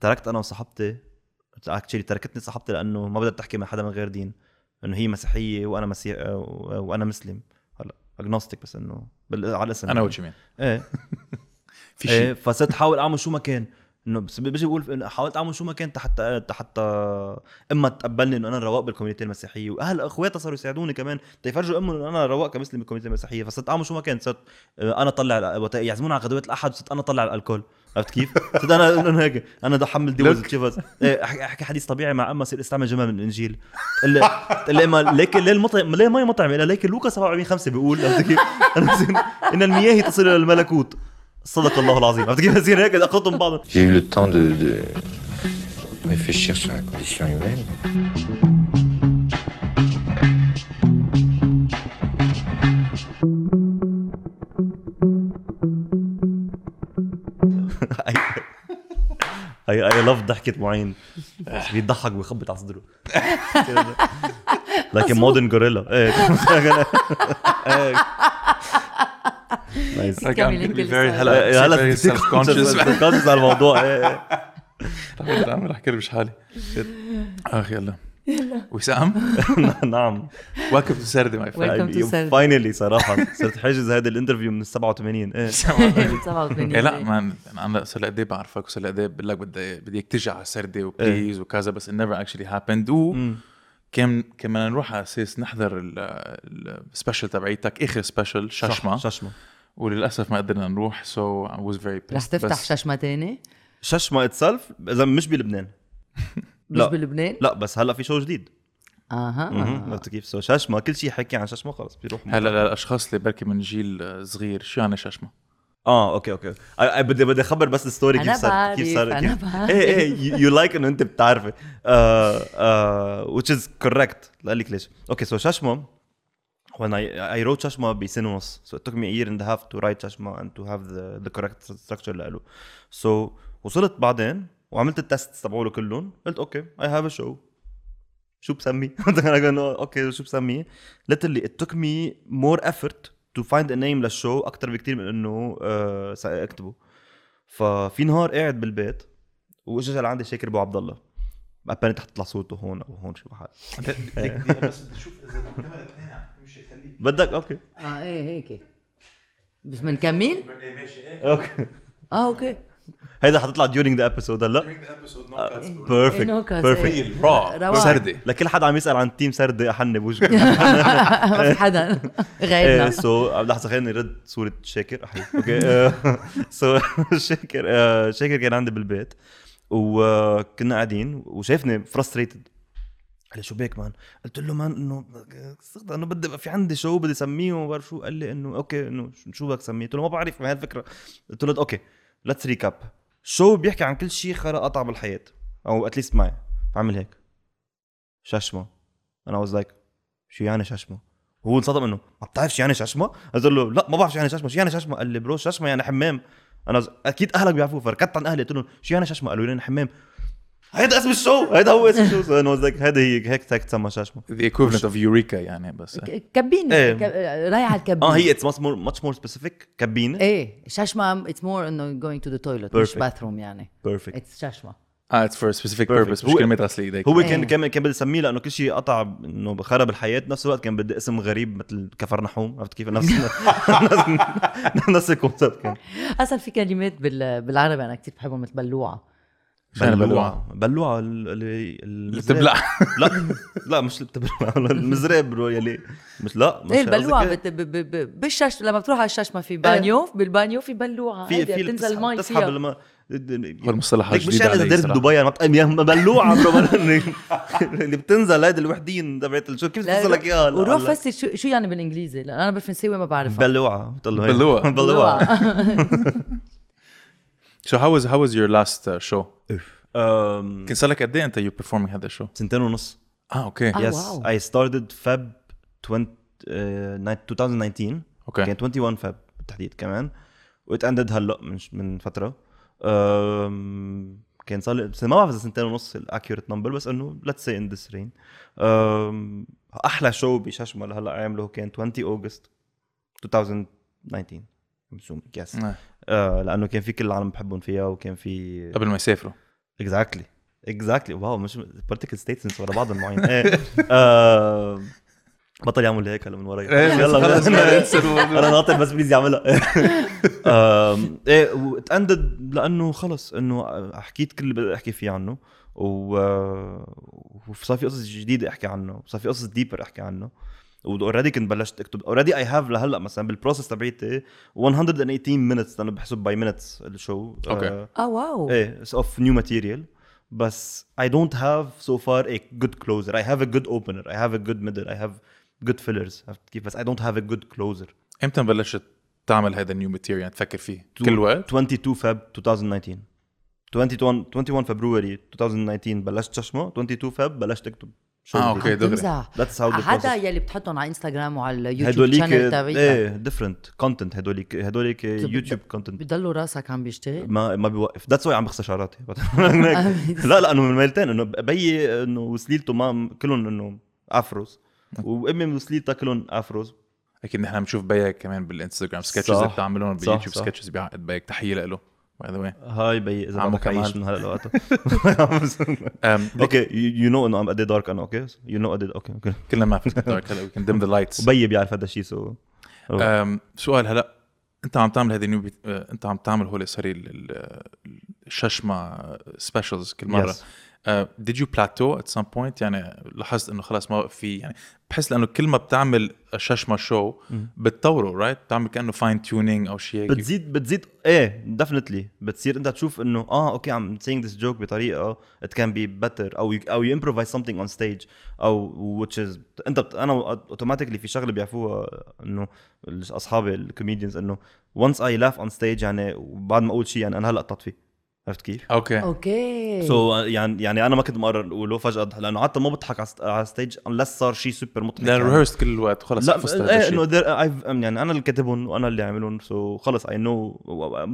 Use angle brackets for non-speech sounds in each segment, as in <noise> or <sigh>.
تركت أنا وصاحبتي actually تركتني صاحبتي لأنه ما بدها تحكي مع حدا من غير دين إنه هي مسيحية وأنا مسيح وأنا مسلم. هلا agnostic بس إنه بال- على الاسم أنا وجهة مين إيه. <laughs> في شيء. فصرت أحاول أعمل شو ما كان. إنه بس بيجي بقول حاولت أعمل شو ما كان حتى حتى إما تقبلني إنه أنا رواق بال community المسيحية وأهل أخواتها صاروا يساعدوني كمان. تيفرجوا إمهم إنه أنا رواق كمسلم بال community المسيحية فصرت أعمل شو ما كان صرت آه، أنا طلع وقت يعزمونا على غدوات الأحد صرت أنا طلع ال alcool. عرفت كيف؟ <laughs> صرت أنا أنا هيك أنا بدي أحمل ديوز تشيفز إيه، أحكي حديث طبيعي مع اما صير أستعمل جمل من الإنجيل. تقول لي تقول لي اما ليك ليه المطعم ليه ما مطعم؟ ليك لوكا 47 5 بيقول. عرفت كيف؟ <laughs> إن المياه تصل إلى الملكوت. صدق الله العظيم عرفت كيف بصير هيك اخذهم بعض J'ai eu le temps de, de réfléchir sur la condition humaine. اي اي laugh ضحكة معين. بيضحك ويخبط على صدره. لكن modern gorilla إيه. <laughs> nice هلا إيه، conscious conscious على الموضوع. إيه. عم رح كربش حالي. اخ يلا. وسام؟ <laughs> نعم. Welcome to سردي my friend. Welcome to سردي. Finally صراحة صرت حاجز هذا ال interview من ال 87 إيه. 87 <laughs> إيه لا ما أنا صار لي قد إيه بعرفك وصار لي قد إيه بقول لك بدي بدي اياك تيجي على سردي و please وكذا بس it never actually happened. و مم. كان كنا نروح على أساس نحضر ال special تبعيتك آخر special ششمة ششمة وللأسف ما قدرنا نروح so I was very pissed رح تفتح بس ششمة تاني ششمة اتسلف إذا مش بلبنان <laughs> مش. بلبنان؟ لا بس هلأ في شو جديد أها. عرفت كيف so ششمة كل شيء حكي عن ششمة خلص بيروح هلأ للأشخاص اللي بركي من جيل صغير شو يعني ششمة؟ آه okay okay. بدي بدي أخبر بس ال story كيف صار كيف صار بعرف. إيه إيه you like انه انت بتعرفي. آه آه which is correct. لا لك ليش. okay so ششمة when I I wrote ششمة بسنة ونص. So it took me a year and a half to write ششمة and to have the the correct structure so وصلت بعدين وعملت ال test تبعوله كلهم قلت okay I have a show. شو بسمي؟ <laughs> أنا انه okay شو بسميه؟ literally it took me more effort to find a name لل show أكثر بكثير من إنه آه اكتبه ففي نهار قاعد بالبيت واجى لعندي شاكر أبو عبد الله. اباني تحت طلع صوته هون أو هون شي محل <laughs> بس أشوف إذا الكاميرا مش خليك بدك؟ أوكي. آه إيه هيك. بس بنكمل؟ okay. آه okay. هيدا حتطلع during the episode هلا؟ perfect perfect إيه. را. سردي لكل حدا عم يسأل عن team سردي احن بوجهة. <laughs> ما في حدا. إيه غيرنا so لحظة خليني رد صورة شاكر. okay. <laughs> so <laughs> شاكر آه، شاكر كان عندي بالبيت وكنا قاعدين وشافني frustrated قال لي شو بيك man؟ قلت له man إنه صدق إنه بدي في عندي شو بدي اسميه وما بعرف شو. قال لي إنه okay إنه شو- شو بدك تسميه؟ قلت له ما بعرف ما هي الفكرة. قلت له okay let's recap شو بيحكي عن كل شيء خرا قطع بالحياة أو at least معي فعمل هيك ششمه أنا was like شو يعني ششمه؟ هو انصدم إنه ما بتعرف شو يعني ششمه؟ قلت له لا ما بعرف شو يعني ششمه، شو يعني ششمه؟ قال لي bro ششمه يعني حمام أنا. أكيد أهلك بيعرفوه فركضت عند أهلي قلت لهم شو يعني ششمه؟ قالوا لي حمام هيدا اسم ال show هيدا هو اسم ال show. <laughs> أنا was like هيدا هي هيك هيك تسمى ششمه the equivalent of eureka يعني بس. ك- كبينة إيه. ك- رايح على الكبينة. آه هي it's much more much more specific كابينه إيه ششمة it's more إنه going to the toilet مش. bathroom يعني. perfect it's ششمة آه it's for a specific Perfect. purpose مش هو- كلمة غسل ايديك هو إيه. كان كان كان بدي أسميه لأنه كل شيء قطع إنه خرب الحياة. بنفس الوقت كان بدي اسم غريب مثل كفر نحوم عرفت كيف؟ نفس <laughs> نفس- ال concept كان. أصلا في كلمات بال... بالعربي أنا كثير بحبهم مثل بلوعة. شان بلوعة. بلوعة اللي اللي بتبلع. لا لا مش اللي بتبلع. <laughs> المزراب bro يلي. مش لا مش إيه البلوعة قصدك بت... ب... ب... ب... بالشش لما بتروح على الششمة في بانيو بالبانيو في بلوعة في في بتنزل المي بتسحب هو المصطلح مش الجديد اذا علي درت صراحة. بدبي ما بلوعة <laughs> اللي بتنزل هيدي الوحدين تبعت شو كيف بتوصل لك إياها؟ وروح؟ فسر شو شو يعني بالإنجليزي؟ لأن أنا بالفرنساوي ما بعرفها. بلوعة. بلوعة. بلوعة. <laughs> So how was how was your last uh, show? أم، كان صار لك قد إيه أنت you performing هذا الشو؟ سنتين ونص. آه أوكي. يس. اي ستارتد فاب 20 2019 أوكي كان 21 فاب بالتحديد كمان. وات اندد هلأ من من فترة. أم، كان صار لي ما بعرف إذا سنتين ونص الاكيوريت نمبر بس إنه ليتس سي ان ذس رين أحلى شو بششمه لهلا عامله كان 20 اوغست 2019 مسوم يس آه. آه لأنه كان في كل العالم بحبهم فيها وكان في قبل ما يسافروا. اكزاكتلي اكزاكتلي واو مش بارتيكل ستيتمنتس ورا بعض معين <laughs> إيه. آه، بطل يعمل هيك هلا من وراي؟ يلا خلص <laughs> أنا ناطر بس please يعملها. <laughs> آم، إيه و it ended لأنه خلص إنه حكيت كل اللي بدي أحكي فيه عنه و وصار في قصص جديدة أحكي عنه وصار في قصص deeper أحكي عنه. و already كنت بلشت اكتب already I have لهلأ مثلا بال process تبعيتي 118 minutes لأنه بحسب by minutes ال show. okay. آه wow. إيه of new material بس I don't have so far a good closer. I have a good opener. I have a good middle. I have good fillers. عرفت كيف؟ بس I don't have a good closer. إمتى بلشت تعمل هذا ال new material يعني تفكر فيه. كل وقت؟ 22 Feb 2019 21 21 فبراير 2019 بلشت ششمه. 22 Feb بلشت أكتب. آه، جديد. okay. دغري. حدا process- يلي بتحطهم على انستغرام وعلى اليوتيوب هدوليك channel إيه different content هدوليك هدوليك YouTube content بضلوا راسك عم بيشتغل ما ما بيوقف. that's why عم بخسر شعراتي <laughs> <laughs> لا لا أنه من ميلتين أنه بيي إنه وسليلته ما كلهم إنه افروز وأمي وسليلتها كلهم افروز أكيد نحن بنشوف بيك كمان بالإنستغرام. سكتشز. اللي بتعملهم باليوتيوب. سكتشز بيعقد بيك. تحية له باي ذا واي هاي بيي إذا عمو بدك عيش كمال. من هلا لوقتها أوكي يو نو انه عم قد دارك أنا أوكي يو نو قد أوكي كلنا ما في دارك هلا وي كان ديم ذا لايتس وبيي بيعرف هذا الشيء سو سؤال هلا أنت عم تعمل هذه نيو أنت عم تعمل هول سوري ال- ال- الششمة specials كل مرة. Yes. Uh, did you plateau at some point يعني لاحظت إنه خلاص ما في يعني بحس لأنه كل ما بتعمل ششمة شو بتطوره right بتعمل كأنه fine tuning أو شيء بتزيد بتزيد إيه definitely بتصير. أنت تشوف إنه آه okay عم saying this joke بطريقة it can be better أو you, أو you improvise something on stage أو which is أنت بت, أنا automatically في شغلة بيعرفوها إنه اصحابي ال comedians إنه once I laugh on stage يعني وبعد ما أقول شيء يعني أنا هلأ فيه عرفت كيف؟ okay. okay. so so, يعني يعني أنا ما كنت مقرر أقوله فجأة لأنه حتى ما بضحك على- على stage unless صار شيء سوبر مضحك لا يعني. rehearsed كل الوقت خلص لا إيه إنه there- I've- يعني أنا اللي كاتبهم وأنا اللي عاملهم so خلص I know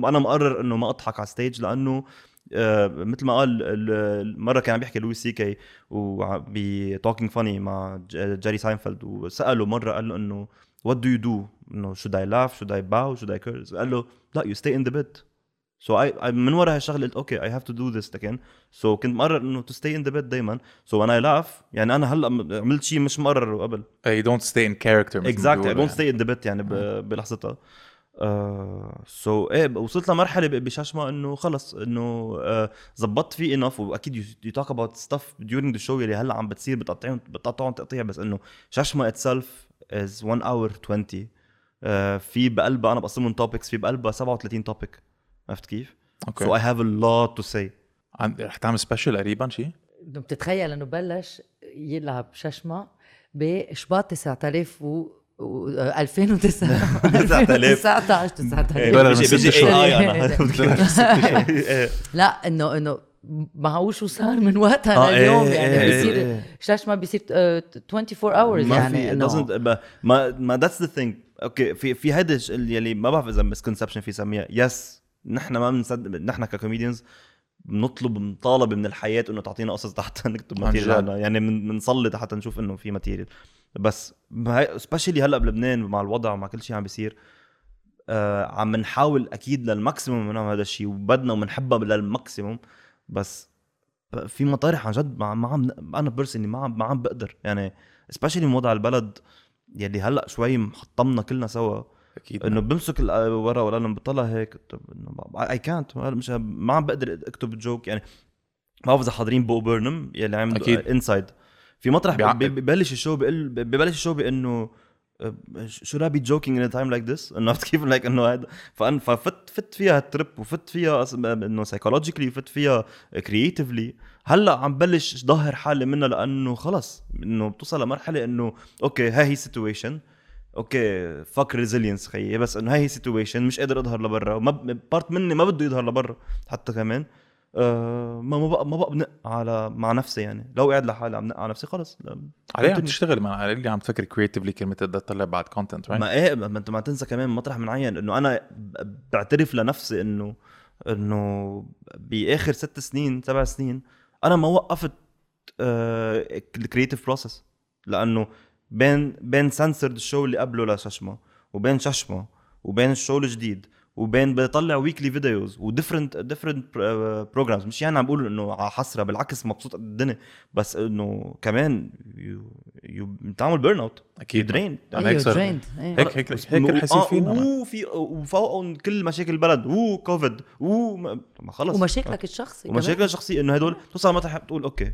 أنا مقرر إنه ما أضحك على stage لأنه آه، مثل ما قال ال- مرة كان عم بيحكي لويس سي كي ب Talking Funny مع ج- جيري ساينفيلد وسأله مرة قال له إنه what do you do إنه should I laugh? should I bow? should I curse قال له لا you stay in the bit. so so I من ورا هالشغله قلت okay I have to do this لكن so كنت مقرر إنه to stay in the bit دائما so I laugh يعني أنا هلأ عملت شيء مش مقرر قبل. Stay in character مثل ما exactly بيقولوا don't stay in the bit يعني ب- بلحظتها. so إيه وصلت لمرحلة ب- بشاشمة إنه خلص إنه آه، زبطت فيه enough وأكيد you talk about stuff during the show يلي هلأ عم بتصير بتقطعهم بتقطعهم تقطيع بس إنه شاشمة itself is 1 hour 20 آه، في بقلبها أنا بقسمهم topics في بقلبها 37 topic عرفت كيف؟ okay. so I have a lot to say رح تعمل special قريبا شيء بتتخيل إنه بلش يلعب ششمة بشباط 9000 و و- 2009 2019 9000 دولار بيجي من بيجي ست شهور. اي أنا إيه. لا انه إنه معقول شو صار من وقتها آه، لليوم؟ إيه، يعني إيه، بيصير إيه. شاش ما بيصير آه، 24 hours ما يعني في انه ما- ما ما that's the thing okay في في هيدا يلي ما بعرف إذا misconception في سميها. yes نحن ما بنصدق نحن ك comedians بنطلب مطالبة من الحياة إنه تعطينا قصص حتى <laughs> نكتب material يعني من- بنصلي حتى نشوف إنه في material بس specially هلأ بلبنان مع الوضع ومع كل شيء عم بيصير آه عم نحاول أكيد لل maximum نعمل هذا الشيء وبدنا وبنحبها لل maximum. بس في مطارح عن جد ما عم أنا personally ما عم ما عم بقدر. يعني specially وضع البلد يلي هلأ شوي محطمنا كلنا سوا. أكيد إنه بمسك الورقه ولا لما بطلع هيك. طب إنه اي كانت مش ما عم بقدر أكتب joke يعني. ما بعرف إذا حاضرين Bo Burnham يلي أكيد. Inside في مطرح ببلش ال show بيقول ببلش ال show بإنه should I be joking in time like this إنه عرفت كيف؟ like إنه هذا فأن ففت فت فيها الترip وفت فيها إنه سايكولوجيكلي وفت فيها كرييتيفلي هلأ عم بلش ظاهر حالي منها لأنه خلص إنه بتوصل لمرحلة إنه أوكي هاي هي سيتويشن أوكي فك ريزيلينس خيي. بس إنه هاي هي سيتويشن مش قادر أظهر لبرا. وما بارت مني ما بده يظهر لبرا حتى كمان. آه ما ما بقى ما بقى بنق على مع نفسي يعني. لو قاعد لحالي عم نق على نفسي خلص. عليه عم. تشتغل. مع اللي عم تفكر كريتيفلي كلمه تقدر تطلع بعد كونتنت رايت ما إيه ما أنت ما تنسى كمان مطرح معين إنه أنا بعترف لنفسي انه إنه بآخر ست سنين سبع سنين أنا ما وقفت ال creative process لأنه بين بين سنسرد ال show اللي قبله لششمه وبين ششمه وبين ال show الجديد وبين بطلع weekly videos و different different programs مش يعني عم بقول إنه على حسرة بالعكس مبسوط قد الدنيا بس إنه كمان you you بتعمل burn out أكيد drain أنا هيك إيه. هيك هيك هيك رح يصير فينا. man. وفي وفوقهم كل مشاكل البلد. وكوفيد وما ما خلص. ومشاكلك الشخصي كمان. ومشاكل الشخصيه إنه هدول توصل مرحله تقول okay.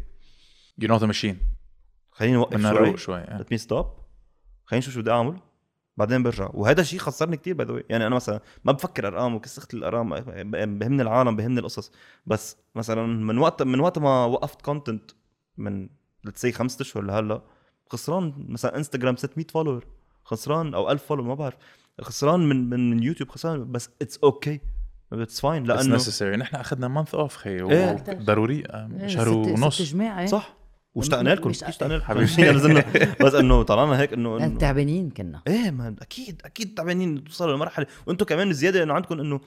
you know the machine خليني اوقف شوي شوي إيه. let me stop خليني نشوف شو بدي أعمل. بعدين برجع. وهذا الشيء خسرني كثير by the يعني أنا مثلا ما بفكر أرقام وكسخت الأرقام بهمني العالم بهمني القصص. بس مثلا من وقت من وقت ما وقفت content من لتسي خمسة أشهر لهلأ خسران مثلا انستغرام 600 follower خسران أو 1000 follower ما بعرف. خسران من من, من يوتيوب خسران بس it's okay it's fine it's لأنه necessary نحن أخذنا month off خي إيه. ضروري إيه، شهر ونص. جماعة صح. واشتقنا لكم اشتقنا لكم. حبيبي. نزلنا <laughs> بس إنه طلعنا هيك إنه تعبانين كنا. إيه ما أكيد أكيد تعبانين توصلوا لمرحلة. وأنتم كمان زيادة انه عندكم إنه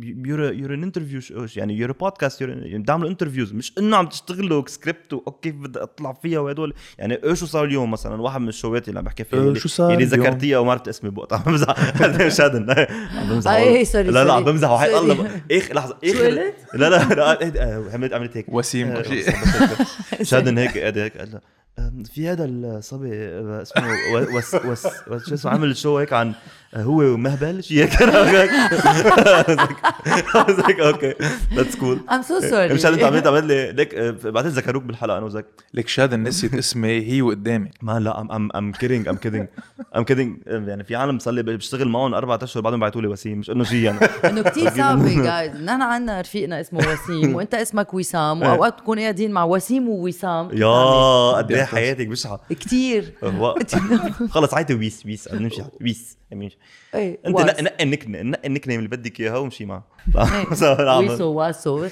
your your an interview يعني your podcast بتعملوا interviews مش انه عم تشتغلوا سكريبت وكيف بدي اطلع فيها وهدول يعني إيه شو صار اليوم مثلا واحد من ال show ات اللي عم بحكي فيها إيه اللي- شو صار اللي؟ ذكرتيها وما عرفت اسمي بوقتها عم بمزح شادن عم بمزح آه، إيه، sorry، لا لا. عم بمزح sorry. الله اخ لحظه اخ شو قلت؟ لا لا لا إيه، آه، عملت عملت هيك وسيم آه،. شادن هيك قاعد هيك قال في هذا الصبي اسمه وس وس وس- شو اسمه عامل شو هيك عن هو ومهبل شيء هيك. أنا هيك okay. That's cool I'm so sorry. مشان انت عملت عملت لي ليك بعدين ذكروك بالحلقة أنا وزك ليك شادن نسيت اسمي هي وقدامي ما لا I'm I'm I'm kidding I'm kidding I'm kidding يعني في عالم صار لي بشتغل معهم أربع أشهر بعدهم بعثوا لي وسيم مش إنه شيء يعني إنه كثير صعب جايز نحن عندنا رفيقنا اسمه وسيم وأنت اسمك وسام وأوقات تكون قاعدين مع وسيم ووسام. يا قد إيه حياتك بشعه كثير هو- <laughs> خلص عيطي ويس ويس نمشي ويس نمشي إيه أنت. نقي نقي النك نقي النك نيم اللي بدك إياها وامشي معه. إيه. <laughs> ويسو واسو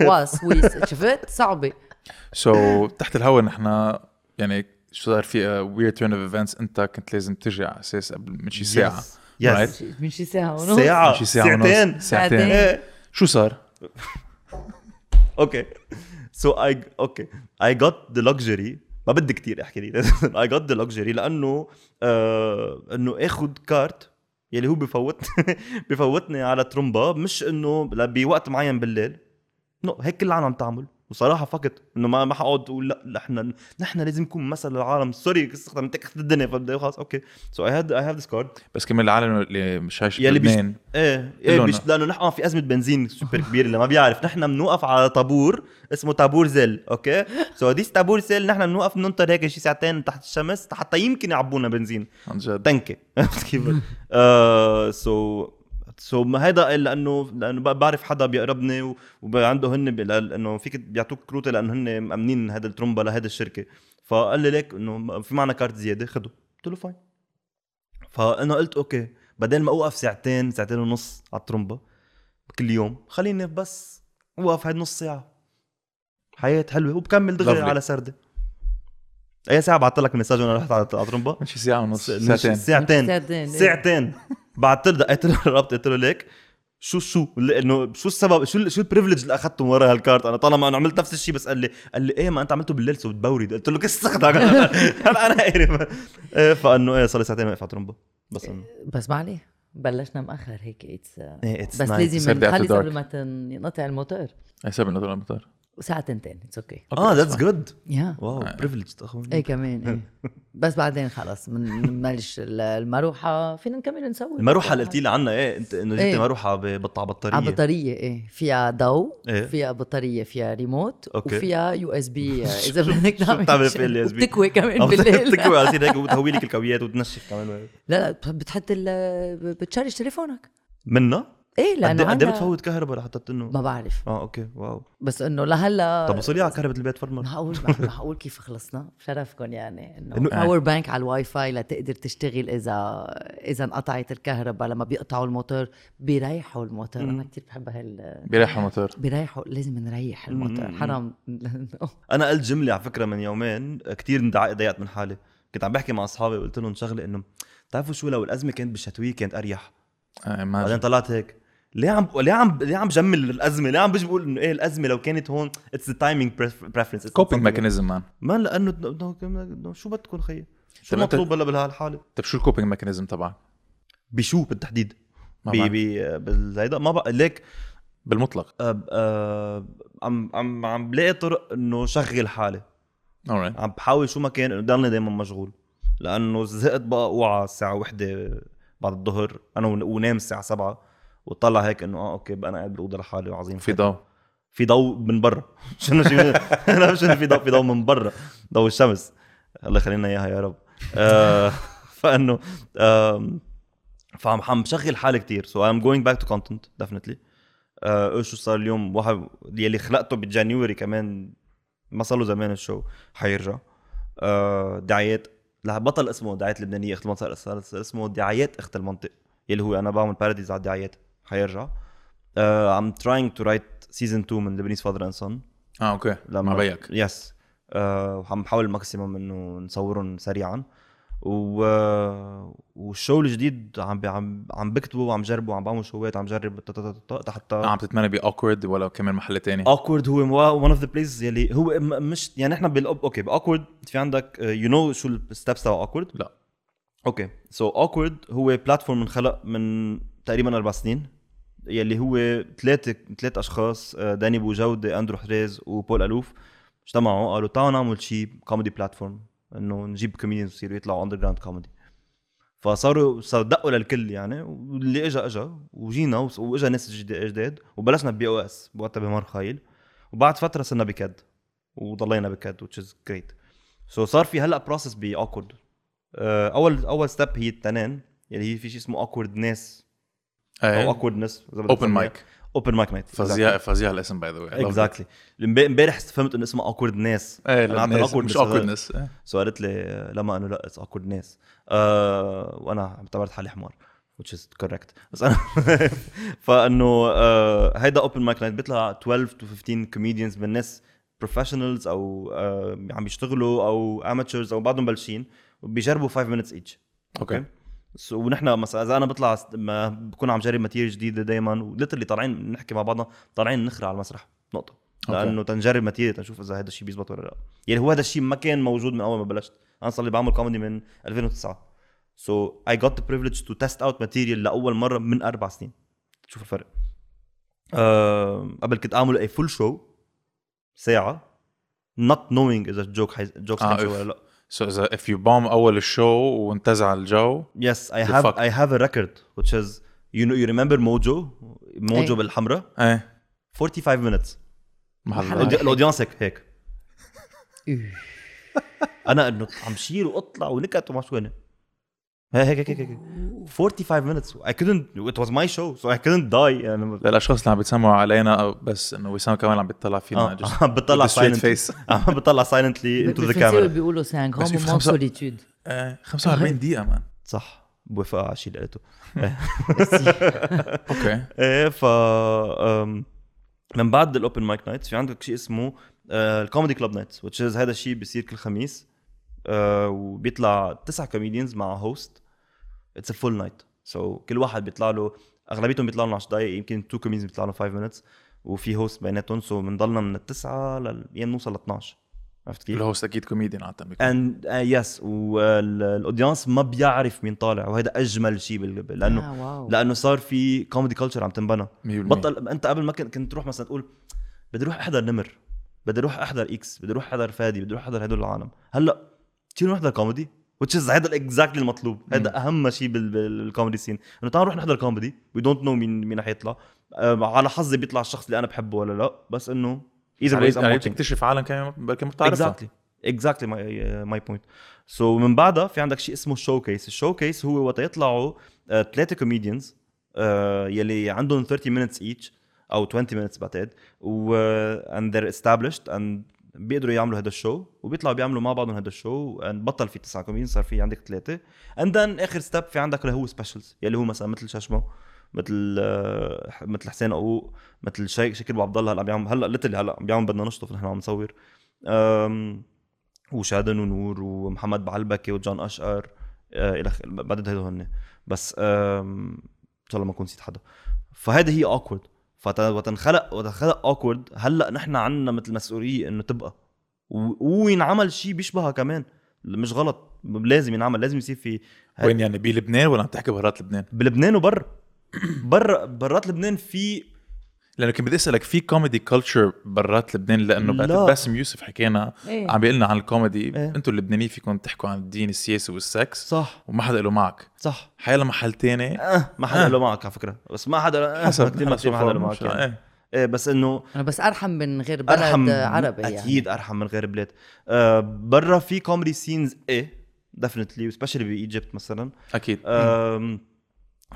واس ويس. شفت؟ صعبة. سو so, تحت الهواء نحن يعني شو صار في ويرد تيرن اوف ايفنتس أنت كنت لازم تجي على أساس قبل من شي ساعة. يس من شي ساعة ونص. ساعة. من شي ساعة ساعتين. ساعتين. إيه. شو صار؟ أوكي سو اي أوكي I got the luxury ما بدي كتير احكي لي. I got the لأنه آه إنه آخذ كارت يلي هو بفوت <laughs> بفوتني على ترومبا مش إنه بوقت معين بالليل. no هيك كل العالم عم تعمل وصراحه فقط إنه ما ما حقعد أقول لا نحن نحن لازم نكون مثل للعالم sorry استخدم تكت الدنيا فبدي خلص okay. So I هاد I have this card بس كمان العالم اللي مش عايش يلي بيش- إيه إيه. بيش لأنه نحن في أزمة بنزين سوبر كبيره اللي ما بيعرف. نحن بنوقف على طابور اسمه طابور ذل okay؟ So this طابور ذل نحن بنوقف ننطر هيك شي ساعتين تحت الشمس حتى يمكن يعبونا بنزين. عن جد. تنكه <laughs> عرفت كيف؟ so so ما هيدا لأنه لأنه بعرف حدا بيقربني وعنده هن ب- لأ- انه فيك بيعطوك كروتة لأنه هن مأمنين هذا الترومبا لهذا الشركة. فقال لي ليك إنه في معنا كارت زيادة خده قلت له fine فأنا قلت okay. بدل ما أوقف ساعتين ساعتين ونص على الترومبا كل يوم. خليني بس أوقف هاي نص ساعة. حياة حلوة. وبكمل دغري. على سردة. أي ساعة بعثت لك message وأنا رحت على من شي ساعة ونص ساعتين. ساعتين. ساعتين. إيه. ساعتين. بعت له دقيت له الرابط قلت له ليك. شو شو؟ إنه شو السبب؟ شو شو ال privilege اللي أخذته من ورا هالكارت؟ أنا طالما أنا عملت نفس الشيء بس قال لي قال لي إيه ما أنت عملته بالليل so بتبورد قلت له كيف استخدمك <laughs> أنا أنا عارف إيه، فإنه إيه صار لي ساعتين واقف على ترومبا. بس بس ما عليه. بلشنا مأخر هيك اتس إيه it's بس. لازم نخلص. قبل ما تن- ينقطع الموتور. اي سبب نطلع المطار وساعة تنتين it's okay آه that's good يا wow privilege أخوي. إيه كمان إيه. <laughs> بس بعدين خلص من بنبلش ال- المروحة. فينا نكمل نسوي. المروحة اللي قلتي لي عنها إيه أنت إنه جبتي إيه. مروحة ببطع بطارية. على بطارية إيه. فيها ضوء إيه. فيها بطارية فيها remote okay. وفيها USB إذا بدك شو بتعمل فيها ال USB؟ <laughs> بتكوي كمان بالليل. تكوي على هيك وتهوي لك الكويات وتنشف كمان. لا لا بتحط ال بت charge تليفونك. منا إيه لأنه إيه- قد إيه عندها بتفوت كهرباء لحتى انه ما بعرف. آه okay wow. بس إنه لهلا طب وصلي على كهرباء البيت فرمر <laughs> معقول معقول كيف خلصنا؟ بشرفكم يعني إنه إنه- power bank على الواي فاي لتقدر تشتغل اذا إذا انقطعت الكهرباء لما بيقطعوا الموتور بيريحوا الموتور. أنا كثير بحب هال بيريحوا الموتور. بيريحوا لازم نريح الموتور. حرام. <laughs> أنا قلت جملة على فكرة من يومين كتير ضايقت من حالي. كنت عم بحكي مع أصحابي وقلت لهم شغلة إنه بتعرفوا شو لو الأزمة كانت بالشتويه كانت أريح. آه، بعدين طلعت هيك. ليه عم ليه عم ليه عم جمل الأزمة؟ ليه عم بيجي بقول إنه إيه الأزمة لو كانت هون it's the timing preference coping mechanism man ما لأنه شو بدكم خيي شو أنت- مطلوب هلا بهالحاله طيب شو ال coping mechanism تبعك؟ بشو بالتحديد؟ ما بي. بي بالهيدا ما بقى ليك بالمطلق. آه، آه، عم عم عم بلاقي طرق إنه شغل حالي. Alright عم بحاول شو ما كان إنه ضلني دائما مشغول. لأنه زهقت بقى اوعى الساعة وحدة بعد الظهر. أنا ون- ونام الساعة سبعة. وطلع هيك إنه آه okay بقى أنا قاعد بالأوضة لحالي وعظيم في ضوء. في ضوء من برا. شنو مش إنه في ضوء؟ في ضوء من برا. ضوء الشمس. الله يخلينا إياها يا رب. آه، <laughs> فإنه فعم عم بشغل حالي كتير. so I'm going back to content definitely. آه شو صار اليوم؟ واحد يلي خلقته ب January كمان ما صار له زمان ال show حيرجع. آه دعايات. لا بطل اسمه دعايات لبنانية أخت المنطق صار اسمه دعايات اخت المنطق يلي هو أنا بعمل parodies على الدعايات. حيرجع آه I'm trying to write season 2 من Lebanese father and son آه okay. مع بيك yes آه عم بحاول ال maximum إنه نصورهم سريعا. و وال show الجديد عم عم عم بكتبه وعم جربه وعم بعمل show ات عم جرب حتى عم تتمنى بي Awkword ولا كمان محل تاني. Awkword هو one of the places يلي هو مش يعني إحنا بال okay ب Awkword في عندك you know شو ال steps تبع Awkword لا. okay so Awkword هو platform انخلق من تقريبا أربع سنين يلي هو ثلاثة ثلاث أشخاص آه، داني بوجودة أندرو حريز وبول ألوف اجتمعوا قالوا تعالوا نعمل شيء comedy platform إنه نجيب comedians يصيروا يطلعوا underground comedy فصاروا صاروا دقوا للكل يعني واللي اجى اجى وجينا واجى ناس جد- جداد وبلشنا ب BOS بوقتها بمار خايل وبعد فترة صرنا ب KED وضلينا ب KED which is great. so صار في هلأ process ب Awkword أول أول step هي التنين يلي هي في شيء اسمه Awkword ناس أو Awkwordness open mic open mic night فظيع فظيع الاسم by the way exactly امبارح فهمت انه اسمها Awkword ناس. إيه الناس مش هذا. Awkwordness so قالت لي لما انه لا it's Awkwordness. آه وأنا اعتبرت حالي حمار which is correct. بس أنا <laughs> فإنه آه هيدا open mic night بيطلع 12 to 15 comedians من ناس professionals أو آه عم بيشتغلوا أو amateurs أو بعضهم بلشين وبيجربوا 5 minutes each. okay so ونحن مثلا إذا أنا بطلع ما بكون عم جرب material جديدة دائما و literally طالعين نحكي مع بعضنا طالعين نخرع على المسرح نقطة. لأنه تنجرب material تنشوف إذا هذا الشيء بيزبط ولا لا. يعني هو هذا الشيء ما كان موجود من أول ما بلشت. أنا صار لي بعمل كوميدي من 2009 so I got the privilege to test out material لأول مرة من أربع سنين. شوف الفرق. أه قبل كنت أعمل a full show ساعة not knowing إذا ال joke حي... jokes آه،. ولا لا. so اذا if you bomb أول ال show وانتزع الجو Yes, I have fuck? I have a record which is you know you remember Mojo? Mojo إيه. بالحمراء إيه 45 minutes. ال audience هيك هيك. أنا إنه عم شيل وأطلع ونكت وما شو هيك هيك هيك هيك 45 minutes. I couldn't it was my show so I couldn't die. يعني للاشخاص اللي عم بتسمعوا علينا بس إنه وسام كمان عم بيطلع فينا. آه، <laughs> عم silently. face. <laughs> عم silently into the بالفرنسية camera. بيقولوا c'est un grand moment de solitude إيه 45 دقيقة man صح. بوافق على الشيء اللي قلته. <laughs> okay إيه ف من بعد ال open mic nights في عندك شيء اسمه ال comedy club nights which is هذا الشيء بيصير كل خميس. آه، وبيطلع تسع comedians مع host it's a full night so كل واحد بيطلع له أغلبيتهم بيطلع لهم 10 دقائق يمكن two comedians بيطلع لهم 5 minutes. وفي host بيناتهم so بنضلنا من التسعة للايام نوصل ل 12 عرفت كيف؟ ال host أكيد كوميديان عادة بيكون. and yes وال audience ما بيعرف مين طالع. وهذا أجمل شيء بال- لأنه آه، wow. لأنه صار في comedy culture عم تنبنى. 100% بطل أنت قبل ما كنت كنت تروح مثلا تقول بدي أروح أحضر نمر بدي أروح أحضر إكس بدي أروح أحضر فادي بدي أروح أحضر هدول العالم. هلأ تيجي نحضر comedy which is هذا ال exactly المطلوب. هذا أهم شيء بال- بال- بال comedy scene إنه تعال نروح نحضر comedy we don't know مين مين رح يطلع. آه على حظي بيطلع الشخص اللي أنا بحبه ولا لا. بس إنه either يعني يعني. بتكتشف عالم كمان بلكي ما بتعرفها exactly exactly my point so من بعدها في عندك شيء اسمه showcase ال showcase هو وقت يطلعوا ثلاثة comedians يلي عندهم 30 minutes each أو 20 minutes بعتقد و and they're established and بيقدروا يعملوا هذا ال show وبيطلعوا بيعملوا مع بعضهم هذا ال show بطل في تسعة comedians صار في عندك ثلاثة and then آخر step في عندك اللي هو specials يلي هو مثلا مثل ششمة مثل آه، مثل حسين قوق مثل شيك شكل عبد الله هلا عم بيعمل هلا lately هلا عم بيعمل بدنا نشطف نحن عم نصور. وشادن ونور ومحمد بعلبكي وجون أشقر آه، إلى آخره. بعدد هدول هن. بس إن شاء الله ما اكون نسيت حدا. فهيدي هي Awkword وتنخلق وتنخلق Awkword هلأ نحن عنا مثل مسؤوليه إنه تبقى. وينعمل شيء بيشبهها كمان. مش غلط. لازم ينعمل لازم يصير في وين يعني؟ بلبنان ولا عم تحكي بهارات لبنان؟ بلبنان وبرا <clears throat> برا برات لبنان في لأنه كنت بدي أسألك في comedy culture برات لبنان؟ لأنه لا. بعتقد باسم يوسف حكينا إيه. عم بيقول لنا عن الكوميدي إيه. أنتم اللبنانيين فيكم تحكوا عن الدين السياسي والسكس. صح. وما حدا له معك. صح. حيلا محل تاني. أه ما حدا له معك على فكرة. بس ما حدا أه حسب كثير ما حدا له معك يعني. إيه. إيه بس انه أنا بس أرحم من غير بلد أرحم عربي يعني. أكيد أرحم من غير بلاد آه برا في comedy scenes إيه definitely specially ب Egypt مثلا. أكيد. آم،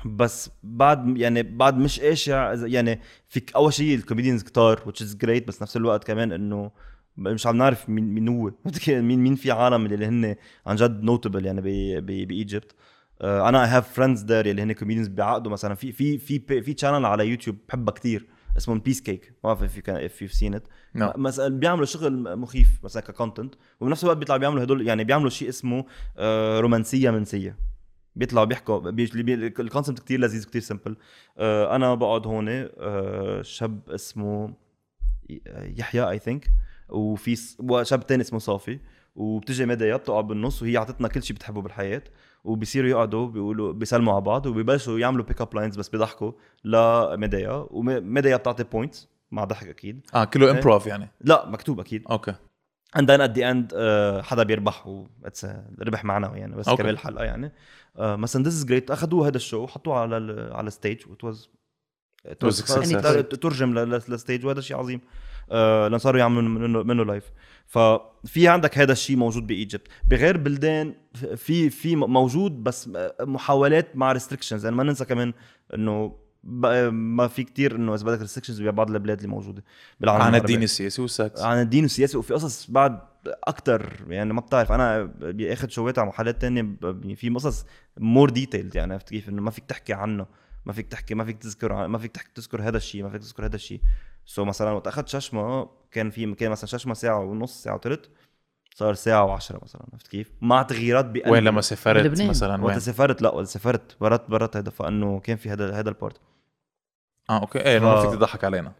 بس بعد يعني بعد مش قاشع يعني فيك أول شيء ال comedians كتار which is great بس نفس الوقت كمان إنه مش عم نعرف مين مين هو. <laughs> مين مين في عالم اللي هن عن جد notable يعني ب Egypt. آه، أنا I have friends there اللي هن comedians بيعقدوا مثلا في في في في channel على يوتيوب بحبها كتير اسمهم BaseCake ما بعرف can if you've seen it. نعم. مثلا بيعملوا شغل مخيف مثلا ك content وبنفس الوقت بيطلعوا بيعملوا هدول يعني بيعملوا شيء اسمه آه، رومانسية منسية. بيطلعوا بيحكوا بي... بي... ال concept كتير لذيذ كتير simple آه أنا بقعد هون آه شاب اسمه يحيى I think وفي شاب تاني اسمه صافي وبتجي ميديا بتقعد بالنص وهي عطتنا كل شيء بتحبه بالحياة وبيصيروا يقعدوا بيقولوا بيسلموا على بعض وبيبلشوا يعملوا pick up lines بس بيضحكوا لميديا وميديا بتعطي points مع ضحك أكيد. آه كله. improv يعني؟ لا مكتوب أكيد. okay and then at the end uh, حدا بيربح و it's a ربح معنوي يعني بس okay. كمان الحلقة يعني. Uh, مثلا this is great. أخذوه هذا ال show حطوه على ال على ال stage was success. ترجم لل stage وهذا شيء عظيم. آه لأن صاروا يعملوا منه منه live ففي عندك هذا الشيء موجود ب Egypt. بغير بلدان في في موجود بس محاولات مع restrictions يعني ما ننسى كمان إنه ما في كتير إنه إذا بدك restrictions ببعض البلاد اللي موجودة بالعالم عن. الدين السياسي والسكس عن الدين والسياسة وفي قصص بعد أكثر يعني ما بتعرف. أنا باخذ شويت على محلات تانية ب- في قصص more detailed يعني عرفت كيف؟ إنه ما فيك تحكي عنه ما فيك تحكي ما فيك تذكر ما فيك تحكي تذكر هذا الشيء ما فيك تذكر هذا الشيء. so مثلا وقت أخذت ششمة كان في كان مثلا ششمة ساعة ونص ساعة وثلث صار ساعة وعشرة مثلا عرفت كيف؟ مع تغييرات بقلب وين لما سافرت. مثلا؟ وقت وين سافرت لا وقت سافرت برات برات هذا فأنه كان في هذا هذا ال part آه okay. إيه إنه ما ف- فيك تضحك علينا.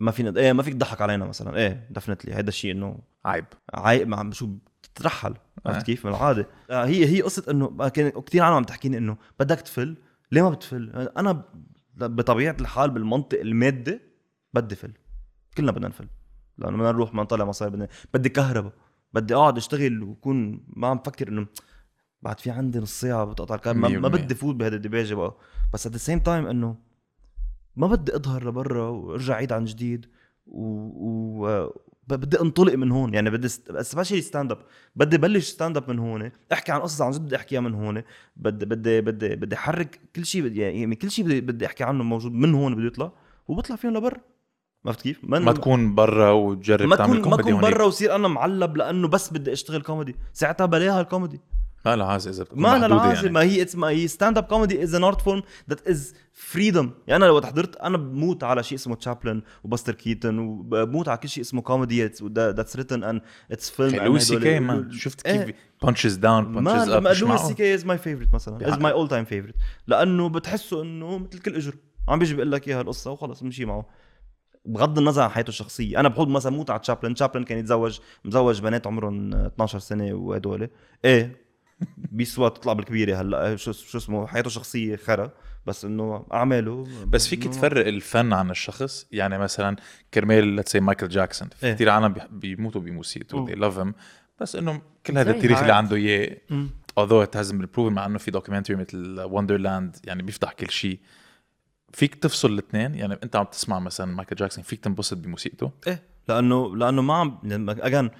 ما فينا إيه ما فيك تضحك علينا مثلا. إيه definitely هذا الشيء إنه عيب. عاي مع شو بتترحل. آه. عرفت كيف؟ من العاده آه هي هي قصة إنه كان كثير عالم عم تحكيني إنه بدك تفل. ليه ما بتفل؟ أنا ب- بطبيعة الحال بالمنطق المادي بدي فل. كلنا بدنا نفل. لأنه بدنا نروح بدنا نطلع مصاري بدنا بدي كهرباء. بدي اقعد اشتغل وكون ما عم بفكر انه بعد في عندي نص ساعه بتقطع الكهرباء ما, ما 100%. بدي فوت بهذا الدباجة بقى. بس at the same time انه ما بدي اظهر لبرا وارجع عيد عن جديد و, و... بدي انطلق من هون. يعني بدي especially stand up بدي بلش stand up من هون احكي عن قصص عن جد بدي احكيها من هون. بدي بدي بدي بدي احرك كل شيء بدي يعني كل شيء بدي, بدي احكي عنه موجود من هون بده يطلع وبطلع فيهم لبرا. عرفت كيف؟ من ما تكون برا وتجرب ما تعمل تكون ما كوميدي اكون هونيك. برا وصير أنا معلب لأنه بس بدي أشتغل كوميدي ساعتها بلاها الكوميدي ما لها عازة إذا بتكون ما أنا محدودة لازم ما هي ما هي stand up comedy is an art form that is freedom يعني أنا لو حضرت أنا بموت على شيء اسمه تشابلن وباستر كيتن وبموت على كل شيء اسمه comedy that's written and it's film لويس سي كي man شفت كيف إيه. punches down punches ما up لويس سي كي is my favorite مثلا. is my all time favorite لأنه بتحسه إنه مثل كل إجر. عم بيجي بيقول لك إياها القصة وخلص بمشي معه. بغض النظر عن حياته الشخصية. أنا بحط مثلا موت على تشابلن. تشابلن كان يتزوج مزوج بنات عمرهم 12 سنة وهدول. إيه بيسوى تطلع بالكبيرة هلأ. شو شو اسمه؟ حياته الشخصية خرا. بس إنه أعماله بس فيك تفرق الفن عن الشخص؟ يعني مثلا كرمال let's مايكل جاكسون في إيه. كثير عالم بيموتوا بموسيقته they love him. بس إنه كل هذا التاريخ اللي. عنده إياه although it hasn't been proven مع إنه في documentary مثل وندرلاند يعني بيفتح كل شيء. فيك تفصل الاثنين يعني انت عم تسمع مثلا مايكل جاكسون فيك تنبسط بموسيقته إيه لأنه لأنه ما عم اجان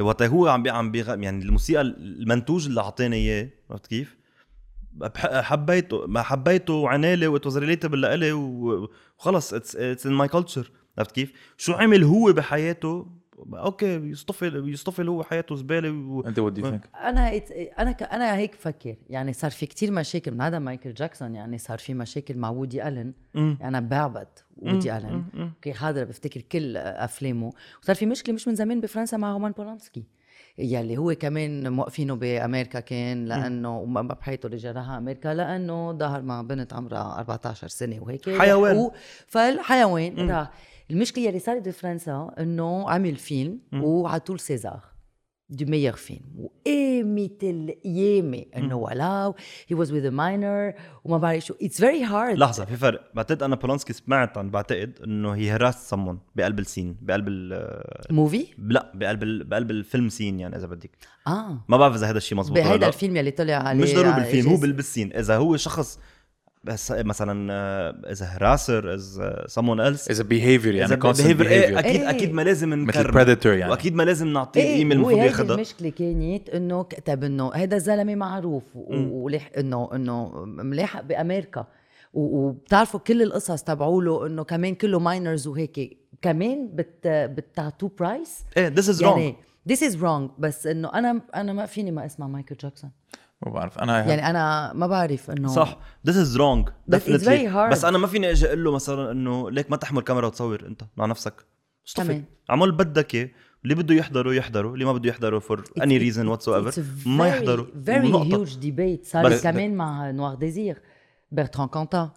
وقت هو عم عم بيغ... يعني الموسيقى المنتوج اللي أعطاني إياه عرفت كيف؟ حبيته ما حبيته وعنالي what was relatable لإلي وخلص it's it's in my culture عرفت كيف؟ شو عمل هو بحياته okay يصطفل يصطفل هو حياته زبالة و... أنت what do you think أنا it- أنا ك- أنا هيك بفكر يعني صار في كتير مشاكل من هذا مايكل جاكسون. يعني صار في مشاكل مع وودي ألن. مم. يعني أنا بعبد وودي مم. ألن. okay حاضر بفتكر كل أفلامه. وصار في مشكلة مش من زمان بفرنسا مع رومان بولانسكي يلي هو كمان موقفينه بأمريكا كان لأنه وما بحياته اللي جراها أمريكا لأنه ظهر مع بنت عمرها 14 سنة وهيك. حيوان. و- فالحيوان راح. المشكلة يلي صارت بفرنسا إنه عمل فيلم وعطوه César du meilleur film. وإيه قامت القيامة إنه ولو he was with minor وما بعرف شو. it's very hard لحظة في فرق. بعتقد أنا بولانسكي سمعت عن بعتقد إنه he harassed someone بقلب ال scene بقلب ال movie؟ لا بقلب ال... بقلب الفيلم scene يعني إذا بدك. آه. ما بعرف إذا هذا الشيء مزبوط ولا بهيدا. الفيلم يلي طلع عليه مش ضروري بالفيلم هو بال scene إذا هو شخص بس مثلا اذا harasser اذا someone else. اذا behavior يعني إيه behavior أكيد إيه. أكيد ما لازم مثل نكرم predator يعني. وأكيد ما لازم نعطيه إيه القيمه اللي المفروض ياخذها المشكلة كانت إنه كتب إنه هذا الزلمة معروف ولح انه إنه ملاحق بأمريكا. وبتعرفوا كل القصص تبعوا له إنه كمان كله minors وهيك. كمان بت بتعطوه prize إيه this is wrong this is wrong بس إنه أنا أنا ما فيني ما أسمع مايكل جاكسون. ما بعرف. أنا يعني أنا ما بعرف إنه صح. this is wrong But it's very hard. بس أنا ما فيني أجي أقول له مثلا إنه ليك ما تحمل كاميرا وتصور أنت مع نفسك. اشطفي عمل بدك إياه. اللي بده يحضره يحضره. اللي ما بده يحضره for any reason whatsoever ما يحضروا very. huge debate صار كمان مع نوار ديزير برتران كونتا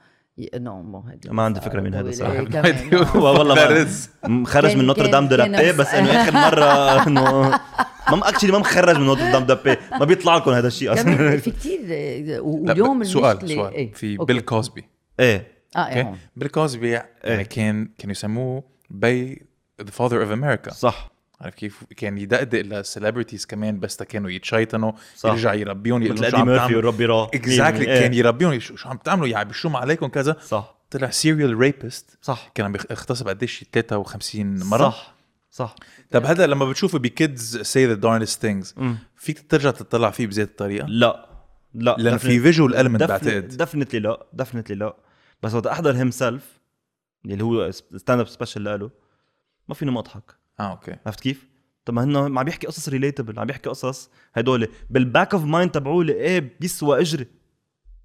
نو مو ما عندي فكرة مين هذا. صراحة. إيه،. <laughs> والله. خرج كان- من نوتر دام نفس- بس إنه آخر مرة <laughs> إنه ما actually ما مخرج من نوتر دام دابي ما بيطلع لكم هذا الشيء أصلا. في كتير لا، واليوم سؤال سؤال. إيه، في. بيل كوزبي. إيه. آه إيه. بيل كوزبي يعني كان كانوا يسموه ب the father of America صح. عارف كيف؟ كان يدقدق لل celebrities كمان بس كانوا يتشيطنوا صح. يرجع يربيهم يقول شو عم تعملوا؟ وربي را exactly إيه. كان يربيهم شو عم تعملوا؟ يعني بشوم عليكم كذا. صح. طلع serial rapist صح. كان مغتصب قديش؟ 53 مرة. صح صح. طب هذا لما بتشوفه ب Kids Say the Darndest Things. فيك ترجع تطلع فيه بذات الطريقة؟ لا لا لأنه في visual element بعتقد definitely لا definitely لا. بس وقت أحضر himself اللي هو stand-up special له ما فيني ما أضحك. آه okay. عرفت كيف؟ طب ما هن عم بيحكي قصص relatable عم بيحكي قصص هدول. بال back of mind تبعوه إيه بيسوى اجري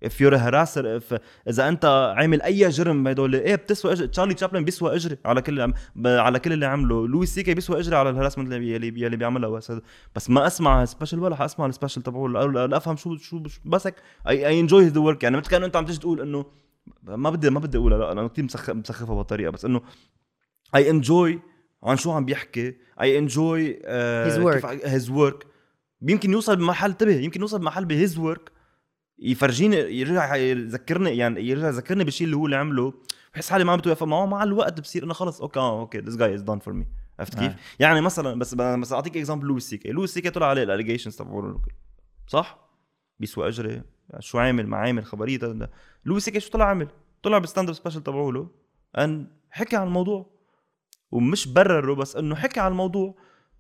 you're a harasser if إذا أنت عامل أي جرم هدول إيه بتسوى اجري تشارلي تشابلن بيسوى اجري على كل على كل اللي عمله. لويس سي كي بيسوى اجري على ال harassment اللي اللي, اللي بيعملها. بس بس ما أسمع special ولا حأسمع ال special تبعه. أفهم شو شو شو- بس هيك I enjoy the work يعني مثل كانه أنت عم تيجي تقول إنه ما بدي ما بدي أقولها. لا أنا كثير مسخ مسخفها بهالطريقه بس إنه I enjoy عن شو عم بيحكي I enjoy. his work يمكن يوصل بمحل انتبه يمكن يوصل بمحل ب his work يفرجيني يرجع يذكرني يعني يرجع يذكرني بالشيء اللي هو اللي عمله بحس حالي ما عم بتوقف معه مع الوقت بصير إنه خلص okay آه okay this guy is done for me عرفت كيف؟ آه. يعني مثلا بس بس أعطيك example لويس سي كي لويس سي كي طلع عليه ال allegations تبعه صح؟ بيسوى أجري شو عامل ما عامل خبريه. لويس سي كي شو طلع عمل؟ طلع بال stand-up special تبعه له ان حكى عن الموضوع ومش برره بس إنه حكى عن الموضوع.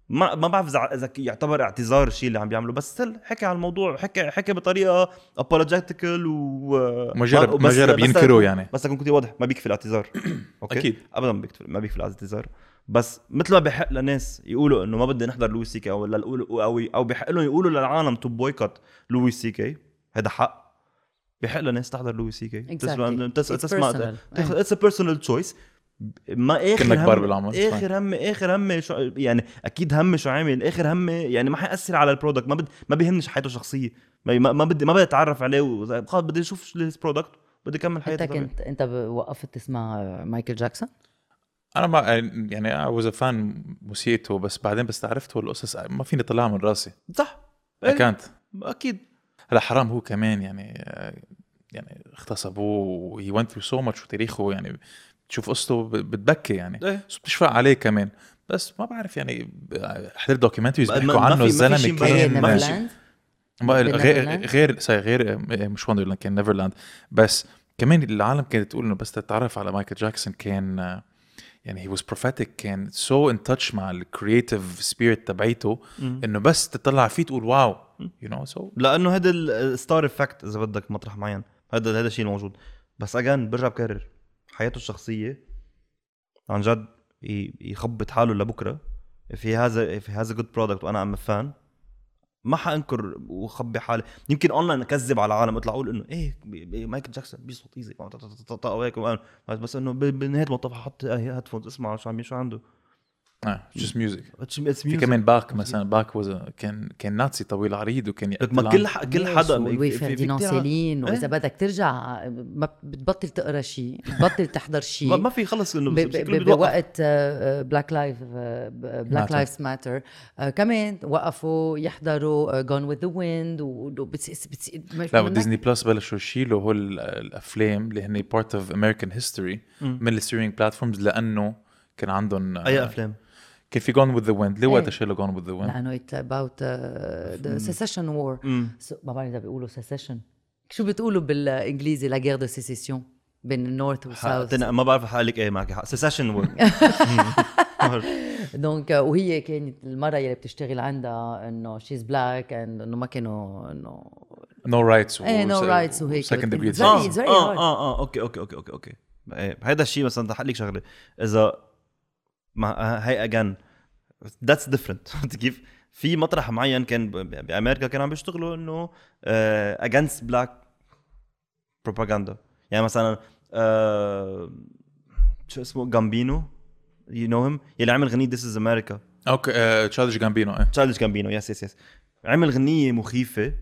ما ما بعرف إذا إذا يعتبر اعتذار الشيء اللي عم بيعمله بس still حكى عن الموضوع حكى حكى بطريقة apologetical و ما جرب ما جرب ينكره يعني. بس اكون كنت واضح ما بيكفي الاعتذار. <clears throat> okay؟ أكيد. ابدا ما بيكفي ما بيكفي الاعتذار. بس مثل ما بحق لناس يقولوا إنه ما بدنا نحضر لويس سي كي أو لا يقولوا أو أو بحق لهم يقولوا للعالم to boycott لويس سي كي هذا حق. بحق لناس تحضر لويس سي كي. Exactly. It's تسمع personal. it's personal choice ما آخر كنا كبار هم- بالعمر، آخر هم آخر هم شو يعني أكيد هم شو عامل آخر هم يعني ما حيأثر على ال product ما بد ما بيهمني حياته الشخصية. ما ما ما بدي ما بدي أتعرف عليه خلص بدي أشوف ال product بدي أكمل أنت حياتي طبيعي. كنت أنت وقفت تسمع مايكل جاكسون؟ أنا ما يعني I was fan موسيقته بس بعدين بس عرفته القصص ما فيني أطلعها من راسي. صح. I إيه، can't. أكيد. هلا حرام هو كمان يعني يعني اغتصبوه وهي went through so much وتاريخه يعني تشوف قصته بتبكي يعني. إيه. بس بتشفق عليه كمان. بس ما بعرف يعني حضرت documentaries بيحكوا عنه الزلمه كان ما في؟ ما غير؟ غير غير مش Wonderland كان Neverland بس كمان العالم كانت تقول إنه بس تتعرف على مايكل جاكسون كان يعني he was prophetic كان so in touch مع ال creative spirit تبعيته إنه بس تطلع فيه تقول wow you know so لأنه هذا ال star effect إذا بدك مطرح معين. هذا هذا الشيء الموجود بس again برجع بكرر. حياته الشخصيه عن جد يخبط حاله لبكره في هذا في هذا good product وأنا I'm fan ما حانكر وخبي حالي يمكن اونلاين اكذب على العالم اطلع أقول انه إيه مايكل جاكسون بيسوى إجري بس انه بنهايه المطاف حط headphones اسمع شو عم شو عنده آه just music في music. كمان Bach مثلا Bach was a- كان كان nazi طويل عريض وكان ما كل ح- كل؟ حدا ولوي ع- Céline إيه. وإذا بدك ترجع ما بتبطل تقرأ شيء بتبطل تحضر شيء ما في خلص إنه. بوقت آه، Black Life Black. Lives Matter كمان وقفوا يحضروا Gone with the Wind لا ديزني بلس بلشوا يشيلوا هول ال- الأفلام اللي هن part of American history من ال streaming platforms لأنه كان عندهم أي أفلام كان في Gone with the Wind ليه. وقتها شالوا Gone with the Wind لأنه it about the secession war مم. ما بعرف اذا بيقولوا secession شو بتقولوا بالإنجليزي؟ لا غير de sécession بين ال north وال south ما بعرف حقلك إيه معك حق secession war donc وهي كانت المرة يلي بتشتغل عندها إنه she's black إنه ما كانوا إنه no rights إيه no rights وهيك. second degree آه آه hard. آه آه okay okay okay okay okay. إيه، هيدا الشيء مثلا رح لك شغلة. إذا ما هي again that's different كيف في مطرح معين كان بأمريكا كانوا عم بيشتغلوا إنه against black propaganda يعني مثلا آه، شو اسمه؟ Gambino you know him يلي عمل غنية This Is America okay تشارلز Gambino إيه. تشارلز Gambino yes yes yes عمل غنية مخيفة.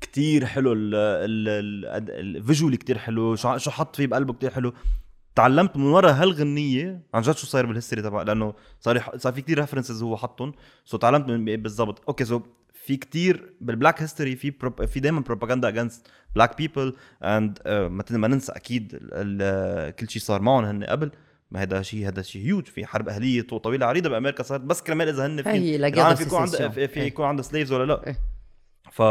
كتير حلو ال ال ال visually كتير حلو. شو شو حط فيه بقلبه كتير حلو. تعلمت من ورا هالغنية. عن جد شو صاير بال history تبع لأنه صار صار في كتير references هو حطهم. so تعلمت من بالضبط. okay so في كتير بال black history في prop في دائما propaganda against black people and ما ننسى أكيد ال- كل شيء صار معهم هن قبل. ما هذا شيء هذا شيء هيوج في حرب أهلية طو- طويلة عريضة بأمريكا صارت. بس كرمال إذا هن في في يكون عنده sécession. في, إيه. يكون عنده slaves ولا لا. إيه. ف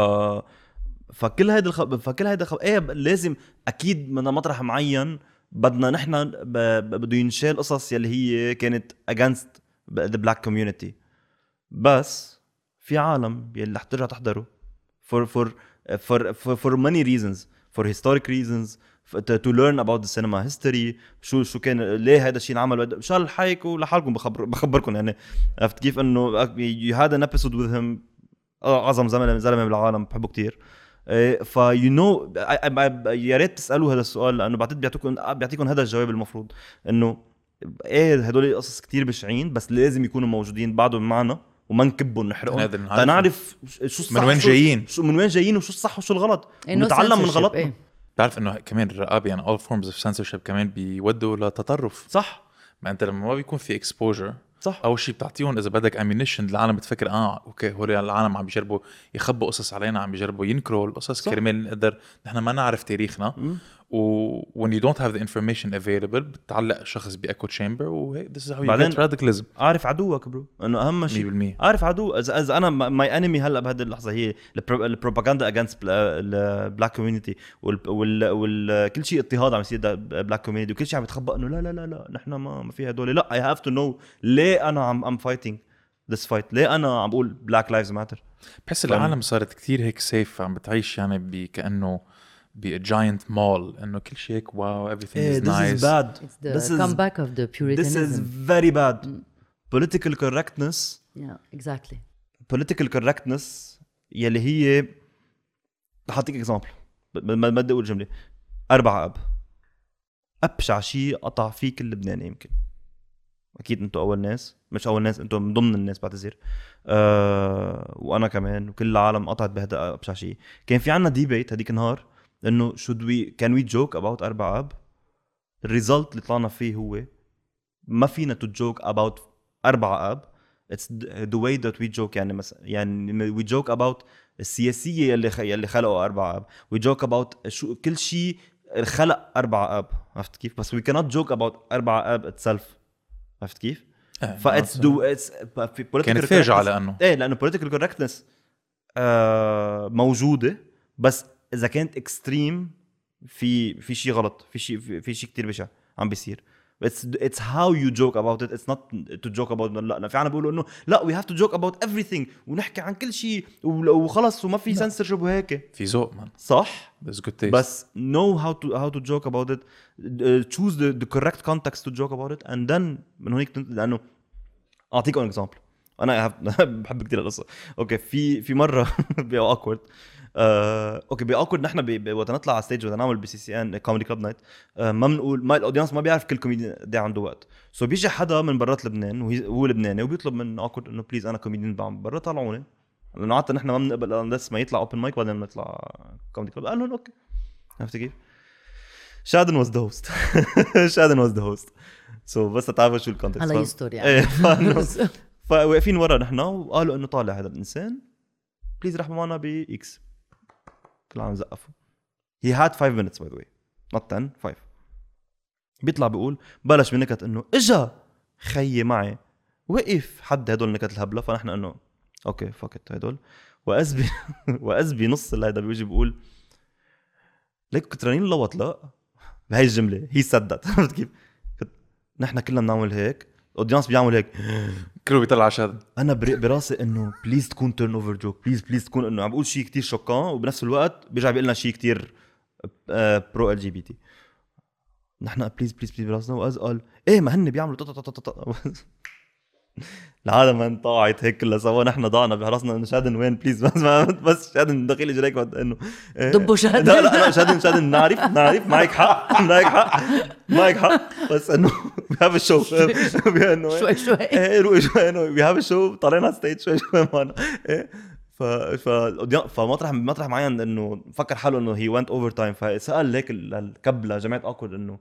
فكل هيدا الخ... فكل هيدا الخ... إيه لازم أكيد من مطرح معين بدنا نحن بده ينشال قصص يلي هي كانت against the black community. بس في عالم يلي رح ترجع تحضره. For, for many reasons. For historic reasons. F- to, to learn about the cinema history. شو شو كان ليه هذا الشيء انعمل. ان شاء الله حيكوا لحالكم بخبر بخبركم. يعني عرفت كيف إنه had an episode with him. آه، أعظم زلمه زلمة بالعالم. بحبه كتير. فا you know يا ريت تسألوا هذا السؤال لأنه بعتقد بيعطيكم بيعطيكم هذا الجواب المفروض إنه إيه هدول قصص كتير بشعين بس لازم يكونوا موجودين بعدهم معنا وما نكبهم نحرقهم. تنعرف شو الصح من وين جايين. شو من وين جايين وشو الصح وشو الغلط إيه، no ونتعلم من غلطنا إيه. بتعرف إنه كمان الرقابة يعني all forms of censorship كمان بيودوا لتطرف صح ما أنت لما ما بيكون في exposure صح أول شيء بتعطيهم إذا بدك ammunition العالم بتفكر آه okay هول العالم عم بيجربوا يخبوا قصص علينا عم بيجربوا ينكروا القصص. كرمال نقدر نحن ما نعرف تاريخنا مم. و when you don't have the information available بتعلق شخص ب echo chamber وهيك this is how you بعدين- get radicalism. عارف عدوك bro إنه أهم شيء 100% عارف عدو اذا إذا أنا my enemy هلأ بهذه اللحظة هي البروباغندا against ال black community وكل شيء اضطهاد عم يصير black community وكل شيء عم يتخبى إنه لا لا لا لا نحن ما ما في هدول. لا I have to know ليه أنا عم I'm fighting this fight ليه أنا عم بقول Black Lives Matter بحس العالم صارت كتير هيك safe عم بتعيش يعني كأنه ب giant mall إنه كل شيء هيك wow everything إيه، is this is nice. bad. It's the this is comeback of the this is puritanism. very bad. Political correctness Yeah, exactly. political correctness يلي هي رح اعطيك example ما بدي أقول جملة. أربع آب. أبشع شيء قطع فيه كل لبنان يمكن. أكيد أنتم أول ناس. مش أول ناس أنتم من ضمن الناس بعتذر أه وأنا كمان وكل العالم قطعت بهذا أبشع شيء كان في عنا debate هذيك النهار. إنه should we can we joke about أربع آب؟ ال result اللي طلعنا فيه هو ما فينا to joke about أربع آب. it's the way that we joke يعني مثلا يعني we joke about السياسية يلي خ... يلي خلقوا أربع آب. we joke about شو كل شيء خلق أربع آب. عرفت كيف؟ بس وي كانت جوك اباوت أربع آب itself عرفت كيف؟ ف it's آه، though it's كانت فاجعه لأنه إيه لأنه political correctness آه موجودة بس إذا كانت extreme في في شيء غلط في شيء في, شيء كثير بشع عم بيصير. it's it's how you joke about it it's not to joke about لا في عنا بيقولوا إنه لا we have to joke about everything. ونحكي عن كل شيء وخلص وما في سنسورشيب وهيك في ذوق man صح؟ There's good taste. بس know how to how to joke about it. Uh, choose the, the correct context to joke about it. And then من هونيك لأنه اعطيكم example أنا <laughs> بحب كثير القصة. okay في في مرة <laughs> Awkword آه، okay ب Awkword نحن ب- ب- وقت نطلع على stage وقت نعمل بي سي سي إن comedy club night آه، ما بنقول ما ال audience ما بيعرف كل كوميديان قد إيه عنده وقت. so بيجي حدا من برات لبنان وهو لبناني وبيطلب من Awkword إنه please أنا كوميديان بعمل برا طلعوني. لأنه عادة نحن ما بنقبل unless ما يطلع open mic بعدين نطلع comedy club قال لهم okay عرفت كيف؟ شادن was the host شادن was the host so بس تعرفوا شو ال context الله يستر يعني. فإنه- <laughs> فواقفين ورا نحن وقالوا إنه طالع هذا الإنسان please رحبوا معنا باكس كل عام زقفوا هي هاد 5 minutes by the way not 10 5 بيطلع بيقول بلش بنكت إنه إجا خيي معي. وقف حد هدول نكت الهبلة؟ فنحن انه okay فكت هدول. واذ بي <laughs> واذ بنص هيدا بيجي بيقول ليك كترانين لوط لا. بهي الجملة. هي سدت <laughs> عرفت كيف؟ نحن كلنا بنعمل هيك. ال audience بيعمل هيك كله بيطلع على شادن أنا براسي إنه please تكون turn over joke please please تكون إنه عم بقول شيء كتير choquant وبنفس الوقت بيرجع بيقول لنا شيء كتير pro LGBT نحن please please please براسنا. وإذ قال إيه ما هن بيعملوا العالم ما انطاعت هيك كلها سوا نحن ضعنا براسنا إنه شادن وين please بس بس شادن دخيل اجريك إنه إيه. دبوا شادن. لا لا لا شادن شادن نعرف نعرف معك حق معك حق معك حق بس إنه we have show انه شوي شوي إيه روقي شوي إنه وي هاف شو طالعين على stage شوي شوي معنا إيه ف ف فمطرح مطرح معين إنه فكر حاله إنه he went over time فسأل هيك ال- الكب لجماعه Awkword إنه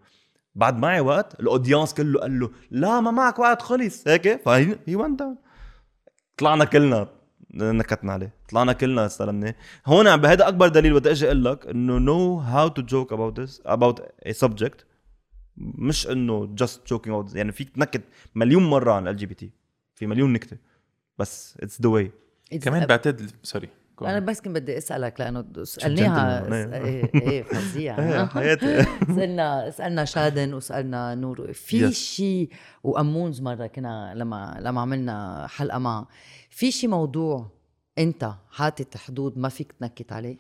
بعد معي وقت ال audience كله قال له لا ما معك وقت خلص هيك؟ ف he he went down طلعنا كلنا نكتنا عليه. طلعنا كلنا استلمناه. هون بهذا أكبر دليل بدي أجي أقول لك إنه know how to joke about this about a subject مش إنه just joking about يعني فيك تنكت مليون مرة عن ال LGBT في مليون نكتة. بس it's the way كمان بعتقد sorry أنا بس كنت بدي أسألك لأنه سالناها. إيه إيه <laughs> فظيع. إيه ها؟ حياتي. <laughs> سالنا سألنا شادن وسألنا نور. في. شيء وأمونز مرة كنا لما لما عملنا حلقة معه في شيء موضوع أنت حاطط حدود ما فيك تنكت عليه؟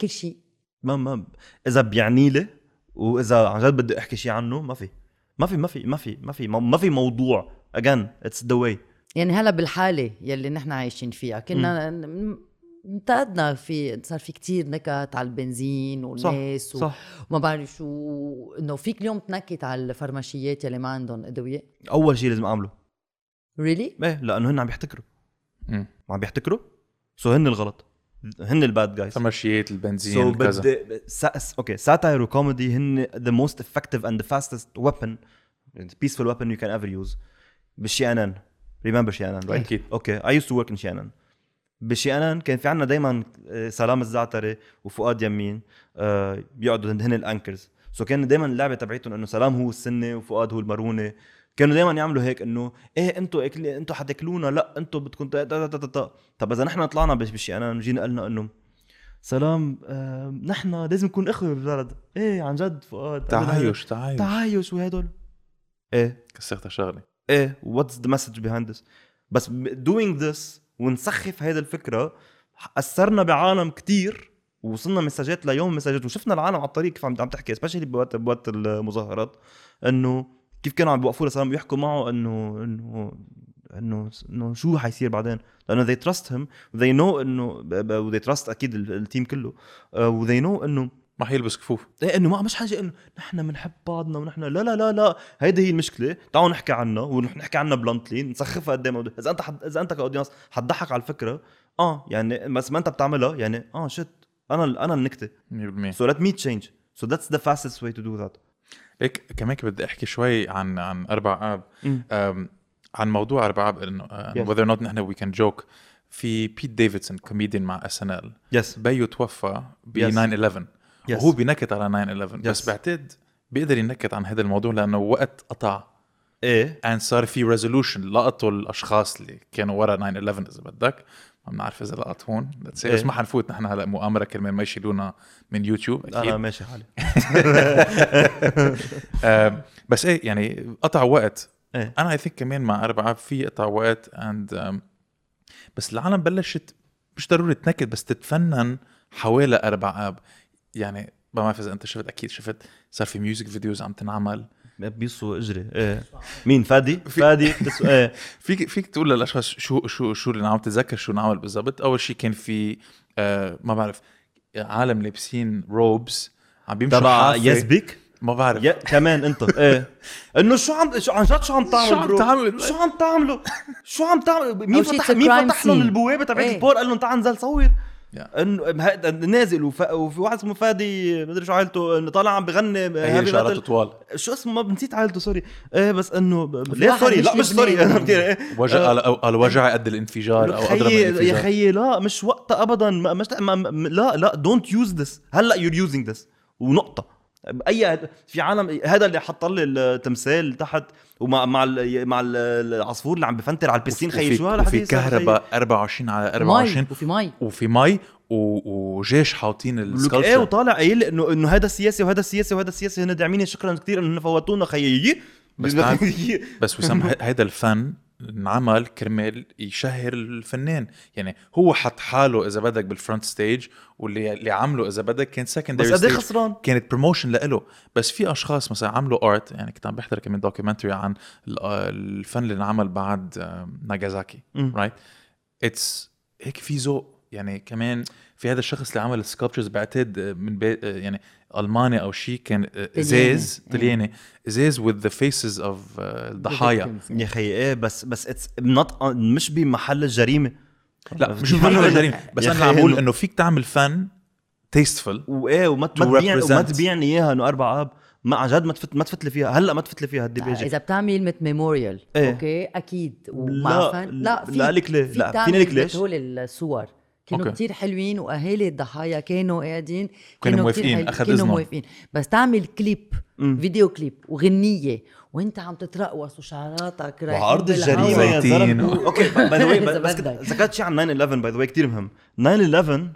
كل شيء ما ما إذا بيعني لي وإذا عن جد بدي أحكي شيء عنه ما في. ما في ما في ما في ما في ما في موضوع. again it's the way يعني هلا بالحالة يلي نحن عايشين فيها. كنا انتقدنا في صار في كتير نكت على البنزين والناس و- صح. وما بعرف شو انه فيك اليوم تنكت على الفرماشيات يلي ما عندهم أدوية. أول شيء لازم أعمله. really إيه لأنه هن عم يحتكروا مم. عم بيحتكروا. so هن الغلط. هن ال bad guys فرماشيات البنزين so وكذا بدي سا... okay satire و comedy هن the most effective and the fastest weapon peaceful weapon you can ever use بالشي ان ان remember شي ان ان right أكيد. أوكي اي يوست تو ورك ان شي ان ان بشي ان ان كان في عنا دائما سلام الزعتري وفؤاد يمين آه، بيقعدوا هن ال anchors. so كان دائما اللعبة تبعتهم إنه سلام هو السني وفؤاد هو الماروني. كانوا دائما يعملوا هيك إنه إيه أنتوا اكل أنتوا حتاكلونا؟ لا أنتوا بدكم. طب إذا نحن طلعنا بش- بشي أنا جينا قلنا إنه سلام آه نحن لازم نكون إخوة بالبلد. إيه عن جد فؤاد. تعايش تعايش. تعايش وهدول. إيه. كسرتها شغله إيه what's the message behind this بس doing this ونسخف هيدا الفكرة. أثرنا بعالم كتير ووصلنا مساجات ليوم مساجات وشفنا العالم على الطريق كيف عم تحكي specially بوقت بوقت المظاهرات إنه كيف كانوا عم بيوقفوا لسلام بيحكوا معه انه انه إنه إنه شو حيصير بعدين. لأنه they trust him they know انه they trust أكيد ال- ال team كله. و they know إنه ما حيلبس كفوف. إيه إنه ما مش حاجة إنه نحن بنحب بعضنا ونحن لا لا لا لا. هيدي هي المشكلة. تعالوا نحكي عنها ونحكي عنها bluntly نسخفها قد ما إذا أنت حد... إذا أنت ك audience حتضحك على الفكرة آه يعني بس ما أنت بتعملها يعني آه shit أنا أنا النكتة. 100% so let me change so that's the fastest way to do that. هيك كمان بدي أحكي شوي عن عن أربع آب. عن موضوع أربع آب إنه or not نحن we can joke في بيت ديفيدسون كوميديان مع SNL yes بيو توفى ب Yes. 9 11 Yes. وهو بينكت على 9 11 بس Yes. بعتقد بيقدر ينكت عن هذا الموضوع لأنه وقت قطع. إيه. And صار في resolution لقطوا الأشخاص اللي كانوا ورا 9 11 إذا بدك. ما بنعرف إذا لقط هون. إيه. بس ما حنفوت. نحن هلا مؤامرة كرمال ما يشيلونا من يوتيوب أكيد. أنا ماشي حالي. <laughs> بس إيه يعني قطع وقت. إيه. أنا I think كمان مع أربعة في قطع وقت and بس العالم بلشت مش ضروري تنكت بس تتفنن حوالي أربع آب. يعني ما بعرف إذا أنت شفت أكيد شفت. صار في music videos عم تنعمل. بيسو إجري. إيه. مين؟ فادي؟ <laughs> فادي؟ بس إيه. <laughs> فيك فيك تقول للأشخاص شو شو شو اللي عم تتذكر شو انعمل بالضبط؟ أول شيء كان في آه ما بعرف عالم لابسين روبز عم بيمشوا تبع بيك ما بعرف. يا كمان أنت. إيه. <laughs> إنه شو عم شو عن جد شو عم تعمل شو عم؟ تعمل؟ شو عم تعملوا؟ شو عم تعمل مين فتح مين فتح لهم. البوابة تبعت إيه. البور قال لهم تعال انزل صور. انه نازل وف... وفي واحد اسمه فادي مدري شو عائلته إنه طالع عم بغني هي metal. طوال. شو اسمه؟ ما نسيت عائلته سوري إيه بس إنه ليه سوري لا مش سوري <laughs> إيه. وجع آه. على على وجع قد الانفجار أو اضرب يا خيي لا مش وقتها ابدا. ما مش ما ما- لا لا دونت يوز ذس هلأ يور يوزينج ذس ونقطة. أي في عالم هذا اللي حط لي التمثال تحت ومع مع ال- مع ال- العصفور اللي عم بفنتر على البسين خيي شو وفي هذا خيي؟ كهرباء 24 على مي 24 وفي مي. وفي مي و- وجيش حاطين لك إيه السكالتشر وطالع قايل لي إنه إنه هذا السياسي وهذا السياسي وهذا السياسي هن داعمين شكرا كثير إنه فوتونا خيي بس <laughs> بس وسام <laughs> هيدا الفن انعمل كرمال يشهر الفنان. يعني هو حط حاله إذا بدك بال front stage واللي اللي عمله إذا بدك كان بس secondary قد إيه stage خسران؟ كانت promotion لإله. بس في أشخاص مثلا عملوا art يعني كنت عم بحضر كمان documentary عن ال- الفن اللي انعمل بعد ناجازاكي. right it's هيك في ذوق. يعني كمان في هذا الشخص اللي عمل ال sculptures بعتقد آه، من بي آه، يعني ألماني أو شيء كان إزاز طلياني. إزاز with the faces of آه، الضحايا يا خيي إيه بس بس اتس نوت مش بمحل الجريمه لا مش بفهم الجريمه <laughs> بس أنا بقول إنه- إنه فيك تعمل فن تيستفul وايه وما تبيع وما. تبيعني إياها إنه أربع آب. ما عن جد ما تفت ما تفت لي فيها. هلأ ما تفت لي فيها الدباجه إذا بتعمل مثل ميموريال إيه. أوكي؟ أكيد. لا، ومع فن. لا في لا لك ليه؟ لا، فيني لك ليش؟ هول الصور. كانوا okay. كتير حلوين وأهالي الضحايا كانوا قاعدين كانوا موافقين، أخذ كانوا. موافقين بس تعمل كليب مم. فيديو كليب وغنية وأنت عم تترقص وشعراتك وعرض. الجريمة يا <laughs> okay by the way بس. ذكرت شيء عن 9 11 by the way كثير مهم 9 11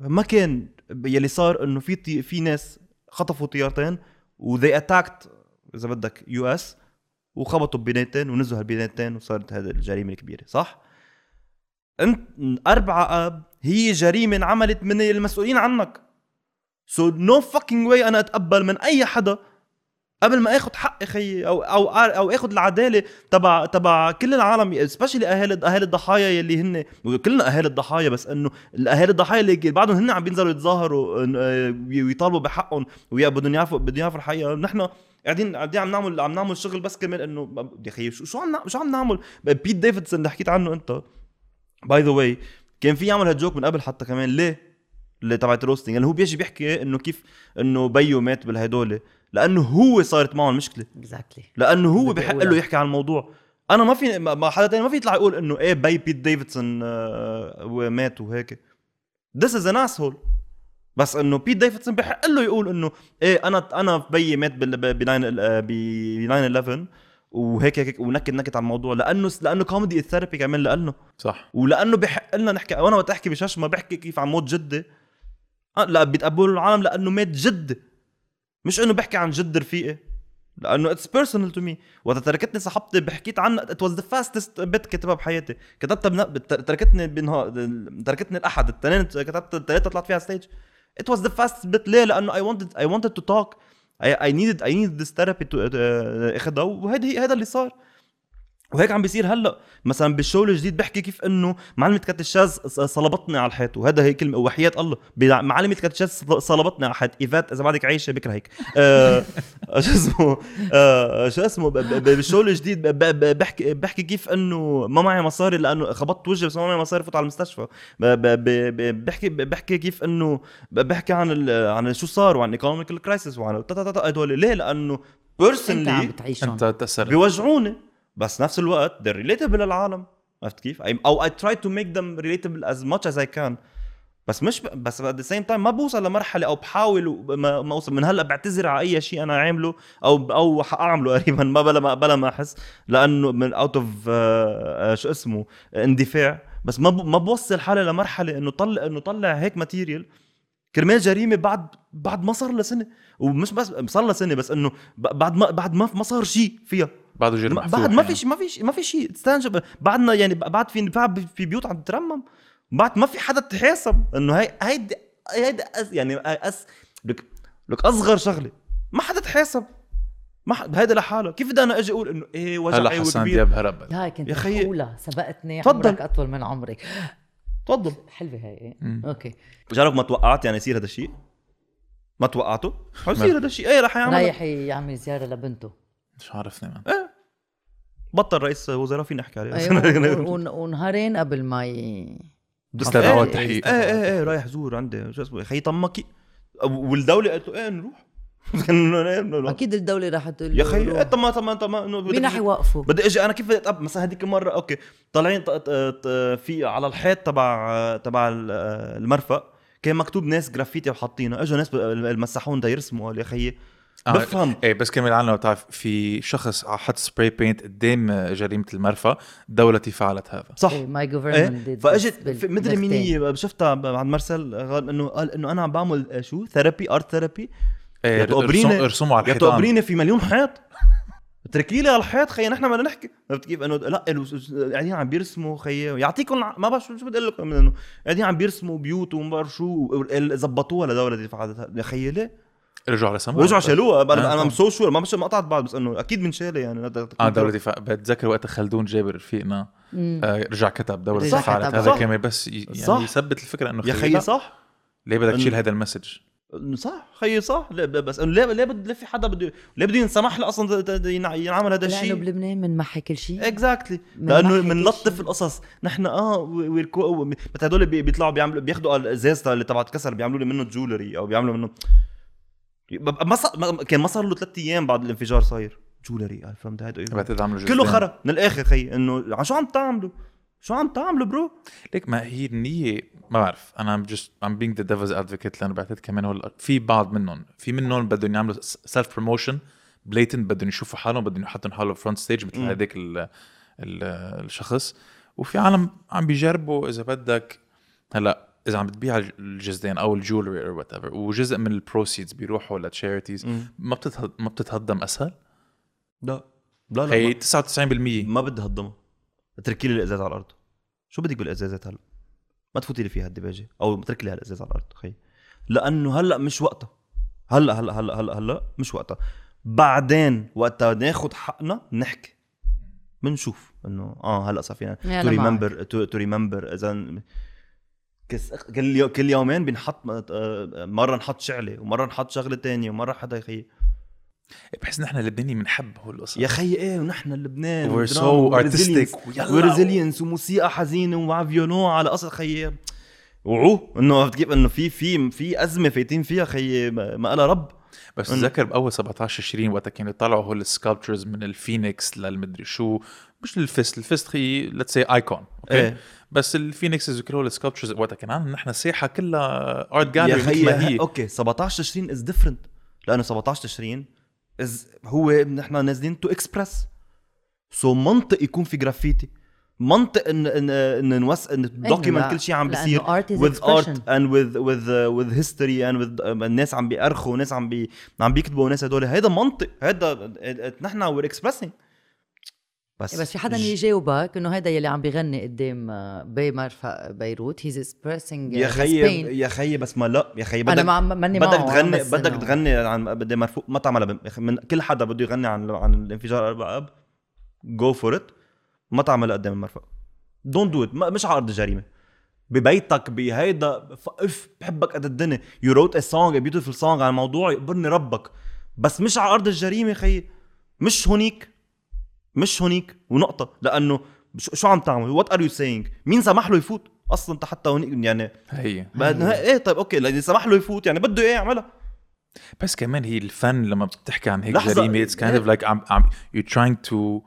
ما كان يلي صار إنه في طي... في ناس خطفوا طيارتين و they attacked إذا بدك US وخبطوا ببنايتين ونزلوا هالبنايتين وصارت هذه الجريمة الكبيرة صح؟ أنت أربعة آب هي جريمة انعملت من المسؤولين عنك. so no fucking way أنا أتقبل من أي حدا قبل ما اخذ حقي خيي أو أو أو اخذ العدالة تبع تبع كل العالم specially اهالي اهالي الضحايا يلي هن كلنا اهالي الضحايا بس إنه الاهالي الضحايا اللي بعدهم هن عم بينزلوا يتظاهروا آه، ويطالبوا بحقهم ويا بدهم يعرفوا بدهم يعرفوا الحقيقة. نحن قاعدين قاعدين عم نعمل عم نعمل شغل بس كمان إنه يا أخي شو عم شو عم نعمل؟ بيت ديفيدسون اللي حكيت عنه أنت. by the way كان في يعمل هال joke من قبل حتى كمان. ليه؟ اللي تبعت roasting يعني هو بيجي بيحكي إنه كيف إنه بيو مات بالهدول. لأنه هو صارت معه المشكلة exactly لأنه هو بحق. له يحكي عن الموضوع. أنا ما في ما- حدا تاني ما في يطلع يقول إنه إيه بي بيت ديفيدسون آه، ومات وهيك. This is an asshole. بس إنه بيت ديفيدسون بحق له يقول إنه إيه أنا أنا بيي مات ب 9 ب 9 11 وهيك هيك ونكت نكت على الموضوع لأنه لأنه comedy therapy كمان لأنه. صح. ولأنه بحق لنا نحكي وأنا وقت أحكي بششمه بحكي كيف عن موت جدي. آه، لا بيتقبلوا العالم لأنه مات جدي مش إنه بحكي عن جد رفيقي. لأنه it's personal to me وقت تركتني صاحبتي بحكيت عنها it was the fastest bit كتبها بحياتي. كتبتها بن... بت- تركتني بنها... تركتني الأحد التنين كتبت الثلاثه طلعت فيها stage it was the fast bit ليه؟ لأنه I wanted I wanted to talk I needed I needed this therapy to اخذها وهيدا هذا اللي صار. وهيك عم بيصير هلأ. مثلا بال show الجديد بحكي كيف إنه معلمة catéchèse صلبتني على الحيط وهذا هي كلمة وحياة الله. معلمة catéchèse صلبتني على الحيط. إيفات إذا بعدك عايشة بكرهك آه <laughs> شو اسمه؟ آه شو اسمه؟ بال show الجديد ب- ب- بحكي بحكي كيف إنه ما معي مصاري لأنه خبطت وجهي بس ما معي مصاري فوت على المستشفى. ب- ب- ب- ب- بحكي بحكي كيف إنه بحكي عن ال- عن شو صار وعن economical crisis وعن هدول. ليه؟ لأنه أنت عم personally بتعيشهم. أنت تأثرت. بيوجعوني. بس نفس الوقت they're relatable للعالم. عرفت كيف؟ أو I try to make them relatable as much as I can. بس مش ب... بس at the same time ما بوصل لمرحلة أو بحاول ما, ما أوصل. من هلأ بعتذر على أي شيء أنا عامله أو أو حأعمله <laughs> قريبا ما بلا ما بلا ما أحس. لأنه من out of شو اسمه؟ اندفاع. بس ما ب... ما بوصل حالي لمرحلة إنه طلع إنه طلع هيك ماتيريال كرمال جريمة بعد بعد ما صار لها سنة. ومش بس صار لها سنة بس إنه بعد ما بعد ما ما صار شيء فيها. بعده جرم ما- محفوظ بعد ما يعني. في شيء ما في شيء ما في شيء. تستنجب بعدنا يعني بعد في بعد في بيوت عم تترمم بعد ما في حدا تحاسب إنه هي هيدي هيدي أس يعني أس لك لك أصغر شغلة. ما حدا تحاسب. ما ح- هيدا لحاله. كيف بدي أنا أجي أقول إنه إيه هلا وجعي حسان وكبير دياب هرب. هاي كنت يا خيي. أولى سبقتني تفضل. عمرك أطول من عمري تفضل. حلوة هاي مم. أوكي. جرب ما توقعت يعني يصير هذا الشيء؟ ما توقعته؟ حيصير هذا الشيء. إيه رح يعمل. رايح يعمل زيارة لبنته. مش عارفني مان بطل رئيس وزراء فينا نحكي عليه. <laughs> ون- ونهارين قبل ما ي... بس إيه تدعوات إيه إيه إيه رايح زور عندي شو اسمه خي طمكي. والدولة قالت له إيه نروح. <laughs> إيه،. أكيد الدولة راح تقول يا له خي روح. إيه، طب ما طب ما طب مين رح يوقفوا؟ بدي أجي أنا كيف بدي أتقبل مثلا هذيك المره أوكي. طالعين في على الحيط تبع تبع ال- المرفق كان مكتوب ناس جرافيتي وحاطينها إجوا ناس المسحون دا يرسموا قال يا خيي آه، بفهم إيه بس كمان العالم لو بتعرف في شخص حط سبراي بينت قدام جريمة المرفأ دولتي فعلت هذا. صح. ماي إيه؟ جوفرمنت فاجت في- مدري مين هي شفتها عند مرسل قال إنه قال إنه أنا عم بعمل آه، شو؟ ثيرابي ارت ثيرابي إيه يا ارسموا على يا الحيطان. تقبريني في مليون حيط. اتركي لي على الحيط خيي نحن بدنا نحكي. عرفت كيف؟ إنه لا قاعدين عم بيرسموا خيي يعطيكم ما بعرف شو شو بدي أقول لكم إنه قاعدين عم بيرسموا بيوت وما بعرف شو لدولة دي فعلتها. يا خيي ليه؟ رجعوا رسموا ورجعوا شالوها. آه، أنا أنا طبعاً. سو شور ما مش ما قطعت بعض بس إنه أكيد بنشالها يعني آه دولتي فا... بتذكر وقت خلدون جابر رفيقنا آه رجع كتب فعلت كتب. هذا. كمان بس ي- يعني صح. يثبت الفكرة إنه يا خيي صح. ليه بدك تشيل هذا ال message؟ صح. خيي صح. لا ب- بس إنه ليه ليه بد- ليه في حدا بده ليه بده ينسمح له أصلا ت- ت- ينع- ينعمل هذا لأنه الشيء؟ بلبنان بنمحي كل شيء. exactly من لأنه بنلطف. القصص. نحن آه ويركو مثل هدول بي- بيطلعوا بيعملوا بياخذوا الازاز اللي تبعت كسر بيعملوا لي منه jewelry أو بيعملوا منه ما صار كان ما صار له ثلاث أيام بعد الانفجار صاير jewelry فهمت هيدا إيه؟ بعتقد عملوا كله. خرا من الآخر خي إنه عن شو عم تعملوا؟ شو عم تعملوا bro؟ ليك ما هي النية ما بعرف أنا I'm just I'm being the devil's advocate لأنه بعتقد كمان هو في بعض منهم في منهم بدهم يعملوا self promotion blatant بدهم يشوفوا حالهم بدهم يحطوا حالهم front stage مثل. هذاك ال- ال- الشخص وفي عالم عم بيجربوا إذا بدك هلأ إذا عم بتبيع الجزدان أو ال jewelry أو whatever وجزء من ال proceeds بيروحوا ل charities ما بتتهض ما بتتهضم أسهل؟ لا. لا لا هي ما, 99% ما بدي هضمها اتركي لي الإزاز على الأرض. شو بدك بالإزازات هلا؟ ما تفوتي لي فيها الدباجة. أو اترك لي هالإزاز على الأرض خي لأنه هلا مش وقتها. هلا هلا هلا هلا هلا مش وقتها. بعدين وقتها ناخذ حقنا نحكي. بنشوف إنه آه هلا صار فينا to. remember to remember إذا كل كل يومين بنحط آه، مرة نحط شعله ومرة نحط شغلة تانية ومرة حدا يخي بحس نحن اللبنانيين بنحب هول القصص. يا خي إيه ونحن لبنان so artistic. ويلا. و resilience وموسيقى حزينة ومع violon على قصة خي وعو إنه عرفت كيف؟ إنه في في في أزمة فايتين فيها خي ما ما لها رب. بس إنه- تذكر بأول 17 20 وقتها كانوا يطلعوا هول ال sculptures من الفينيكس للمدري شو مش لل fist ال fist هي let's say icon أوكي بس الفينيكسز وكل هول ال sculptures وقتها كان عندنا نحن ساحه كلها art gallery مثل ما هي. أوكي 17 تشرين is different لأنه 17 تشرين is هو نحن نازلين to express so منطق يكون في جرافيتي منطق إن إن إن نحن we document لا، كل شيء عم بيصير with art and with with uh, with history and with uh, الناس عم بيأرخوا وناس عم بي عم بيكتبوا وناس هدول. هيدا منطق هيدا نحن we're expressing بس بس في حدا ج- يجاوبك إنه هيدا يلي عم بيغني قدام آه، بي مرفق بيروت he's expressing يا خيي يا خيي بس ما لا يا خيي أنا بدك ما ماني بدك معه، تغني بدك إنه- تغني عن بدي مرفوع ما تعملها من كل حدا بده يغني عن عن الانفجار أربعة اب go for it ما تعملها قدام المرفق don't do it مش على ارض الجريمه ببيتك بهيدا if بحبك قد الدنيا. you wrote a song a beautiful song عن موضوع يقبرني ربك. بس مش على ارض الجريمه خيي. مش هونيك. مش هونيك ونقطة. لأنه شو عم تعمل؟ what are you saying مين سمح له يفوت؟ أصلا انت حتى هونيك يعني. هي بعد إيه طيب أوكي لأنه سمح له يفوت يعني بده إيه يعملها. بس كمان هي الفن لما بتحكي عن هيك. جريمة it's kind of like عم عم you trying to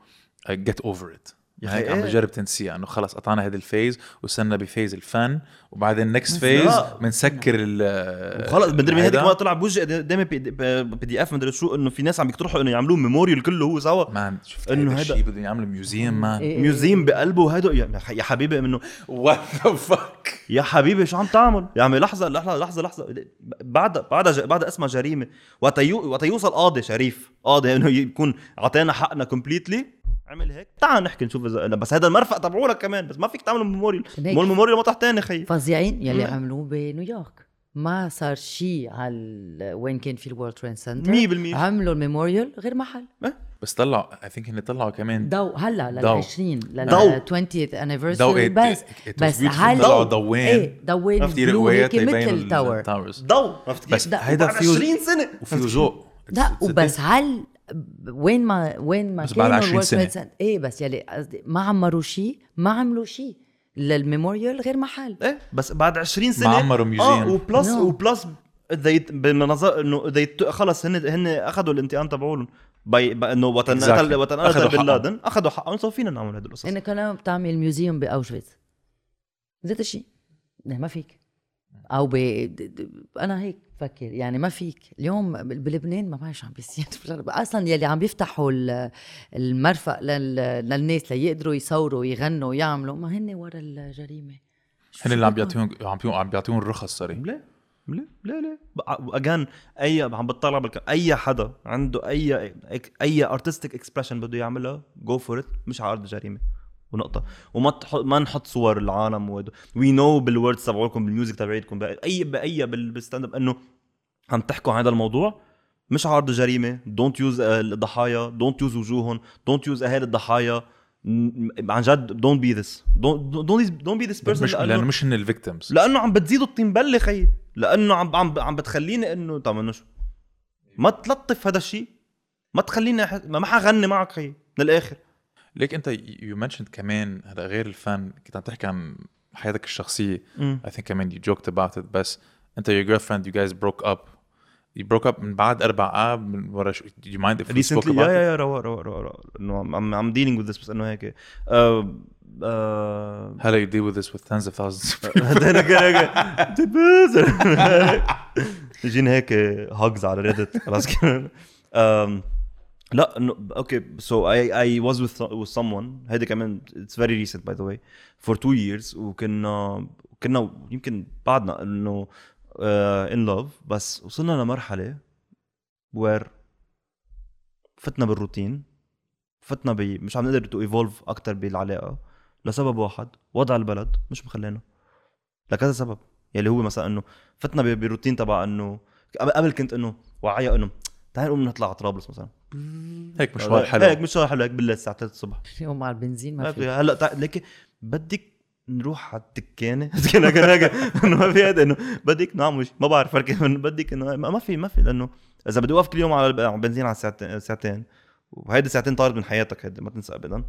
get over it يا هيك أخي عم إيه. بجرب تنسيها إنه خلص قطعنا هذا ال phase وصلنا ب phase الفن وبعدين next phase. بنسكر ال خلص مدري مين هذيك هيدا. ما طلع بوجهي دائما PDF مدري شو إنه في ناس عم يقترحوا إنه يعملوه memorial كله هو سوا man شفت إنه هذا الشيء بدهم يعملوا museum man إيه. museum بقلبه هيدا يا حبيبي إنه what the fuck يا حبيبي شو عم تعمل؟ يا عمي لحظة لحظة لحظة لحظة بعد بعد بعد اسمها جريمة وقت يوصل قاضي شريف قاضي إنه يكون أعطينا حقنا completely عمل هيك. تعال نحكي نشوف اذا بس هذا المرفق تبعولك كمان بس ما فيك تعمل memorial مو ال memorial مطرح تاني خي فظيعين يلي مم. عملوه بنيويورك. ما صار شيء على وين كان في ال World Trade Center. 100% عملوا ال memorial غير محل. بس طلعوا I think هن طلعوا كمان. ضو هلا لل ضو. 20 لل ضو. 20th anniversary. ضو it- بس بس. هل طلعوا ضوين إيه بلو قويات هيك مثل التاور. ضو عرفت كيف؟ بس هيدا بعد فيه 20 سنة. وفيه ذوق لا؟ وبس هل وين ما وين ما بس بعد كانوا 20 الورلد سنة. تريد سنتر- إيه بس يلي قصدي ما عمروا شيء ما عملوا شيء للميموريال غير محل إيه بس بعد 20 سنة ما عمروا آه museum. وبلس No. وبلس they بنظر إنه they خلص هن هن أخذوا الانتقام تبعولهم باي باي- إنه وقت Exactly. قتل وقت أخذوا قتل بن. لادن أخذوا حقهم so فينا نعمل هدول القصص انك لما بتعمل museum بأوشفيتز ذات الشيء لا، ما فيك أو ب... أنا هيك بفكر يعني ما فيك. اليوم بلبنان ما بعرف شو عم بيصير. <laughs> أصلا يلي عم بيفتحوا ال- المرفق لل... للناس ليقدروا يصوروا ويغنوا ويعملوا ما هن ورا الجريمة. هن اللي عم؟ بيعطيهم عم بيعطيهم عم بيعطيهم الرخص صاري ليه؟ ليه؟ ليه؟ ليه؟ again اي عم بتطلع بالك أي حدا عنده اي أي artistic expression بده يعملها go for it مش على ارض الجريمه ونقطة. وما تحط ما نحط صور العالم وي no بال words تبعولكم بال music تبعيتكم باي باي بال- بال stand up إنه عم تحكوا عن هذا الموضوع مش على ارض الجريمه don't use الضحايا. don't use وجوههم. don't use اهالي الضحايا. عن جد don't be this don't be this مش person لأنه مش هن ال victims لأنه عم بتزيدوا الطين بله خيي لأنه عم عم عم بتخليني إنه طب إنه شو؟ ما تلطف هذا الشيء ما تخليني أح... ما حغني معك خيي من الآخر. ليك أنت you mentioned كمان هذا غير الفن كنت عم تحكي عن حياتك الشخصية. I think كمان you joked about it بس أنت your girlfriend you guys broke up. You broke up من بعد أربع آب من ورا شو do you mind if we spoke about يا يا روا روا روا روا إنه عم dealing with this بس إنه هيك. آه، آه، هلا you deal with this with tens of thousands of people <laughs> يجيني <laughs> هيك هاجز على Reddit خلاص أم، لا انه okay so I I was with someone. هيدي كمان it's very recent by the way for two years. وكنا كنا يمكن بعدنا إنه in love بس وصلنا لمرحلة where فتنا بالروتين. فتنا ب مش عم نقدر to evolve أكثر بالعلاقة. لسبب واحد وضع البلد مش مخلينا. لكذا سبب. يلي هو مثلا إنه فتنا ب- بالروتين تبع إنه قبل كنت إنه وعيا إنه تعال نقوم نطلع على طرابلس مثلا. هيك مشوار حلو. هيك مشوار حلو هيك بالليل الساعة 3 الصبح. اليوم مع البنزين ما في. هلأ تع- ليك بدك نروح على التكانه <laughs> كنا كنا هيك انه ما في هذا إنه بدك نعم مش ما بعرف فرق بدك انه ما ما في ما في لأنه إذا بدي أوقف كل يوم على الب- على البنزين على ساعتين ساعتين وهيدي ساعتين طارت من حياتك هيدي ما تنسى ابدا.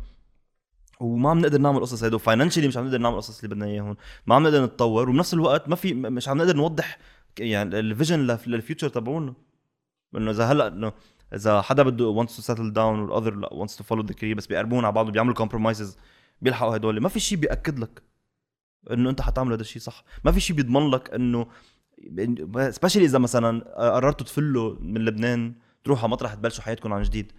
وما عم نقدر نعمل قصص هيدي و financially مش عم نقدر نعمل قصص اللي بدنا إياهم. ما عم نقدر نتطور وبنفس الوقت ما في مش عم نقدر نوضح يعني ال vision لل future تبعونا. إنه إذا هلأ إنه إذا حدا بده wants to settle down وال other لا wants to follow the career بس بيقربون على بعض وبيعملوا compromises بيلحقوا هدول ما في شيء بيأكد لك إنه أنت حتعمل هذا الشيء صح. ما في شيء بيضمن لك إنه specially إذا مثلا قررتوا تفلوا من لبنان تروحوا على مطرح تبلشوا حياتكم عن جديد.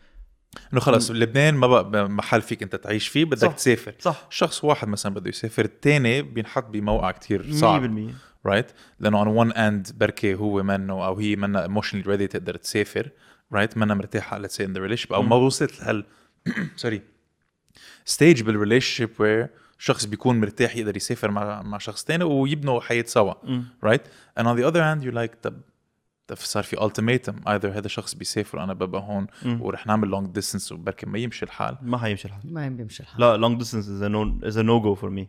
إنه خلص لبنان ما بقى محل فيك أنت تعيش فيه بدك صح. تسافر. صح. شخص واحد مثلا بده يسافر الثاني بينحط بموقع كتير 100% صعب right لأنه on one end بركي هو منه أو هي منها emotionally ready تقدر تسافر. right منها مرتاحه let's say in the relationship أو ما وصلت لهال sorry stage بال relationship where شخص بيكون مرتاح يقدر يسافر مع مع شخص تاني ويبنوا حياة سوا right and on the other hand you're like طب طب صار في ultimatum. either هذا الشخص بيسافر وأنا ببقى هون ورح نعمل long distance وبركي ما يمشي الحال. ما حيمشي الحال. ما بيمشي الحال. لا long distance is a no is a no go for me.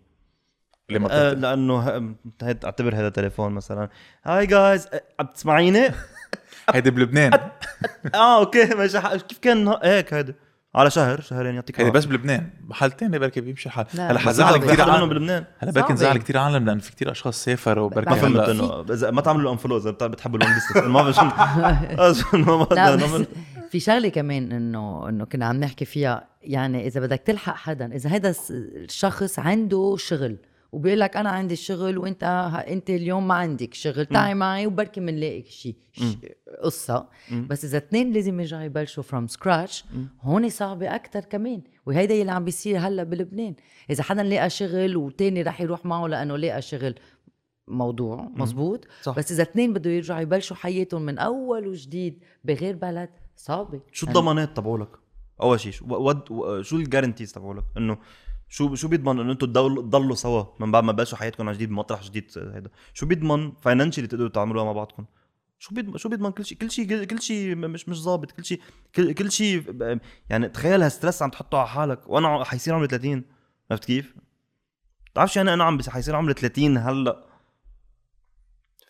ليه ما آه؟ لأنه أعتبر هذا تليفون مثلا. هاي جايز عم تسمعيني؟ هيدي بلبنان. آه okay ماشي. ح- كيف كان هيك هيدا على شهر شهرين يعطيك هيدي. بس بلبنان. محل تاني بركي بيمشي الحال لا، هلا حزعل. كثير عالم. بلبنان. هلا بركي. نزعل كثير عالم لأن في كثير أشخاص سافروا ما بركي فهمت هلا إنه إذا ما تعملوا انفلو اذا بتحبوا ال long distance ما بعرف <laughs> ما في شغلة كمان انه إنه كنا عم نحكي فيها. يعني إذا بدك تلحق حدا إذا هذا الشخص عنده شغل وبيقول لك أنا عندي الشغل وإنت إنت اليوم ما عندك شغل تعي معي وبركي بنلاقي شيء قصة. بس إذا اثنين لازم يرجعوا يبلشوا from scratch هون صعبة أكثر كمان. وهيدا اللي عم بيصير هلأ بلبنان. إذا حدا لقى شغل وتاني رح يروح معه لأنه لقى شغل موضوع مزبوط. صح. بس إذا اثنين بده يرجعوا يبلشوا حياتهم من أول وجديد بغير بلد صعبة. شو الضمانات تبعولك؟ أول شيء شو ال guarantees تبعولك؟ إنه شو شو بيضمن إنه أنتم تضلوا سوا من بعد ما بلشوا حياتكم عن جديد بمطرح جديد هيدا؟ شو بيضمن financially تقدروا تعملوها مع بعضكم؟ شو بيضمن شو بيضمن كل شيء كل شيء كل شيء مش مش ظابط كل شيء كل, كل شيء يعني تخيل هال stress عم تحطه على حالك. وأنا حيصير عمري 30 عرفت كيف؟ بتعرف شو يعني أنا عم حيصير عمري 30 هلأ.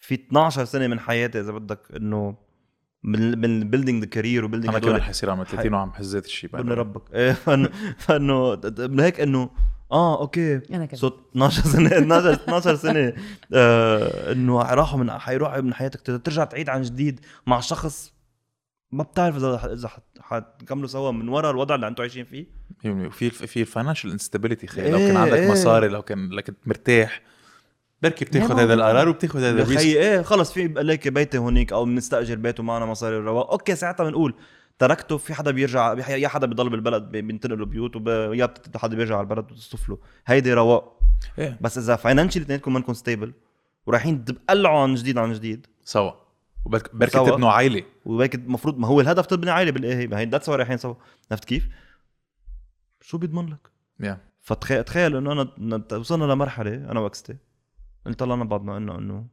في 12 سنة من حياتي إذا بدك إنه من من building the career و building أنا كمان حيصير عمري 30 وعم حزيت الشيء ابن ربك. إيه فانه فانه من هيك إنه آه okay. أنا كمان so 12 سنة 12 12 سنة آه إنه راحوا من حيروحوا من حياتك. ترجع تعيد عن جديد مع شخص ما بتعرف إذا إذا حتكملوا سوا من ورا الوضع اللي أنتم عايشين فيه. في في ال financial instability خي لو إيه، كان عندك إيه. مصاري لو كان لك مرتاح. بركي بتاخذ هذا القرار وبتاخذ هذا ال risk خيي إيه خلص في لك بيتي هونيك أو بنستاجر بيت ومعنا مصاري الرواق. okay ساعتها بنقول تركته في حدا بيرجع يا حدا بيضل بالبلد بينتقلوا بيوت وب- يا بت- حدا بيرجع على البلد وتصفله هيدي رواق. إيه. بس إذا financially اثنينكم منكم stable ورايحين تقلعوا عن جديد عن جديد. سوا. وبركي. تبنوا عائلة. وهيك المفروض ما هو الهدف تبني عائلة بالايه ما هي that's رايحين سوا. عرفت كيف؟ شو بيضمن لك؟ yeah. فتخيل تخيل إنه انا وصلنا لمرحلة أنا و ex تي. طلعنا بعضنا انه انه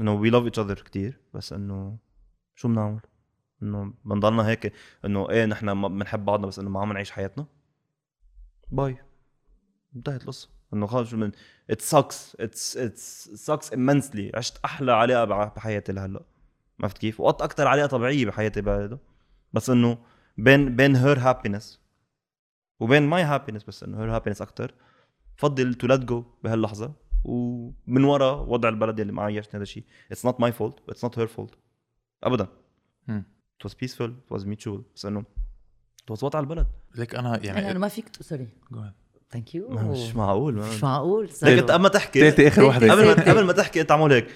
إنه we love each other كثير بس إنه شو بنعمل؟ إنه بنضلنا هيك إنه إيه نحن بنحب بعضنا بس إنه ما عم نعيش حياتنا. bye. انتهت القصة. إنه خلص من it sucks it's it sucks immensely. عشت أحلى علاقة بحياتي لهلأ. عرفت كيف؟ وقت أكثر علاقة طبيعية بحياتي بعد بس إنه بين بين her happiness وبين my happiness بس إنه her happiness أكثر بفضل to let go بهاللحظة. ومن ورا وضع البلد اللي معي عشان هذا الشيء it's not my fault it's not her fault ابدا. it was peaceful. It was mutual. بس انه it was وضع البلد. لك أنا يعني أنا ما فيك sorry Go ahead. thank you ما مش معقول ما مش معقول. لك انت اما تحكي تالتة آخر وحده قبل ما ثابتة. قبل ما تحكي انت عمول هيك.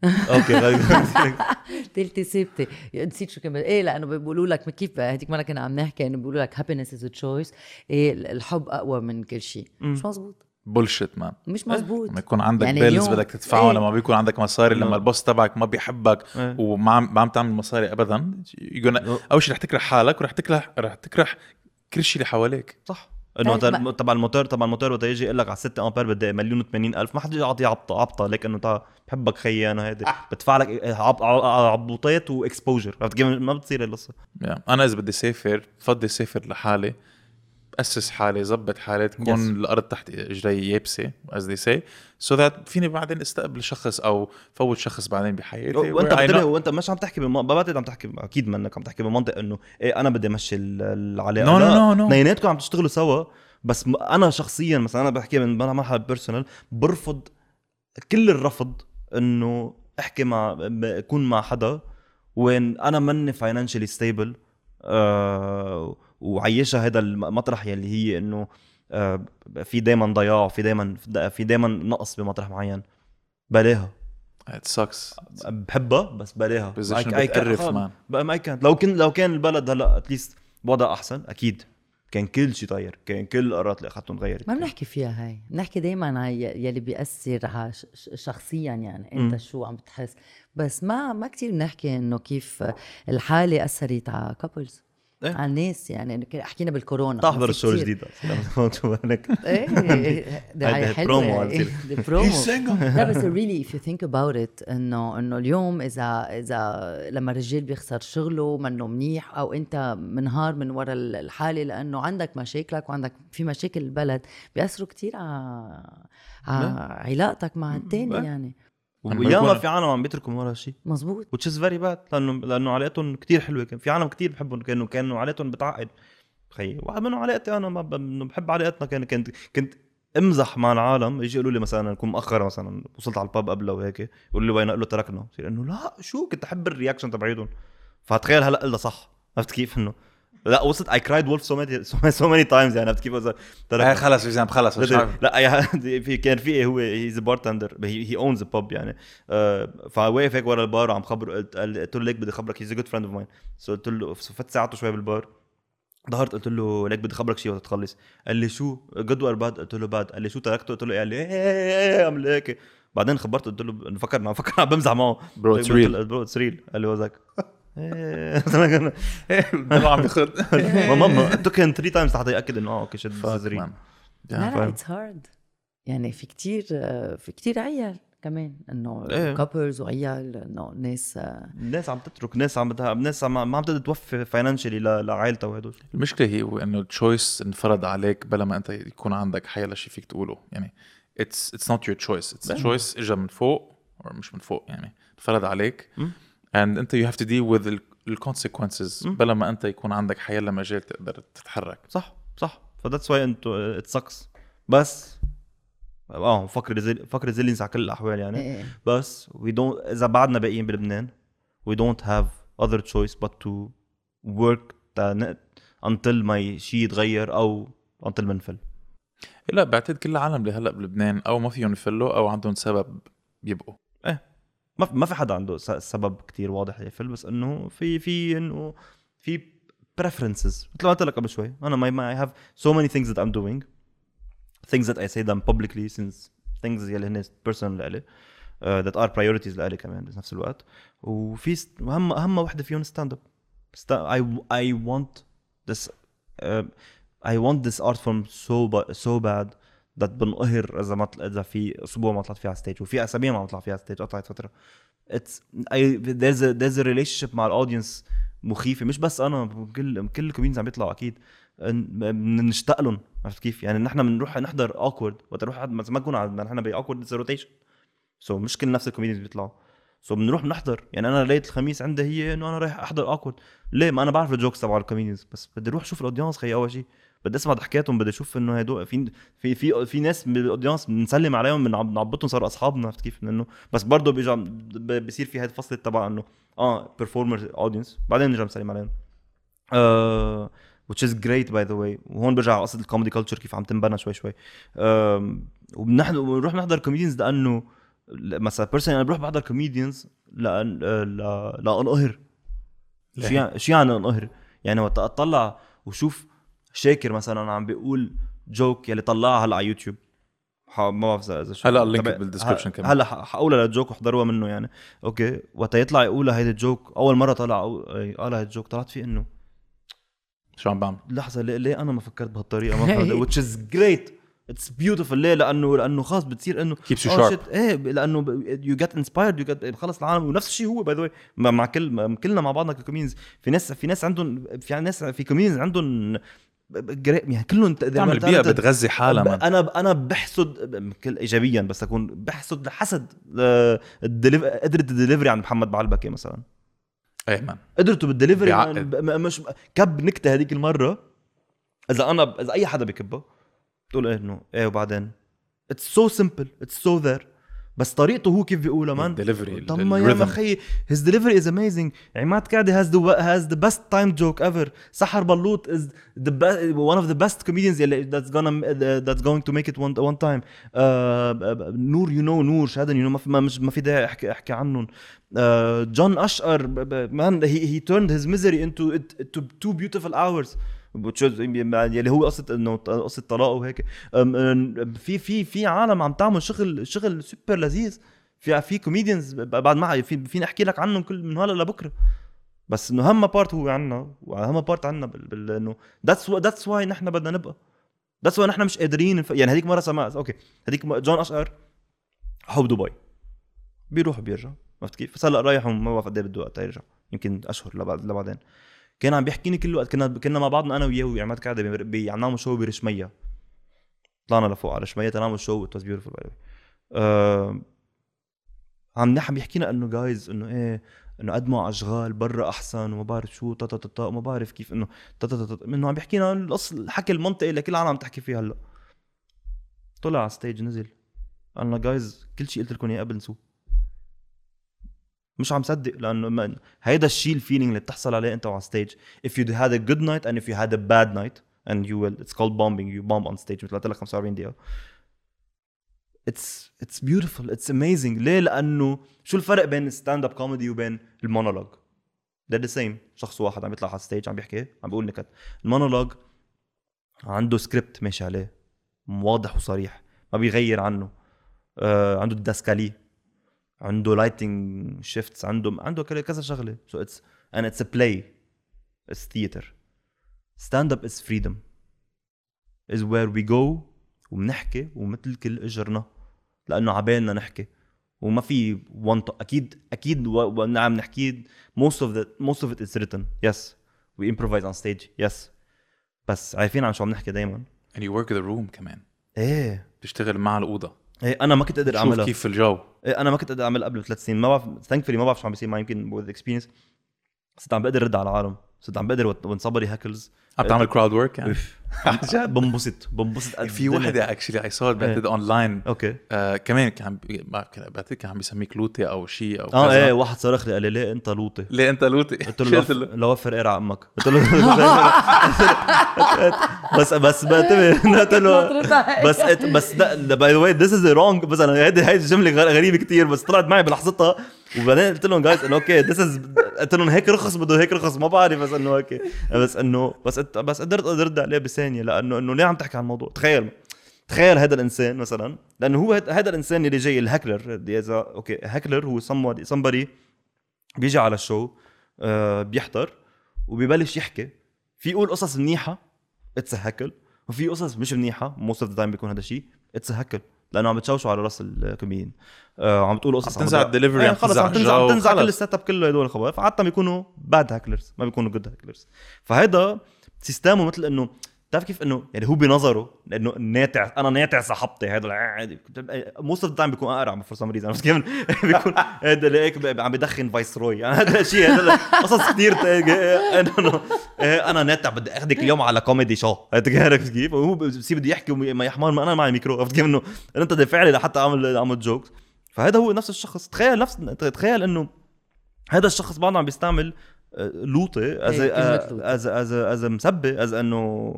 <laughs> okay تلتي ثابته نسيت شو كمان. إيه لأنه بيقولوا لك ما كيف هديك مرة كنا عم نحكي إنه بيقولوا لك happiness is choice إيه الحب أقوى من كل شيء. مش مزبوط؟ bullshit man مش مزبوط لما يكون عندك يعني bills اليوم- بدك تدفعهم إيه. لما بيكون عندك مصاري لما ال boss تبعك ما بيحبك إيه. وما عم ما عم تعمل مصاري ابدا يقول أول شيء رح تكره حالك ورح تكره رح تكره كل شيء اللي حواليك. صح. إنه طيب، تبع الموتور تبع الموتور وقت يجي يقول لك على 6 آمبير بدي مليون و80 ألف ما حدا يجي يعطيه عبطه عبطة ليك إنه بحبك خيي أنا هيدي بدفع لك عب- عب- عبوطات و exposure عرفت كيف؟ ما بتصير القصة yeah. أنا إذا بدي سافر بفضل سافر لحالي. اسس حالي ظبط حالي تكون Yes. الأرض تحت إجري يابسة as they say so that فيني بعدين أستقبل شخص أو فوت شخص بعدين بحياتي وأنت know- وانت مش عم تحكي بم... ما بعتقد عم تحكي أكيد منك عم تحكي بمنطق إنه إيه أنا بدي أمشي ال- العلاقه لا، no, no. اثنيناتكم عم تشتغلوا سوا بس أنا شخصيا مثلا أنا بحكي من مرحلة personal برفض كل الرفض إنه أحكي مع أكون مع حدا وين أنا ماني financially stable آه وعيشها هذا المطرح يلي هي إنه آه في دائما ضياع في دائما في دائما نقص بمطرح معين. بلاها. It sucks. بحبها بس بلاها. بتقرف. man. ما كان لو كان لو كان البلد هلا at least بوضع أحسن أكيد. كان كل شيء طاير. كان كل القرارات اللي أخذتهم تغيرت. ما بنحكي فيها هاي. بنحكي دايما على ي- يلي ش- شخصيا يعني. أنت مم. شو عم بتحس بس ما ما كثير بنحكي إنه كيف الحالة أثرت على couples إيه. على الناس يعني حكينا بالكورونا تحضر ال show. الجديد <laughs> إيه ده هي حلوة promo عم يعني. برومو <laughs> لا بس really if you think about it إنه إنه اليوم إذا إذا لما الرجال بيخسر شغله منه منيح أو أنت منهار من ورا الحالة لأنه عندك مشاكلك وعندك في مشاكل البلد بيأثروا كتير على علاقتك مع التاني بقى. يعني وياما في عالم عم بيتركوا من ورا هالشيء مزبوط which is very bad لأنه لأنه علاقتهم كتير حلوة. كان في عالم كتير بحبهم كانوا كانوا علاقتهم بتعقد. خيي واحد منهم علاقتي أنا ما بحب علاقتنا كان كنت كنت أمزح مع العالم. يجي يقولوا لي مثلا اكون مأخر مثلا وصلت على الباب قبله وهيك يقولوا لي وين؟ أقول له تركنا. بصير إنه لا شو؟ كنت أحب الرياكشن تبعيتهم فتخيل هلأ قلنا صح. عرفت كيف إنه؟ لا وصلت I cried wolf so many so many times يعني عرفت كيف تركنا خلص يا زلمه خلص مش عارف. لا <laughs> في كان في هو he's bartender he owns pub يعني. آه، فواقف هيك ورا البار وعم خبره قلت له ليك بدي خبرك he's good friend of mine so قلت له فت ساعته شوي بالبار ظهرت قلت له ليك بدي خبرك شيء وقت تخلص. قال لي شو؟ good ولا bad قلت له bad قال لي شو تركته؟ قلت له إيه؟ قال لي إيه إيه، إيه، عمل هيك. بعدين خبرت قلت له فكر فكر عم بمزح معه. قلت له- bro it's real قال لي وزك إيه. ما عم ياخذ ما ما ما took him 3 times لحتى ياكد إنه آه okay شد لا لا فاهم. it's hard يعني في كتير في كتير عيال كمان إنه إيه. couples وعيال إنه ناس آه، الناس عم تترك ناس عم بدها ناس عم ما عم تقدر توفي financially لعائلتها وهدول. المشكلة هي هو إنه ال choice انفرض عليك بلا ما أنت يكون عندك حيلا شيء فيك تقوله. يعني it's it's not your choice it's choice اجى من فوق مش من فوق يعني انفرض عليك. مم. And أنت you have to deal with the ال consequences. بلا ما أنت يكون عندك حيلا مجال تقدر تتحرك. صح صح. ف that's why إنه it sucks بس آه fuck our resil fuck our resilience على كل الأحوال يعني. إيه. بس we don't إذا بعدنا باقيين بلبنان we don't have other choice but to work until ما شيء يتغير أو until منفل لا بعتقد كل العالم اللي هلأ بلبنان أو ما فيهم يفلوا أو عندهم سبب يبقوا. ما في حدا عنده سبب كتير واضح يقفل بس إنه في في إنه في preferences مثل ما قلت لك قبل شوي أنا my I have so many things that I'm doing things that I see them publicly since things يلي هن personal لإلي that are priorities لإلي كمان بنفس الوقت. وفي اهم اهم وحدة فيهم stand up I I want this I want this art form so so bad that بنقهر إذا ما إذا في أسبوع ما طلعت فيها على stage وفي أسابيع ما عم طلع فيها على stage قطعت فترة. it's a a there's a relationship مع ال audience مخيفة. مش بس أنا كل كل ال comedians عم بيطلعوا أكيد. بنشتاق لهم. عرفت كيف؟ يعني نحن بنروح نحضر Awkward وقت نروح ما نكون نحن ب Awkward rotation so مش كل نفس ال comedians بيطلعوا. so بنروح بنحضر يعني أنا ليلة الخميس عندي هي إنه أنا رايح أحضر Awkward ليه؟ ما أنا بعرف ال jokes تبع ال comedians بس بدي أروح أشوف ال audience خي أول شيء بدي اسمع ضحكاتهم بدي أشوف إنه هدول في في في في ناس بال audience بنسلم عليهم بنعبطهم صاروا أصحابنا عرفت كيف؟ انه بس برضه بيجي بصير في هاي الفصل تبع إنه آه performer audience بعدين بنرجع نسلم عليهم. آه which is great by the way. وهون برجع على قصة ال comedy culture كيف عم تنبنى شوي شوي. آم، وبنحن بنروح نحضر comedians لأنه مثلا personal أنا بروح بحضر comedians لأن آه، لانقهر؟ شو يعني شو يعني انقهر؟ يعني وقت أطلع وشوف شاكر مثلا عم بيقول joke يلي طلعها هلا على يوتيوب. ما بعرف اذا شو- هلأ ال link تبع- بال description كمان. هلأ حقولها لل joke واحضروها منه يعني. okay. وقت يطلع يقولها هيدي ال joke أول مرة طلع أو- قالها هيدي ال joke طلعت فيه انه شو عم بعمل؟ لحظة ليه, ليه أنا ما فكرت بهالطريقة ما <laughs> which is great. it's beautiful ليه؟ لأنه لأنه خلص بتصير انه Keeps you oh sharp. shit، إيه لأنه يو جيت انسبايرد يو جيت خلص العالم. ونفس الشيء هو باي ذا مع كل كلنا مع بعضنا ككومينز في ناس في ناس عندهم في ناس في كومينز عندهم يعني كلهم تعمل بيئة بتغذي حالها مان. أنا أنا بحسد كل ايجابيا بس أكون بحسد لحسد آه، قدرة الدليفري عند محمد بعلبكي مثلا. مان قدرته بالدليفري مش كب نكتة هذيك المرة. إذا أنا إذا أي حدا بكبها بتقول إيه إنه إيه وبعدين؟ it's so simple it's so there بس طريقته هو كيف بيقولها man ال delivery طب ما يا أخي his delivery is amazing عماد كعدي has the has the best time joke ever سحر بلوط is the one of the best comedians that's gonna that's going to make it one one time. uh, نور يو نو نور شهادة يو نو ما مش ما في داعي احكي أحكي عنهم. جون أشقر man he he turned his misery into into two is- يلي هو قصة إنه قصة طلاق وهيك. في في في عالم عم تعمل شغل شغل سوبر لذيذ. في في comedians بعد ما في فيني أحكي لك عنهم كل من هلا لبكرة. بس إنه اهم part هو عنا واهم part عنا بال, إنه that's that's why نحن بدنا نبقى. that's why نحن مش قادرين. يعني هذيك مرة سمعت okay. هذيك جون أشقر حب دبي بيروح وبيرجع عرفت كيف؟ بس هلا رايح وما بعرف قد إيه بده وقت يرجع. يمكن أشهر لبعد لبعدين. كان عم بيحكيني كل وقت كنا كنا مع بعضنا أنا وياه وعماد بي- بي- عم نعمل show برشميه طلعنا لفوق على رشميه تنعمل show it was beautiful by عم نحن بيحكينا إنه guys إنه إيه إنه قدموا أشغال برا أحسن وما بعرف شو تا تا تا وما بعرف كيف إنه تا تا تا إنه عم بيحكينا القص الحكي المنطقي اللي كل العالم عم تحكي فيه هلأ. طلع على stage نزل. قال لنا guys كل شيء قلت لكم اياه قبل نسوه. مش عم صدق لأنه هيدا الشيء ال feeling اللي بتحصل عليه أنت على stage if you had a good night and if you had a bad night and you will it's called bombing. You bomb on stage مثل قلت لك 45 دقيقة. It's it's beautiful. It's amazing. ليه؟ لأنه شو الفرق بين ال stand up comedy وبين المونولوج؟ The same. شخص واحد عم يطلع على ال stage عم بيحكي عم بيقول نكت. المونولوج عنده سكريبت ماشي عليه. واضح وصريح. ما بيغير عنه. آه عنده ال didascalie. عنده lighting shifts عنده عنده كذا كذا شغلة. so it's and it's a play it's theater. Stand up is freedom. Is where we go وبنحكي ومثل كل اجرنا لأنه عبالنا نحكي. وما في one to- أكيد أكيد وأنا عم نحكي most of the most of it is written. Yes. We improvise on stage. Yes. بس عارفين عن شو عم نحكي دائما and you work the room كمان. إيه. بتشتغل مع الأوضة. إيه أنا ما كنت شوف أعملها. كيف الجو. إيه أنا ما كنت قادر اعمل قبل ثلاث سنين. ما بعرف ثانكفلي ما بعرف شو عم بيصير معي يمكن with experience. صرت عم بقدر رد على العالم. صرت عم بقدر وين صبري هاكلز عم تعمل كراود ورك يعني؟ <laughs> عن جد؟ بنبسط بنبسط قد في. وحده اكشلي اي سو بعتقد اونلاين أوكي. آه كمان كان عم ما بعتقد كان عم بيسميك لوتي أو شيء أو آه. إيه واحد صرخ لي قال لي ليه أنت لوطي ليه أنت لوتي؟ قلت له <laughs> شلت لو- لو وفر قرع أمك. قلت له <laughs> بس بس بنتبه قلت له بس إت- بس by the way this is wrong بس أنا هيدي هيدي الجمله غ- غريبة كتير بس طلعت معي بلحظتها. وبعدين قلت لهم guys إنه okay this is قلت لهم هيك رخص بده هيك رخص ما بعرف بس إنه هيك بس انه بس بس قدرت ارد عليه بثانية لأنه إنه ليه عم تحكي عن الموضوع؟ تخيل تخيل هذا الإنسان مثلا لأنه هو هذا الإنسان اللي جاي ال heckler اللي اذا okay heckler هو somebody بيجي على ال show آه بيحضر وبيبلش يحكي. في يقول قصص منيحة it's heckle وفي قصص مش منيحة most of the time بيكون هذا الشيء it's heckle لأنه عم بتشوشوا على راس الكوميديان آه عم بتقول قصص عم تنزع الدليفري، إيه، عم خلص عم تنزع عم تنزع كل. ال set up كله هدول الخبر فعادة بيكونوا bad hecklers ما بيكونوا good hecklers فهيدا سيستمه مثل إنه بتعرف كيف إنه يعني هو بنظره لأنه ناتع أنا ناتع صاحبتي هذا عادي. most of time بيكون أقرع for some reason عرفت كيف؟ <laughs> بيكون هذا ب- عم بدخن Viceroy. <laughs> هذا الشيء هذا قصص كثير إيه، أنا ناتع بدي اخذك اليوم على comedy show عرفت كيف؟ وهو بصير بده يحكي وما يحمر ما أنا معي ميكرو عرفت كيف؟ إنه أنت دافع لي لحتى أعمل أعمل jokes فهذا هو نفس الشخص. تخيل نفس تخيل إنه هذا الشخص بعده عم بيستعمل آه، لوطي is. is is is مسبه is انه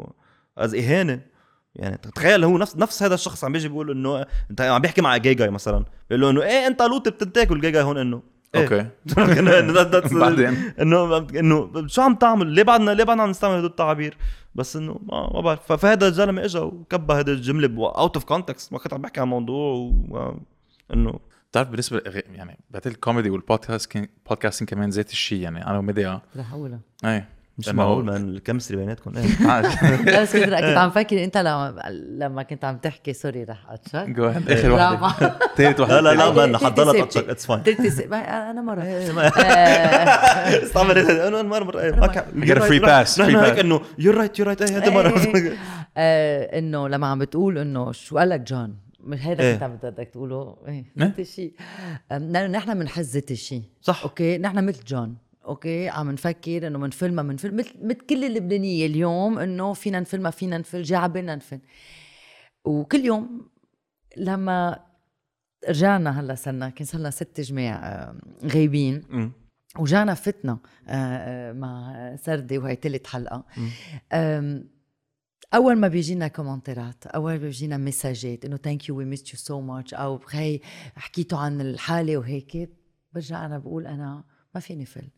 از اهانة. يعني تخيل هو نفس نفس هذا الشخص عم بيجي بيقول إنه انت عم بيحكي مع جاي جاي مثلا. بيقول له إنه إيه أنت لوطي بتنتاكل جاي جاي هون إنه. إيه. okay. <laughs> <laughs> بعدين؟ انه إنه شو عم تعمل؟ ليه بعدنا ليه بعدنا عم نستعمل هدول التعابير؟ بس إنه ما ما بعرف. فهذا الزلمه اجى وكبى هذه الجملة out of context ما كنت عم بحكي عن موضوع و... إنه بتعرف بالنسبة يعني بعتقد ال comedy وال podcast podcasting كمان ذات الشيء يعني أنا وميديا. لا حول. إيه. مش معقول man ال chemistry بيناتكم؟ إيه. <laughs> لا بس كنت كنت عم فكر إنت لما لما كنت عم تحكي sorry رح أتشك. جو آخر ما <laughs> ثالث واحدة. لا لا لا تلتي حضرت. أتشك. it's fine ما- أنا مرة. <laughs> استعمل أنا مرة مرة. إيه ما free pass, free هيك. إنه you're right you're right إيه هذه مرة. آه، إنه لما عم بتقول إنه شو قال لك جون مش هيدا إيه. كنت عم بدك تقوله. إيه إيه؟ ذات الشيء أم، لأنه نحن بنحس ذات الشيء صح. أوكي؟ نحن مثل جون. أوكي؟ عم نفكر إنه من فيلم ما من فيلم مثل مثل كل اللبنانية اليوم إنه فينا نفل ما فينا نفل جا عبالنا نفل وكل يوم لما رجعنا هلأ صرنا كان صار لنا ست جمع غايبين. وجانا فتنا آه، آه، مع سردي وهي تالت حلقة. أول ما بيجينا comment ات أول ما بيجينا message ات إنه thank you we missed you so much أو هي حكيتوا عن الحالة وهيك برجع أنا بقول أنا ما فيني فل.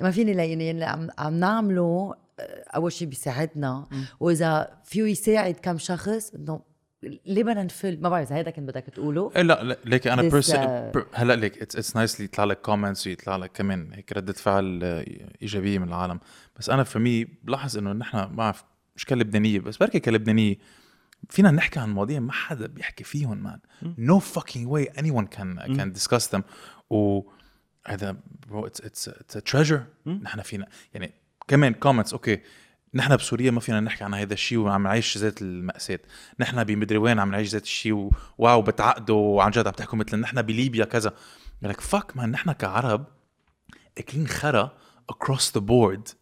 ما فيني لاني اللي عم عم نعمله آه، أول شيء بيساعدنا. وإذا فيه يساعد كم شخص إنه ليه بدنا نفل؟ ما بعرف إذا هيدا كنت بدك تقوله. إيه لا ليك أنا This, بيرس uh, هلأ ليك it's nice يطلع لك comments ويطلع لك كمان هيك ردة فعل آه، إيجابية من العالم. بس أنا في me بلاحظ إنه نحن ما بعرف مش كلبنانيه بس بركي كلبنانية فينا نحكي عن مواضيع ما حدا بيحكي فيهم man no fucking way anyone can can discuss them. و هذا bro it's it's it's treasure نحن فينا يعني كمان comments okay نحن بسوريا ما فينا نحكي عن هذا الشيء وعم نعيش ذات المأساة. نحن بمدري وين عم نعيش ذات الشيء و- wow بتعقدوا وعن جد عم تحكوا مثل نحن بليبيا كذا. لك fuck man نحن كعرب اكلين خرا across the board.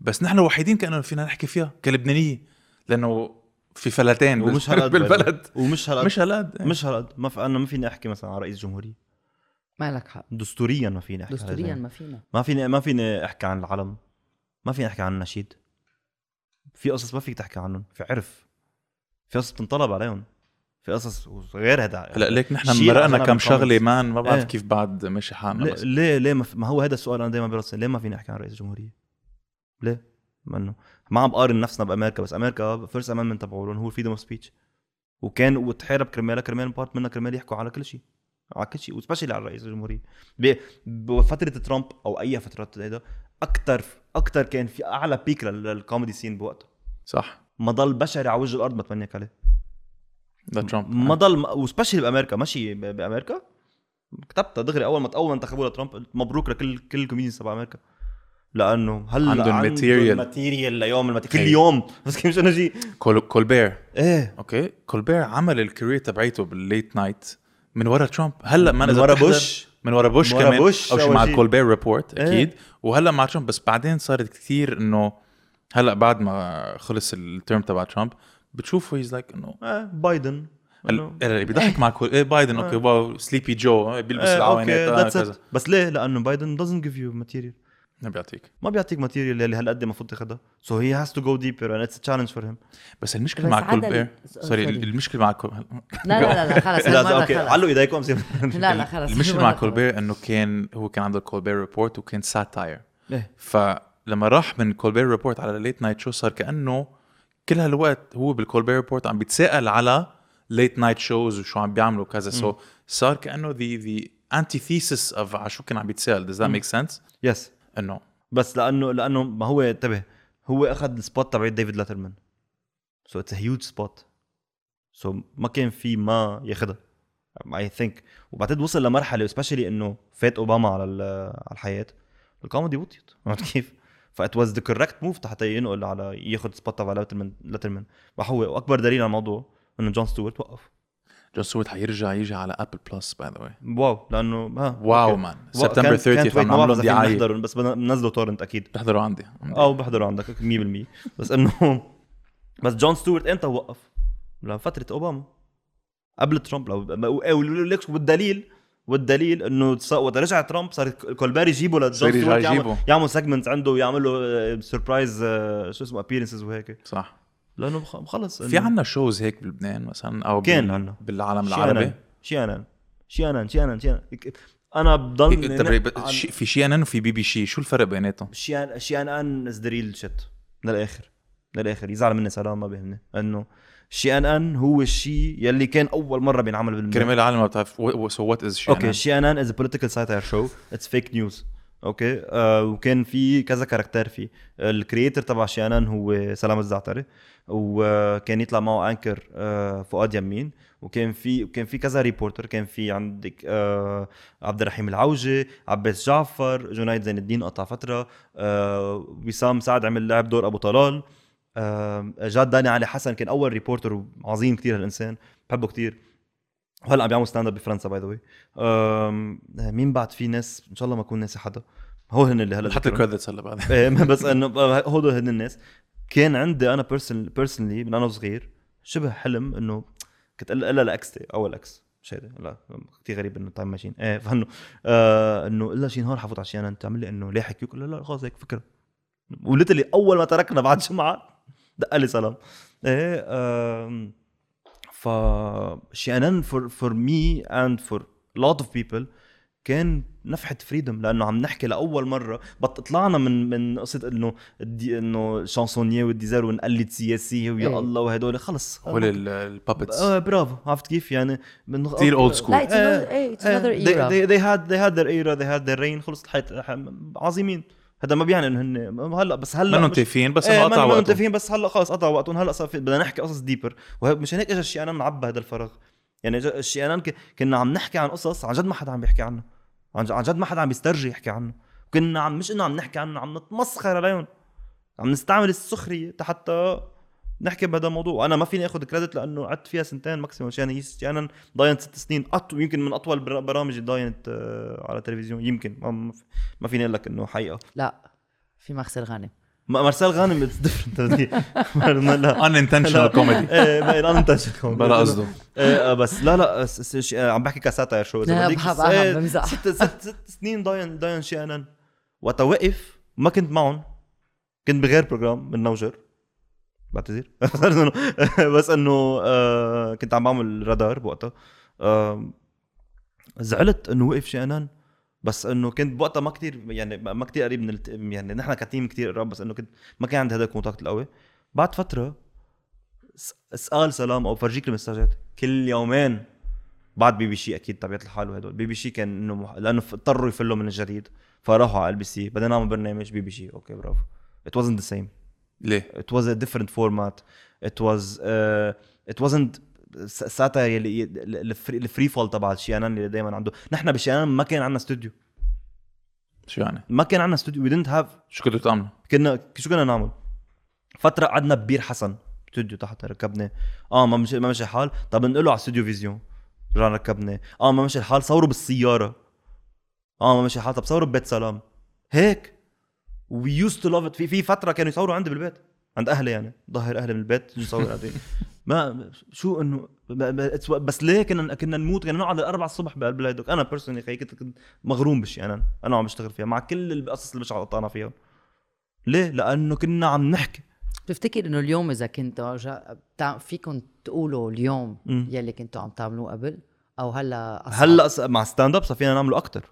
بس نحن الوحيدين كأنه فينا نحكي فيها كلبنانية لأنه في فلتين ومش <laughs> هالقد بالبلد. ومش هالقد مش هالقد مش هالقد. ما في أنا ما فيني أحكي مثلا على رئيس جمهوريه ما لك حق. دستوريا ما فيني أحكي دستوريا. ما فينا. ما فيني ما فيني أحكي عن العلم. ما فيني أحكي عن النشيد. في قصص ما فيك تحكي عنهم في عرف. في قصص بتنطلب عليهم. في قصص غير هذا هلأ ليك نحن مرقنا كم. شغلة مان ما بعرف إيه. كيف بعد ماشي حالنا ليه بس. ليه ليه ما, ما هو هذا السؤال أنا دائما براسي. ليه ما فيني أحكي عن رئيس الجمهورية؟ ليه؟ ما إنه ما عم بقارن نفسنا بأمريكا بس أمريكا First Amendment تبعولهم هو ال freedom of speech وكان وتحارب كرمالها كرمال part منها كرمال يحكوا على كل شيء على كل شيء و specially على رئيس الجمهورية. بفتره ترامب أو أي فترات هيدا أكثر أكثر كان في أعلى peak لل- لل comedy scene بوقتها صح. ما ضل بشري على وجه الأرض ما تمنيك عليه. ده ترامب. ما ضل و specially بأمريكا ماشي بأمريكا. كتبتها دغري أول ما أول ما انتخبوا لترامب مبروك لكل كل ال comedians تبع أمريكا. لأنه هلأ عندهم material. material ليوم ال material كل. يوم بس كيف مش أنا جي؟ كول كولبير. إيه. okay. كولبير عمل ال career تبعيته بال late night من ورا ترامب. هلأ ما من ورا بوش. من ورا بوش من ورا كمان. بوش أو شيء مع شي. ال Colbert Report إيه. أكيد. وهلأ مع ترامب. بس بعدين صارت كثير إنه هلأ بعد ما خلص ال term تبع ترامب بتشوفه he's like إنه آه بايدن. إنه- اللي بيضحك مع كل إيه بايدن. okay wow sleepy Joe بيلبس إيه، okay آه، that's كذا. it بس ليه؟ لأنه بايدن doesn't give you material. ما بيعطيك. ما بيعطيك material اللي هالقد المفروض تاخذها so he has to go deeper and it's challenge for him بس المشكلة بس مع كولبير ال- sorry. المشكلة مع كول... لا لا لا لا خلص هالمرة خلص. علقوا إيديكم لا لا خلص المشكلة مع. كولبير إنه كان هو كان عنده ال Colbert Report وكان satire إيه. فلما راح من Colbert Report على late night show صار كأنه كل هالوقت هو بال Colbert Report عم بيتساءل على late night shows وشو عم بيعملوا كذا so so صار كأنه the the antithesis of على شو كان عم بيتساءل. Does that make sense? yes إنه. بس لأنه لأنه ما هو انتبه هو أخذ ال spot تبع ديفيد لاترمان. so it's huge spot so ما كان في ما ياخذها I think وبعدين وصل لمرحلة specially إنه فات أوباما على على الحياة. الكوميدي وطيت <laughs> عرفت كيف؟ فات was the correct move حتى ينقل على ياخذ spot تبع لاترمان لاترمان. وهو واكبر دليل على الموضوع إنه جون ستيوارت وقف. جون ستيوارت حيرجع يجي على Apple Plus by the way wow لأنه ها wow. man سبتمبر كانت- 30 كانت عم wait، ما بعرف نعمل إذا فينا دعايه بس بنزله torrent أكيد. بتحضروا عندي. أو بحضروا عندك 100% بس إنه <laughs> بس جون ستيوارت إمتى وقف؟ لفترة أوباما. قبل ترامب لو والدليل والدليل إنه وقت رجع ترامب صار كولبير يجيبه لجون ستيوارت يعمل. يعمل segment عنده ويعمل له surprise شو اسمه appearances وهيك. صح. لأنه بخ- خلص في عنا shows هيك بلبنان مثلا أو كان عنا. بالعالم شي العربي. شي أنا شي أنا شي أنا شي أنا أنا بضل شي- في شي ان ان وفي بي بي شي. شو الفرق بيناتهم؟ شي ان شي ان ان is the real shit للآخر. للآخر. يزعل مني سلام ما بيهمني. انه شي ان ان هو الشيء يلي كان أول مرة بينعمل بالمية كرمال العالم ما بتعرف so what is شي okay شي ان ان is political satire شو اتس fake news okay. آه وكان في كذا character فيه. ال creator تبع شي ان ان هو سلام الزعتري وكان يطلع معه anchor آه فؤاد يمين. وكان في كان في كذا reporter كان في عندك آه عبد الرحيم العوجي عباس جعفر جنيد زين الدين قطع فترة آه وسام سعد عمل لعب دور أبو طلال. آه جاد داني علي حسن كان أول reporter عظيم كتير هالإنسان. بحبه كتير. وهلا عم بيعمل stand up بفرنسا by the way مين بعد في ناس؟ إن شاء الله ما اكون ناسي حدا. هو هن اللي هلا حتى. الكريدتس هلا بعد. إيه، بس إنه <laughs> هدول هن الناس. كان عندي أنا بيرسونلي من أنا وصغير شبه حلم إنه كنت أقول لها لاكستي أول أكس مش هيدا لا كثير غريب إنه تايم ماشين إيه فانه آه إنه إلا شي نهار حفوت على شي أنا تعمل لي إنه ليه حكيوك لا لا خلص هيك فكرة. وليتلي أول ما تركنا بعد جمعة دق لي سلام. إيه آم، ف شي ان ان for for me and for lot of people كان نفحة freedom لأنه عم نحكي لأول مرة. but طلعنا من من قصة إنه الدي إنه chansonnier والديزار ونقلد سياسية ويا إيه. الله وهدول. خلص. هول ال puppets آه برافو. عرفت كيف؟ يعني من كتير old school. لا it's إيه، another they, era. they, they had they had their era they had their reign. خلص الحياة ح- عظيمين. هذا ما بيعني إنه هن هلأ بس هلأ منهم تافهين بس إيه انه قطع وقتهم متفقين بس هلأ خلص قطع وقتهم هلأ صار بدنا نحكي قصص deeper ومشان هيك اجى الشي ان ان منعبى هذا الفراغ يعني اجى الشي ان ان كنا عم نحكي عن قصص عن جد ما حدا عم بيحكي عنها. عن ج- عن جد ما حدا عم بيسترجي يحكي عنه كنا عم مش إنه عم نحكي عنه عم نتمسخر عليهم. عم نستعمل السخرية حتى نحكي بهذا الموضوع. وأنا ما فيني آخذ credit لأنه قعدت فيها سنتين maximum يعني هي يعني ضاينت ست سنين. أطول يمكن من أطول برامج اللي ضاينت آه، على التلفزيون. يمكن. ما- ما في- ما فيني أقول لك إنه حقيقة. لا. في مارسيل غانم. ما- مارسيل غانم it's <laughs> different لا. Unintentional comedy. <laughs> إيه ما أنا انت بلا قصده. إيه آه، بس. لا لا. آه، عم بحكي ك satire show. إذا لا، بدك. إيه،. ست ست ست سنين ضاين ضاين شي ان ان. وقت وقف ما كنت معهم. كنت بغير program من نوجر. بعتذر <laughs> <laughs> بس انه آه، كنت عم بعمل رادار بوقتها. آه، زعلت إنه وقف شي ان ان بس إنه كنت بوقتها ما كتير يعني ما كتير قريب من. يعني نحن ك team كتير قراب بس إنه كنت ما كان عندي هذا ال contact القوي بعد فترة اسأل سلام أو فرجيك المساجات كل يومين بعد بي بي شي أكيد طبيعة الحال وهدول. بي بي شي كان إنه مح... لأنه اضطروا يفلوا من الجديد فراحوا على ال بي سي. بدنا نعمل برنامج بي بي شي okay برافو. It wasn't the same. ليه؟ it was a different format. It was uh, it wasn't ساعتها يلي ال free flow تبع الشي ان اللي دائما عنده. نحن بشي ان ما كان عندنا استوديو شو يعني؟ ما كان عندنا استوديو we didn't have شو كنتوا تعملوا؟ كنا شو كنا نعمل؟ فترة قعدنا ببير حسن استوديو تحت ركبنا. آه ما مشي ما مشي الحال. طب نقول له على استوديو فيزيون رجعنا ركبنا. آه ما مشي الحال. صوروا بالسيارة. آه ما مشي الحال. طب صوروا ببيت سلام. هيك. we used to love it في في فترة كانوا يصوروا عندي بالبيت عند أهلي يعني ظهر أهلي من البيت نصور عندي ما شو إنه بس ليه كنا كنا نموت كنا نقعد الأربع الصبح بقلب الهيدوك أنا personally خي كنت كنت مغروم بالشي ان ان أنا عم بشتغل فيها مع كل القصص اللي مش قطعنا فيها ليه؟ لأنه كنا عم نحكي بتفتكر إنه اليوم إذا. بتاع... فيكم تقولوا اليوم مم. يلي كنتوا عم تعملوه قبل أو هلأ أصعب؟ هلأ مع stand up صار فينا نعمله أكثر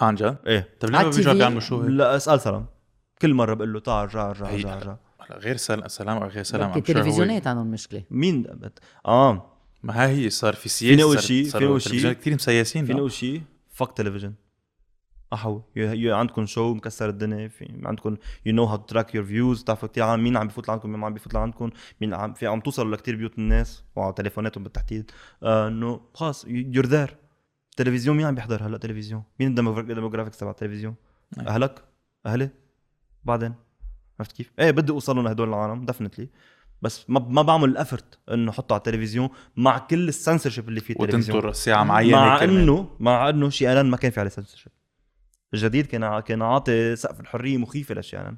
عن جد؟ إيه طيب ليه ما بيرجعوا TV؟ بيعملوا شو؟ لأ أسأل سلام كل مرة بقول له تعال رجع رجع رجع رجع هلا غير سلام سلام أو غير سلام التلفزيونات عندهم مشكله مين؟ آه. ما هاي هي صار في سياسه فينا أول صار- شي- صار فينا أول شي- التلفزيونات كثير مسيسين فينا؟ أول شيء fuck تلفزيون أخو عندكم show مكسر الدنيا في عندكم you know how track your views بتعرفوا كثير مين عم بفوت لعندكم مين عم بفوت لعندكم مين عم في عم توصلوا لكثير بيوت الناس وعلى تليفوناتهم بالتحديد. آه، إنه خلص you're there تلفزيون مين عم بيحضر هلأ تلفزيون؟ مين ال demographics تبع التلفزيون؟ أي. أهلك؟ أهلي؟ بعدين عرفت كيف؟ إيه بدي أوصلهم لهدول العالم definitely بس ما ما بعمل ال effort إنه أحطه على التلفزيون مع كل السنسورشيب اللي في التلفزيون. وتنطر ساعه معينة مع. انه مع إنه شي اعلان ما كان في عليه سنسورشيب الجديد كان كان عاطي سقف الحرية مخيفة لشي ان ان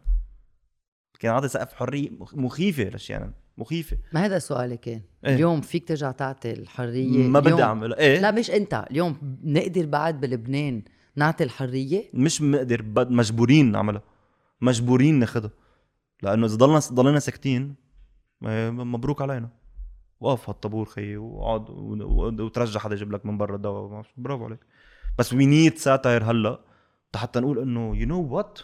كان عاطي سقف حرية مخ- مخيفة لشي ان ان مخيفة. ما هذا سؤالي كان؟ إيه. اليوم فيك ترجع تعطي الحرية؟ ما بدي اعملها إيه. لا مش أنت. اليوم نقدر بعد بلبنان نعطي الحرية؟ مش مقدر بد- مجبورين نعملها. مجبورين ناخدها لأنه إذا ضلنا ضلينا ساكتين مبروك علينا. وقف هالطابور خيي وقعد وترجع حدا يجيب لك من برا الدواء برافو عليك. بس we need satire هلا حتى نقول إنه you know what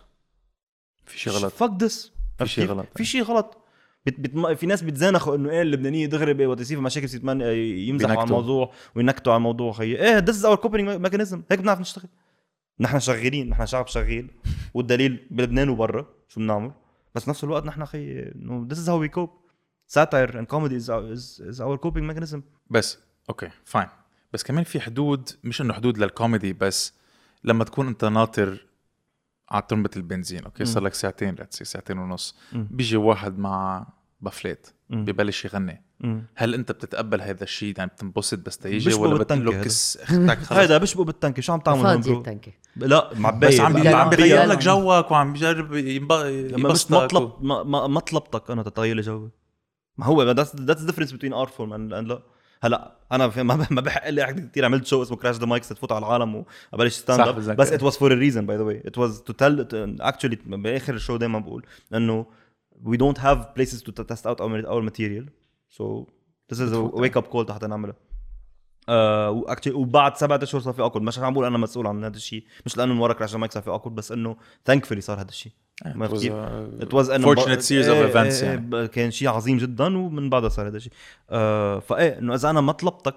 في شيء غلط. fuck this في شي غلط. في شيء غلط. but but في ناس بيتزانخوا إنه إيه اللبنانية دغري وقت يصير مشاكل يمزحوا على. الموضوع وينكتوا على الموضوع خيي إيه this our coping mechanism هيك بنعرف نشتغل. نحن شغالين نحن شعب شغيل والدليل بلبنان وبرا شو بنعمل؟ بس نفس الوقت نحن خي إنه this is how we cope satire and comedy is our coping mechanism بس okay fine بس كمان في حدود مش إنه حدود للكوميدي بس لما تكون أنت ناطر على ترمبة البنزين okay صار لك ساعتين let's say ساعتين ونص. بيجي واحد مع بافليت مم. ببلش يغني. هل انت بتتقبل هذا الشيء؟ يعني بتنبسط بس تيجي ولا بالتنكة بتقول هذا. له كس أختك خلص <laughs> هيدا بيشبه بالتنكة. شو عم تعمل برو؟ التنكة. لا معباية بس عم عم بيغيروا. لك جوك وعم بيجرب ينب- ما مش يبسطك مطلب ما طلبتك أنا تتغير لي جوي ما هو ذاتس ذاتس ديفرنس بين ارت فورم اند لا هلا أنا ما ما بحق لي احد كثير عملت شو اسمه كراش ذا مايكس تفوت على العالم وأبلش ستاند اب. بس ات واز فور ا ريزن باي ذا واي ات واز تو تيل actually بآخر ال show دائما بقول إنه we don't have places to test out our, our this is a wake up call حتى نعملها آه و actually وبعد سبعة اشهر صار في Awkward مش عم بقول أنا مسؤول عن هذا الشيء مش لأنه من ورا crash mic صار في Awkward بس إنه thankfully صار هذا الشيء. ما it was series of events يعني. يعني كان شيء عظيم جدا ومن بعدها صار هذا الشيء. آه فايه إنه إذا أنا ما طلبتك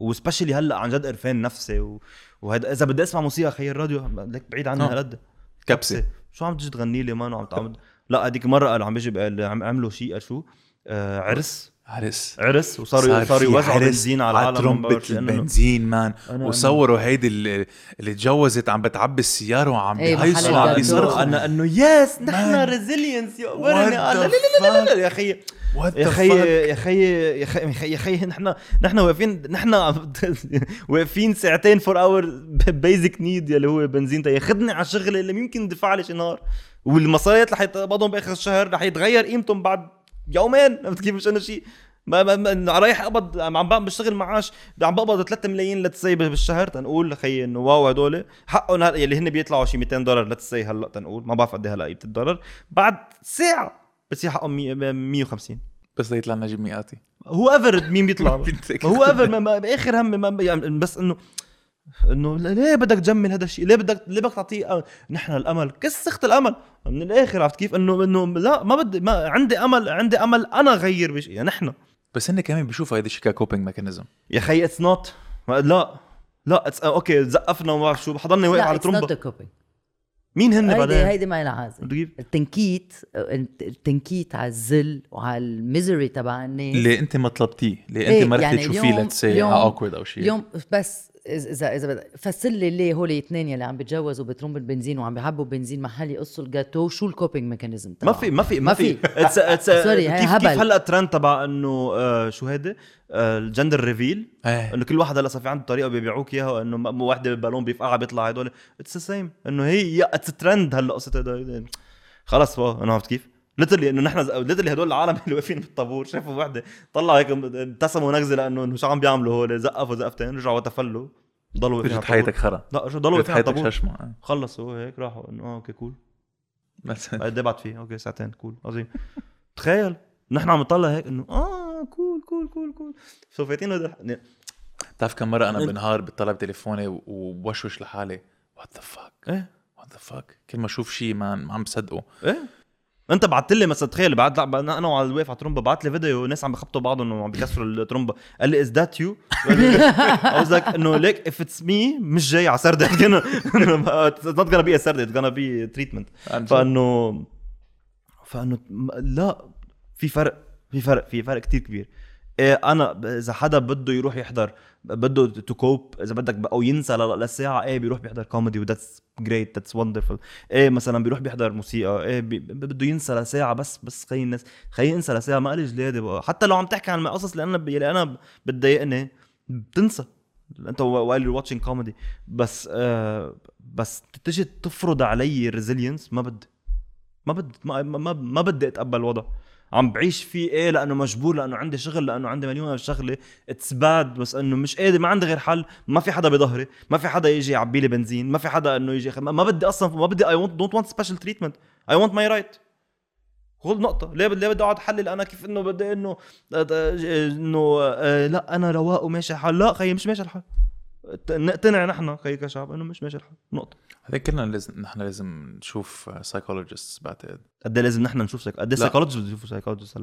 و specially هلأ عن جد قرفان نفسي و... وهذا إذا بدي أسمع موسيقى خي الراديو لك بعيد عني آه. هالقد. كبسة. شو عم تجي تغني لي؟ man وعم تعمل. لأ هذيك مرة قال عم بيجي عم عملوا شيء شو؟ عرس. عرس. عرس. وصاروا صار صاروا يوزعوا عرس. بنزين على العالم ترمبة البنزين مان. وصوروا هيدي اللي, اللي تجوزت عم بتعبي السيارة وعم إيه، بيهيصوا وعم. بيصرخوا أنا إنه yes نحن Man. resilience يا لا لا لا لا لا يا أخي. يا خي؟ يا خي يا خي يا خي نحن نحن واقفين نحن <laughs> واقفين ساعتين for our basic need يلي هو بنزين. تا ياخذني على الشغلة اللي ممكن دفع لي شي نهار. والمصاريات رح يتقبضهم بآخر الشهر رح يتغير قيمتهم بعد يومين عرفت كيف مش انه شيء ما ما ما رايح أقبض عم بشتغل معاش. عم بقبض 3 ملايين let's say بالشهر تنقول لخي إنه wow هدول. حقهم هل- يلي هن بيطلعوا شي 200 دولار let's say هلأ تنقول. ما بعرف قد إيه هلأ قيمة الدولار. بعد ساعة بصير حقهم 100 150 بس ليطلع نجيب مئاتي whoever مين بيطلع. <laughs> whoever بآخر هم ما يعني بس إنه إنه ليه بدك تجمل هذا الشيء؟ ليه بدك ليه بدك تعطيه نحن الأمل؟ كس اخت الأمل؟ من الآخر عرفت كيف؟ انه إنه لا ما بدي ما عندي امل عندي أمل أنا غير بشيء يعني نحن. بس هن كمان بيشوفوا هيدا الشيء ك coping mechanism يا خي it's not لا. لا it's- okay زقفنا وما بعرف شو حضرني واقف على coping. مين هن هيدي بعدين؟ هيدي ما لها يجيب التنكيت التنكيت على الذل وعلى ال misery تبع الناس اللي أنت ما طلبتيه؟ اللي أنت ما رحتي يعني تشوفيه اليوم- let's say اليوم- awkward أو شيء؟ اليوم بس اذا اذا بدك فسر لي ليه هول الاثنين يلي عم بيتجوزوا بترمبة بنزين وعم بيعبوا بنزين محل يقصوا الجاتو شو ال coping mechanism ما في ما في ما في sorry، <laughs> هاي كيف هبل. كيف هلأ الترند تبع إنه آه، شو هيدا آه، ال gender reveal إيه. إنه كل واحد هلأ صار في عنده طريقة بيبيعوك إياها انه م- وحدة بال balloon بيفقعها بيطلع هدول it's the same إنه هي it's trend هلأ قصة خلص أنا عرفت كيف؟ literally إنه نحن literally هدول العالم <laughs> اللي واقفين بالطابور. شافوا وحدة. طلعوا هيك ابتسموا نغزه لأنه إنه شو عم بيعملوا هول؟ زقفوا زقفتين رجعوا وتفلوا. ضلوا اجت. حياتك خرا. لا شو ضلوا واقفين حياتك الطابور. ششمة خلصوا هيك راحوا إنه آه okay cool قد إيه بعد فيه؟ okay ساعتين cool عظيم. تخيل نحن عم نطلع هيك إنه آه cool cool cool cool so فايتين هذا- بتعرف كم مرة أنا إيه. بنهار بطلع بتليفوني وبوشوش لحالي. what the fuck إيه. what the fuck كل ما أشوف شيء ما ما عم بصدقه. إيه. انت بعت لي مثلا تخيل بعد أنا وعلى الواقف على الترومبا بعت لي فيديو ناس عم بخبطوا بعضهم وعم بيكسروا الترومبا قال لي is that you like انه like if it's me مش جاي على سردة. <laughs> It's not gonna be a it's gonna be treatment. فانه فانه لا في فرق في فرق في فرق كتير كبير. إيه أنا إذا حدا بده يروح يحضر بده to cope إذا بدك أو ينسى ل- لساعه إيه بيروح بيحضر كوميدي وذاتس جريت ذاتس وندرفul إيه مثلا بيروح بيحضر موسيقى إيه بي- بده ينسى لساعة بس بس خلي الناس خليه ينسى لساعة ما قالي جلادي بقى. حتى لو عم تحكي عن القصص اللي أنا اللي أنا بتضايقني بتنسى. أنت while you watching comedy بس آه بس تجي تفرض علي ال resilience ما بدي. ما بدي ما, ما, ما بدي أتقبل الوضع. عم بعيش فيه إيه لأنه مجبور لأنه عندي شغل لأنه عندي مليون شغلة. it's bad بس إنه مش قادر ما عندي غير حل. ما في حدا بظهري ما في حدا يجي يعبي لي بنزين ما في حدا إنه يجي ما بدي أصلا ما بدي I want don't want special treatment I want my right خذ نقطة. ليه بدي ليه بدي أقعد أحلل أنا كيف إنه بدي إنه إنه آه، لا أنا رواق وماشي الحال. لا خيي مش ماشي الحال. نقتنع نحن كشعب إنه مش ماشي الحال. نقطة. هذيك كلنا لازم نحن لازم نشوف psychologist بعتقد. قد إيه لازم نحن نشوف قد إيه لا. psychologist بده يشوفوا psychologist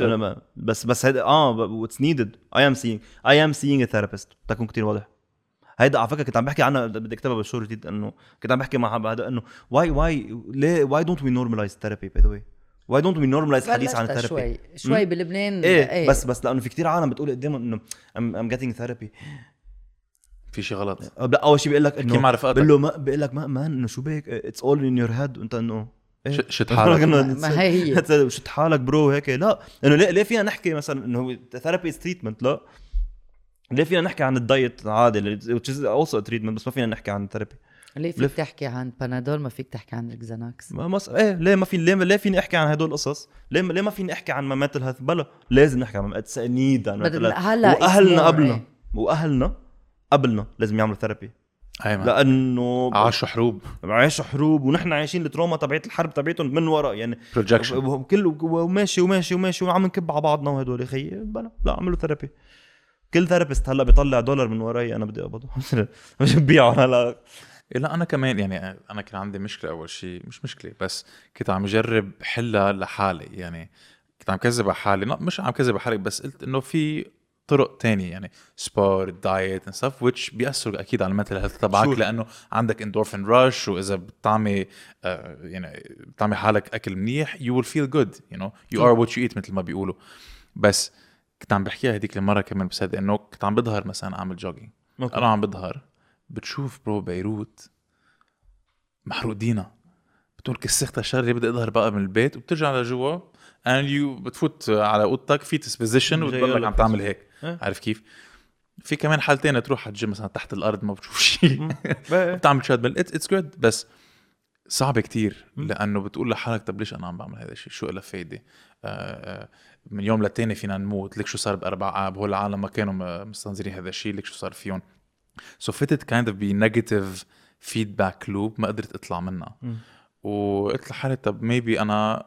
هلا ما- بس بس هيدا آه what's needed I am seeing I am seeing therapist تكون كثير واضح. هيدا على فكرة كنت عم بحكي عنها بدي اكتبها بالشهر الجديد انه كنت عم بحكي مع هذا إنه why why ليه why don't we normalize therapy by the way why don't we normalize حديث عن ال therapy شوي شوي بلبنان إيه بس بس لأنه في كثير عالم بتقول قدامهم إنه I'm I'm getting therapy في شيء غلط. لا أول شيء بيقول لك إنه مع رفقاتك. بقول له ما بقول لك ما man إنه شو بك it's all in your head وأنت إنه إيه؟ ش- شد <laughs> حالك. ما- ما هي. <laughs> هي. شد حالك bro هيك. لا إنه ليه ليه فينا نحكي مثلا إنه therapy is treatment لا. ليه فينا نحكي عن ال diet عادي؟ which is also a treatment بس ما فينا نحكي عن ال therapy ليه فيك لف. تحكي عن بنادول ما فيك تحكي عن ال Xanax ما مص... إيه ليه ما في ليه ليه فيني أحكي عن هدول القصص؟ ليه ليه ما فيني أحكي عن mental health بلا لازم نحكي عن need بدنا- هلا وأهلنا قبلنا. إيه. وأهلنا قبلنا لازم يعملوا therapy I mean لأنه عاشوا حروب. عايشوا حروب ونحن عايشين ال trauma تبعت الحرب تبعتهم من ورا يعني projection كل وماشي وماشي وماشي وعم نكب على بعضنا وهدول. يا خيي بلا لا اعملوا therapy كل therapist هلأ بيطلع دولار من وراي أنا بدي أقبضه. <laughs> مش ببيعه هلا لا. أنا كمان يعني أنا كان عندي مشكلة أول شيء مش مشكلة بس كنت عم جرب حلها لحالي يعني كنت عم كذب على حالي. مش عم كذب على حالي بس قلت إنه في طرق تانية يعني sport diet and stuff which بيأثروا أكيد على ال mental health تبعك. لأنه عندك endorphin rush وإذا بتطعمي آه يعني بتطعمي حالك أكل منيح you will feel good you know you are what you eat مثل ما بيقولوا. بس كنت عم بحكيها هذيك المره كمان بصدق إنه كنت عم بظهر مثلا أعمل jogging. أنا عم بظهر بتشوف bro بيروت محروق دينا بتقول كس اختها شر بدي أظهر بقى من البيت وبترجع لجوا and you بتفوت على أوضتك fetus position جاي وتضلك لك عم تعمل هيك. إيه. عارف كيف؟ في كمان حالتين تروح على الجيم مثلا تحت الأرض ما بتشوف شيء. <laughs> إيه. بتعمل treadmill it's good بس صعب كتير. لأنه بتقول لحالك طب ليش أنا عم بعمل هذا الشيء؟ شو له فايدة؟ آه، آه، من يوم للتاني فينا نموت. ليك شو صار بأربع آب؟ هول العالم ما كانوا م- مستنظرين هذا الشيء. ليك شو صار فيهم؟ so فتت kind of ب negative feedback loop ما قدرت أطلع منها. وقلت لحالي طب maybe أنا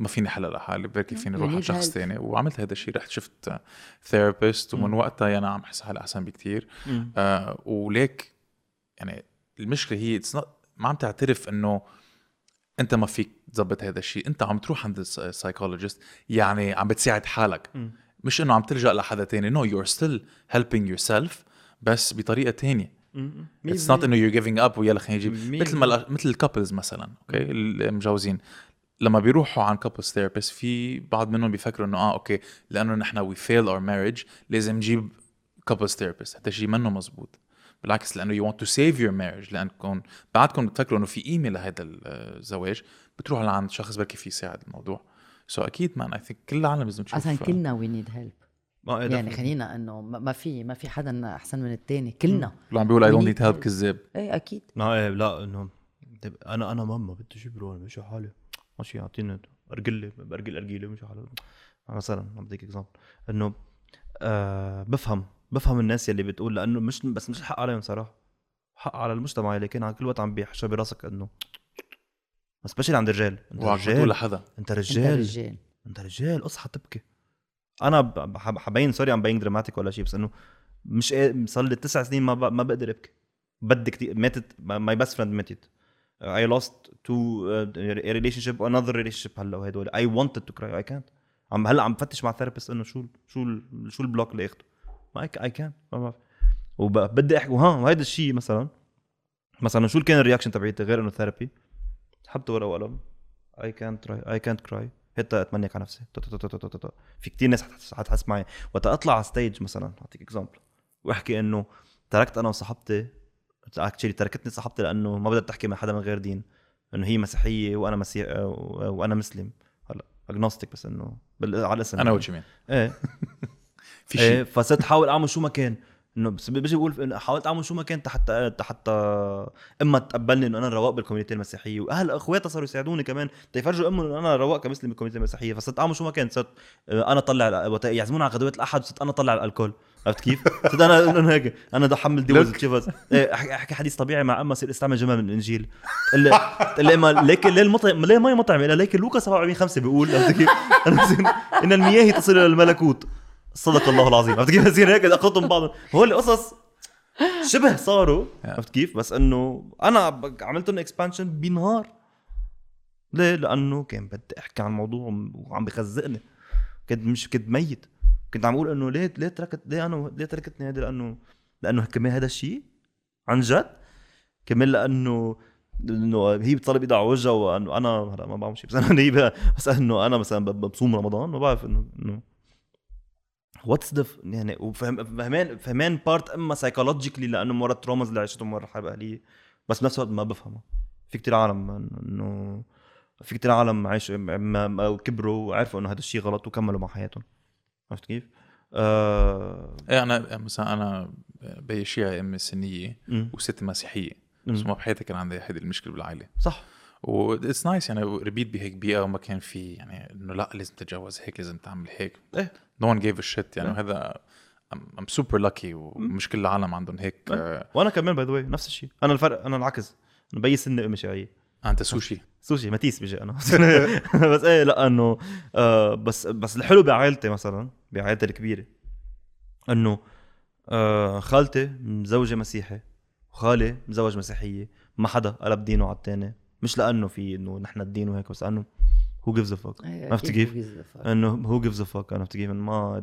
ما فيني حل لحالي بركي فيني You أروح على يعني شخص. تاني. وعملت هذا الشيء رحت شفت therapist ومن وقتها يعني عم بحس حالي أحسن بكتير. مم. آه وليك يعني المشكلة هي ما عم تعترف إنه أنت ما فيك تظبط هذا الشيء أنت عم تروح عند ال psychologist يعني عم بتساعد حالك. مم. مش إنه عم تلجأ لحدا تاني. no no, you're still helping yourself بس بطريقة تانية. it's not إنه you giving up ويلا خلينا نجيب. مثل ما مثل ال couples مثلا okay المجوزين. لما بيروحوا عند couples therapist في بعض منهم بيفكروا إنه آه okay لأنه نحن we failed our marriage لازم نجيب couples therapist هذا الشيء منه مزبوط. بالعكس لأنه you want to save your marriage لأنكم بعدكم بتفكروا إنه في قيمه لهذا الزواج بتروحوا لعند شخص بركي في يساعد الموضوع. سو so أكيد مان اي ثينك كل العالم لازم تشوف. أصلا كلنا وي نيد هيلب ما يعني. خلينا إنه ما ما في ما في حدا أحسن من الثاني كلنا. اللي عم بيقول اي دونت need نيد هيلب help. كذاب. إيه أكيد. ما إيه لا إنه طيب أنا أنا ماما بدي أجيب رول مش حالي ماشي يعطيني ارجلي برجل ارجيله مش حالي مثلا عم بديك اكزامبل إنه آه بفهم بفهم الناس يلي بتقول لأنه مش بس مش الحق عليهم صراحة. حق على المجتمع اللي كان على كل وقت عم بيحشى براسك إنه سبيشلي عند الرجال أنت رجال. لحدا. أنت أنت رجال. رجال. أنت رجال. اصحى تبكي أنا حبين سوري عم بين دراماتيك ولا شيء بس إنه مش صار لي تسع سنين ما ب- ما بقدر أبكي. بدي كتير ماتت ماي بيست فريند ماتت. اي لوست تو ريليشن شيب انذر ريليشن شيب هلا وهدول اي wanted تو كراي اي كانت عم هلا عم بفتش مع ثيرابيست إنه شو شو شو البلوك اللي أخده. ما اي كان ما بعرف. وبدي احكي وها وهيدا الشيء مثلا. مثلا شو كان الرياكشن تبعيتي غير إنه ثيرابي سحبت ورقه وقلم. اي كانت اي كانت كراي حتى أتمنيك على نفسي. في كتير ناس حتحس معي. وقت أطلع على ستيج مثلا أعطيك اكزامبل وأحكي إنه تركت أنا وصاحبتي اكشلي تركتني صاحبتي لأنه ما بدها تحكي مع حدا من غير دين. إنه هي مسيحية وأنا مسيح وأنا مسلم. هلا اجنوستيك بس إنه بال... على الاسم أنا وجه مين إيه. <laughs> في إيه شيء. فصرت أحاول أعمل شو ما كان. إنه بس بيجي بقول حاولت أعمل شو ما كان حتى حتى إما تقبلني إنه أنا رواق بالكوميونتي المسيحية. وأهل أخواتها صاروا يساعدوني كمان. تيفرجوا أمهم إنه أنا رواق كمسلم بالكوميونتي المسيحية. فصرت أعمل شو ما كان. صرت آه، أنا طلع وقت يعزمونا على غدوات الأحد. صرت أنا طلع الألكول. عرفت كيف؟ صرت أنا أنا هيك أنا بدي أحمل ديوز تشيفز إيه، أحكي حديث طبيعي مع اما صير استعمل جمل من الإنجيل. تقول لي تقول لي اما ليك ليه المطعم ليه ما مطعم؟ ليك لوكا 47 5 بيقول عرفت كيف؟ <laughs> إن المياه تصل إلى الملكوت. صدق الله العظيم. عرفت كيف؟ بصير هيك اخذهم بعض. هو القصص شبه صاروا عرفت كيف؟ بس إنه أنا ب- عملت لهم اكسبانشن بنهار. ليه؟ لأنه كان بدي أحكي عن الموضوع وعم بخزقني. كنت مش كنت ميت. كنت عم أقول إنه ليه ليه تركت ليه أنا ليه تركتني هذا لأنه لأنه كمان هذا الشيء عن جد. كمان لأنه انه هي بتطلب إيدها على وجهها وإنه أنا هلا ما بعمل شيء بس أنا <laughs> هي بس إنه أنا مثلا بصوم رمضان ما بعرف انه إنه واتس ذا يعني وفهم فهمان بارت إما سايكولوجيكلي لأنه مرة التروماز اللي عشتهم مرة حرب أهلية بس بنفس الوقت ما بفهمها. في كتير عالم انه في كتير عالم عايش كبروا وعرفوا إنه هذا الشيء غلط وكملوا مع حياتهم. عرفت كيف؟ آه... إيه أنا مثلا أنا بي شيعي امي سنية مم. وست مسيحية. بس ما بحياتي كان عندي هيدي المشكلة بالعائلة. صح. واتس نايس يعني ربيت بهيك بيئة وما كان في يعني إنه لا لازم تتجوز هيك لازم تعمل هيك. إيه. no one give shit يعني. وهذا I'm super lucky ومش كل العالم عندهم هيك. آه وأنا كمان by the نفس الشيء. أنا الفرق أنا العكس. أنا بي سنة امي شيعية. أنت سوشي. سوشي ماتيس بيجي أنا <laughs> بس إيه لا إنه آه بس بس الحلو بعائلتي مثلا بعائلتي الكبيرة إنه آه خالتي مزوجة مسيحي وخالي مزوج مسيحية ما حدا قلب دينه على الثاني مش لأنه في إنه نحن الدين وهيك بس إنه who gives a إيه، عرفت كيف؟ who gives a fuck. إنه who gives a fuck عرفت كيف ما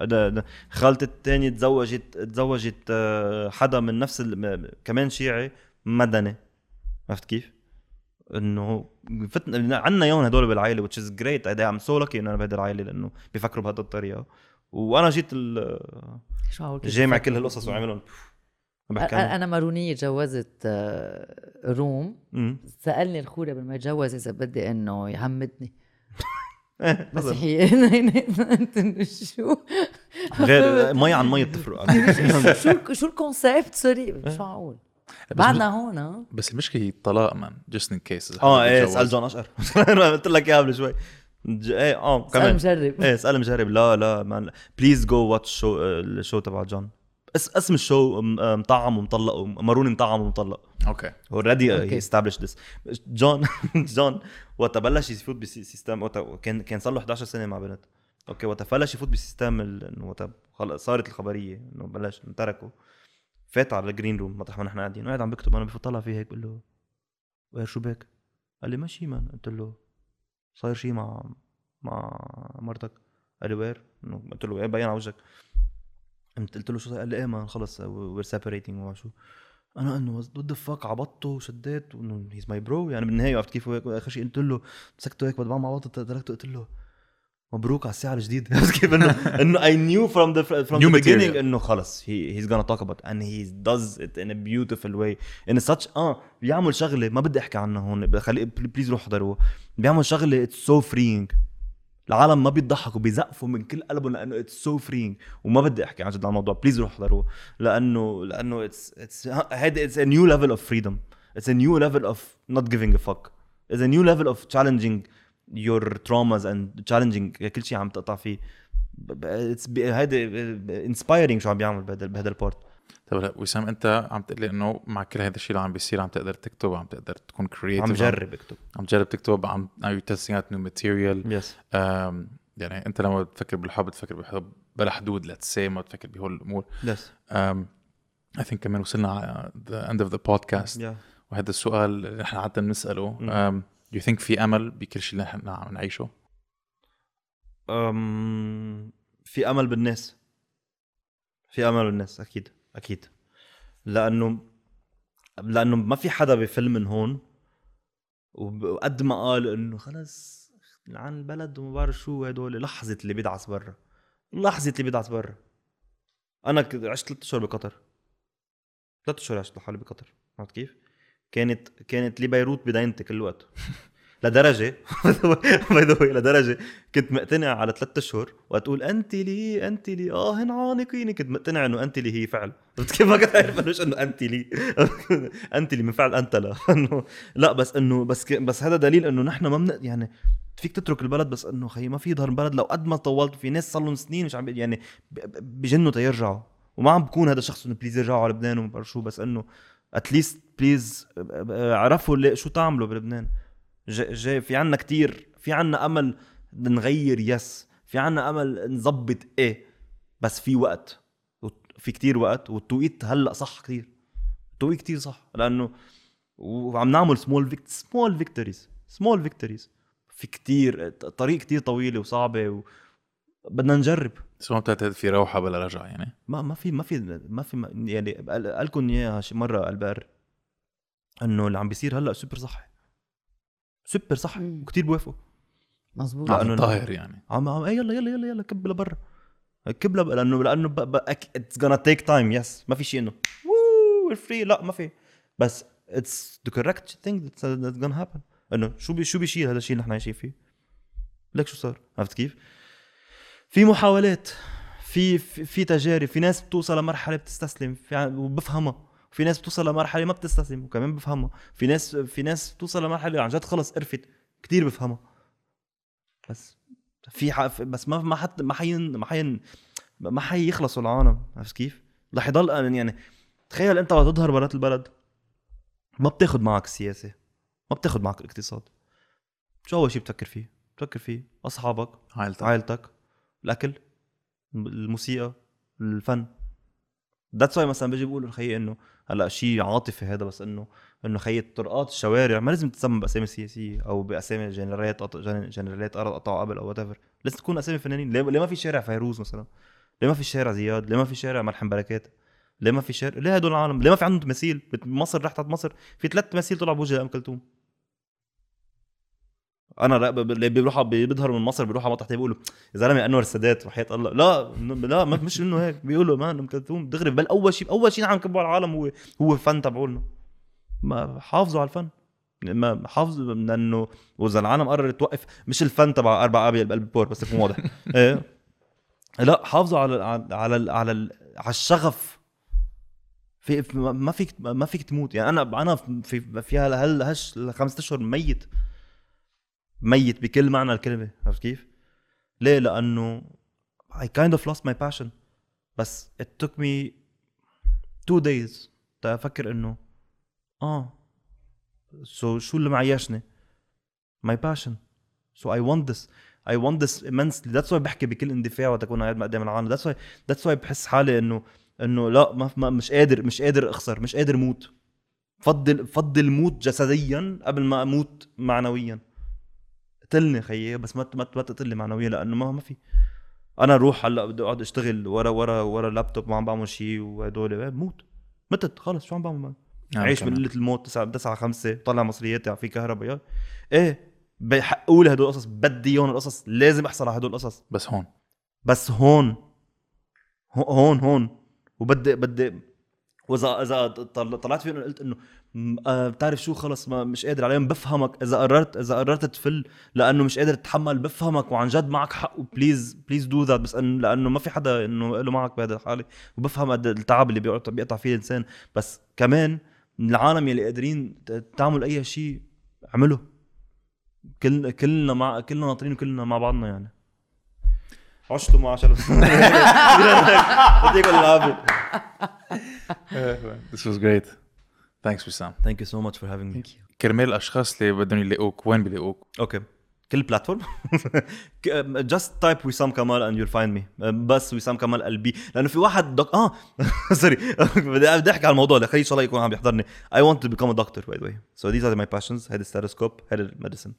هذا خالتي الثانية تزوجت تزوجت آه، حدا من نفس كمان شيعي مدني عرفت كيف؟ إنه فتنا عندنا يوم هدول بالعائلة which is great. I am so lucky إنه أنا بهيدي العائلة لأنه بيفكروا بهذا الطريقة. وأنا جيت جامع؟ كل هالقصص وعملهم. أنا مارونية جوزت آه، روم. سألني الخوري قبل ما يتجوز إذا بدي إنه يعمدني. <laughs> هي انت <laughs> شو؟ غير مي عن مي بتفرق <laughs> شو شو ال concept؟ sorry شو معقول بعدنا هون ها بس المشكلة هي الطلاق man just in case آه إيه اسأل جون اشقر <laughs> قلت لك إياها قبل شوي. ج- إيه آه سأل كمان. مجرب. إيه اسأل مجرب. لا لا man please go watch شو ال show تبع جون. اس اسم ال show آه، مطعم ومطلق وماروني مطعم ومطلق. أوكي. اوريدي. هي استابلش ذس جون <laughs> جون وقت بلش يفوت بسيستم وقت كان كان صار له 11 سنة مع بنت أوكي وقت بلش يفوت بسيستم وقت خلص صارت الخبرية إنه بلش تركه. فات على الجرين روم مطرح ما نحن قاعدين. وقاعد عم بكتب أنا بفوت طلع فيه هيك بقول له وير شو بك؟ قال لي ماشي مان قلت له صاير شيء مع مع مرتك؟ قال لي وير؟ قلت له إيه بين على وجهك. قمت قلت له شو صار؟ قال لي إيه man خلص we're separating وما شو. أنا انه what the fuck عبطته وشديت. وإنه he's my bro يعني بالنهاية عرفت كيف هيك آخر شيء قلت له مسكته هيك بعد ما عبطت تركته. قلت له مبروك على الساعة الجديده <laughs> كيف؟ انه <laughs> إنه I knew from the from the beginning إنه خلص. he he's gonna talk about and he does it in a beautiful way. In such آه بيعمل شغلة ما بدي أحكي عنها هون. خلي please روح احضروها بيعمل شغلة it's so freeing العالم ما بيضحكوا بيزقفوا من كل قلبهم لأنه it's so freeing وما بدي أحكي عن جد عن الموضوع. please روح احضروه لأنه لأنه it's it's هيدا it's a new level of freedom it's a new level of not giving a fuck. it's a new level of challenging your traumas and challenging كل شيء عم تقطع فيه. هيدا inspiring شو عم بيعمل بهذا بهذا ال part طيب هلا وسام انت عم تقول لي انه مع كل هذا الشيء اللي عم بيصير عم تقدر تكتب عم تقدر تكون creative عم جرب اكتب. عم تجرب تكتب عم you testing out new material. yes um, يعني انت لما بتفكر بالحب بتفكر بالحب بلا حدود let's say ما بتفكر بهول الأمور. يس I think كمان وصلنا على the end of the podcast. يا وهذا السؤال اللي نحن عادة بنسأله um, you think في أمل بكل شيء اللي نحن عم نعيشه؟ أم، في أمل بالناس. في أمل بالناس أكيد أكيد. لأنه لأنه ما في حدا بفيلم من هون وقد ما قال إنه خلص عن البلد وما بعرف شو هدول لحظة اللي بيدعس برا. لحظة اللي بيدعس برا. أنا عشت ثلاث أشهر بقطر. ثلاث أشهر عشت لحالي بقطر. عرفت كيف؟ كانت كانت لي بيروت بداينتي كل الوقت. <laughs> لدرجه <laughs> باي ذا لدرجة كنت مقتنع على ثلاث أشهر وتقول أنت لي أنت لي آه هن عانقيني. كنت مقتنع إنه أنت لي هي فعل. <laughs> عرفت كيف؟ ما كنت عارف إنه أنت لي. أنت لي من فعل أنت لا. انه لا بس انه بس. بس هذا دليل إنه نحن ما من يعني فيك تترك البلد بس إنه خي ما في يظهر البلد. لو قد ما طولت في ناس صار لهم سنين مش عم يعني بجنوا تيرجعوا. وما عم بكون هذا الشخص إنه بليز يرجعوا على لبنان وما شو بس إنه اتليست بليز عرفوا شو تعملوا بلبنان. جاي في عنا كتير. في عنا أمل نغير يس في عنا أمل نظبط إيه بس في وقت. في كتير وقت. والتوقيت هلأ صح كتير. التوقيت كتير صح. لأنه وعم نعمل small small victories small victories في كتير طريق كتير طويلة وصعبة و... بدنا نجرب. بس ما بتعتقد في روحة بلا رجعة يعني. ما ما في ما في ما في ما يعني قال لكم إياها شي مرة البر إنه اللي عم بيصير هلأ سوبر صحي. سوبر صحي. مم. وكتير بوافقوا. مزبوط لا، عم لأنه- طاهر يعني. عم عم يلا يلا يلا يلا كب لبرا. كب لب... لأنه لأنه it's gonna take time yes ما في شيء انه ووو free لا ما في. بس it's the correct thing that's gonna happen. إنه شو بي شو بيشيل هذا الشيء اللي نحن عايشين فيه؟ لك شو صار؟ عرفت كيف؟ في محاولات في في, في تجارب في ناس بتوصل لمرحلة بتستسلم وبفهمها في ناس بتوصل لمرحلة ما بتستسلم وكمان بفهمها في ناس في ناس بتوصل لمرحلة عن جد خلص قرفت كتير بفهمها بس في. بس ما ما حد ما حين ما حين ما حيخلصوا العالم عرفت كيف؟ رح يضل يعني تخيل انت وقت تظهر برات البلد ما بتاخد معك السياسة ما بتاخد معك الاقتصاد شو أول شيء بتفكر فيه؟ بتفكر فيه أصحابك عائلتك عائلتك الأكل الموسيقى الفن. that's why مثلا بيجي بيقولوا خيي إنه هلأ شيء عاطفي هذا بس إنه إنه خيي الطرقات الشوارع ما لازم تسمى بأسامي سياسية أو بأسامي جنرالات جنرالات أرض قطعوا قبل أو what لازم تكون أسامي فنانين. ليه, ما في شارع فيروز مثلا؟ ليه ما في شارع زياد؟ ليه ما في شارع ملحم بركات؟ ليه ما في شارع؟ ليه هدول العالم؟ ليه ما في عندهم تماثيل؟ بمصر رحت على مصر في ثلاث تماثيل طلعوا بوجه ام كلثوم. أنا اللي بيروحوا بي- بيظهروا من مصر بيروحوا على مطرح بيقولوا يا زلمة أنور السادات. وحياه الله لا لا مش انه هيك. بيقولوا man ام كلثوم دغري بل أول شيء أول شيء عم كبوا على العالم هو هو الفن تبعولنا. ما حافظوا على الفن. ما حافظوا لأنه وإذا العالم قررت توقف مش الفن تبع أربع أبيض بقلب البور بس يكون واضح. <laughs> إيه؟ لا حافظوا على على على, على, على الشغف. في ما فيك ما فيك تموت. يعني أنا أنا في في هال هش خمسة أشهر ميت. ميت بكل معنى الكلمة عرفت كيف؟ ليه؟ لأنه I kind of lost my passion. بس it took me two days تفكر إنه آه سو so شو اللي معيشني؟ my passion. So I want this. I want this immensely. That's why بحكي بكل اندفاع وقت أكون قاعد قدام العالم. That's why that's why بحس حالي انه إنه لا ما, ما مش قادر مش قادر أخسر مش قادر موت. بفضل بفضل موت جسديا قبل ما أموت معنويا. قتلني خيي بس ما ما تقتلني معنويا لأنه ما ما في. أنا أروح هلأ بدي أقعد أشتغل ورا ورا ورا اللابتوب ما عم بعمل شيء وهدول إيه، بموت متت خلص شو عم بعمل؟ نعم، عيش كمان. بقلة الموت 9 9 5 طلع مصرياتي في كهرباء يا. إيه بحقوا لي هدول القصص بدي إياهم القصص لازم أحصل على هدول القصص. بس هون. بس هون. هو- هون هون. وبدي بدي واذا إذا طل- طلعت فيهم قلت إنه بتعرف شو؟ خلص ما مش قادر عليهم بفهمك. إذا قررت إذا قررت تفل لأنه مش قادر تتحمل بفهمك. وعن جد معك حق وplease please do that بس إن لأنه ما في حدا إنه له معك بهذا الحالة. وبفهم قد التعب اللي بيقطع فيه الإنسان. بس كمان العالم يلي قادرين تعمل أي شيء اعمله. كل كلنا مع كلنا ناطرين وكلنا مع بعضنا يعني. عشتوا مع شرف. <laughs> <laughs> يعطيكم العافيه <laughs> This was great. Thanks وسام. Thank you so much for having me. كرمال الاشخاص اللي بدهم يلاقوك وين بيلاقوك؟ okay كل platform just type وسام كمال and you find me بس وسام كمال قلبي لأنه في واحد دك... آه! <laughs> sorry <laughs> بدي بدي أحكي على الموضوع ده. خلي إن شاء الله يكون عم يحضرني. I want to become a doctor by the way. So these are my passions. هيدا ال stethoscope هيدا ال medicine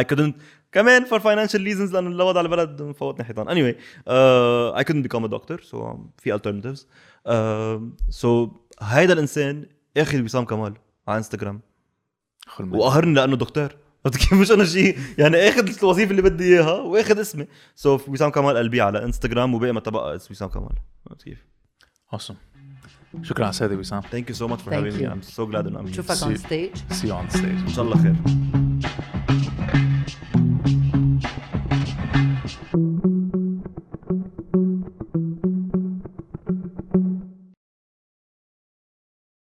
I couldn't كمان for financial reasons لأنه الوضع على البلد مفوتني حيطان. Anyway uh, I couldn't become a doctor so في alternatives. Uh, so هيدا الإنسان اخذ وسام كمال على انستغرام. وقهرني لأنه دكتور. عرفت كيف مش أنا شيء يعني أخذ الوظيفة اللي بدي إياها وأخذ اسمي. so so, وسام كمال قلبي على انستغرام وباقي ما تبقى اسم وسام كمال. عرفت كيف. Awesome. شكرا على السادة وسام. thank you so much for Thank having you. me I'm so glad انه نشوفك on stage See you on stage. إن شاء الله خير.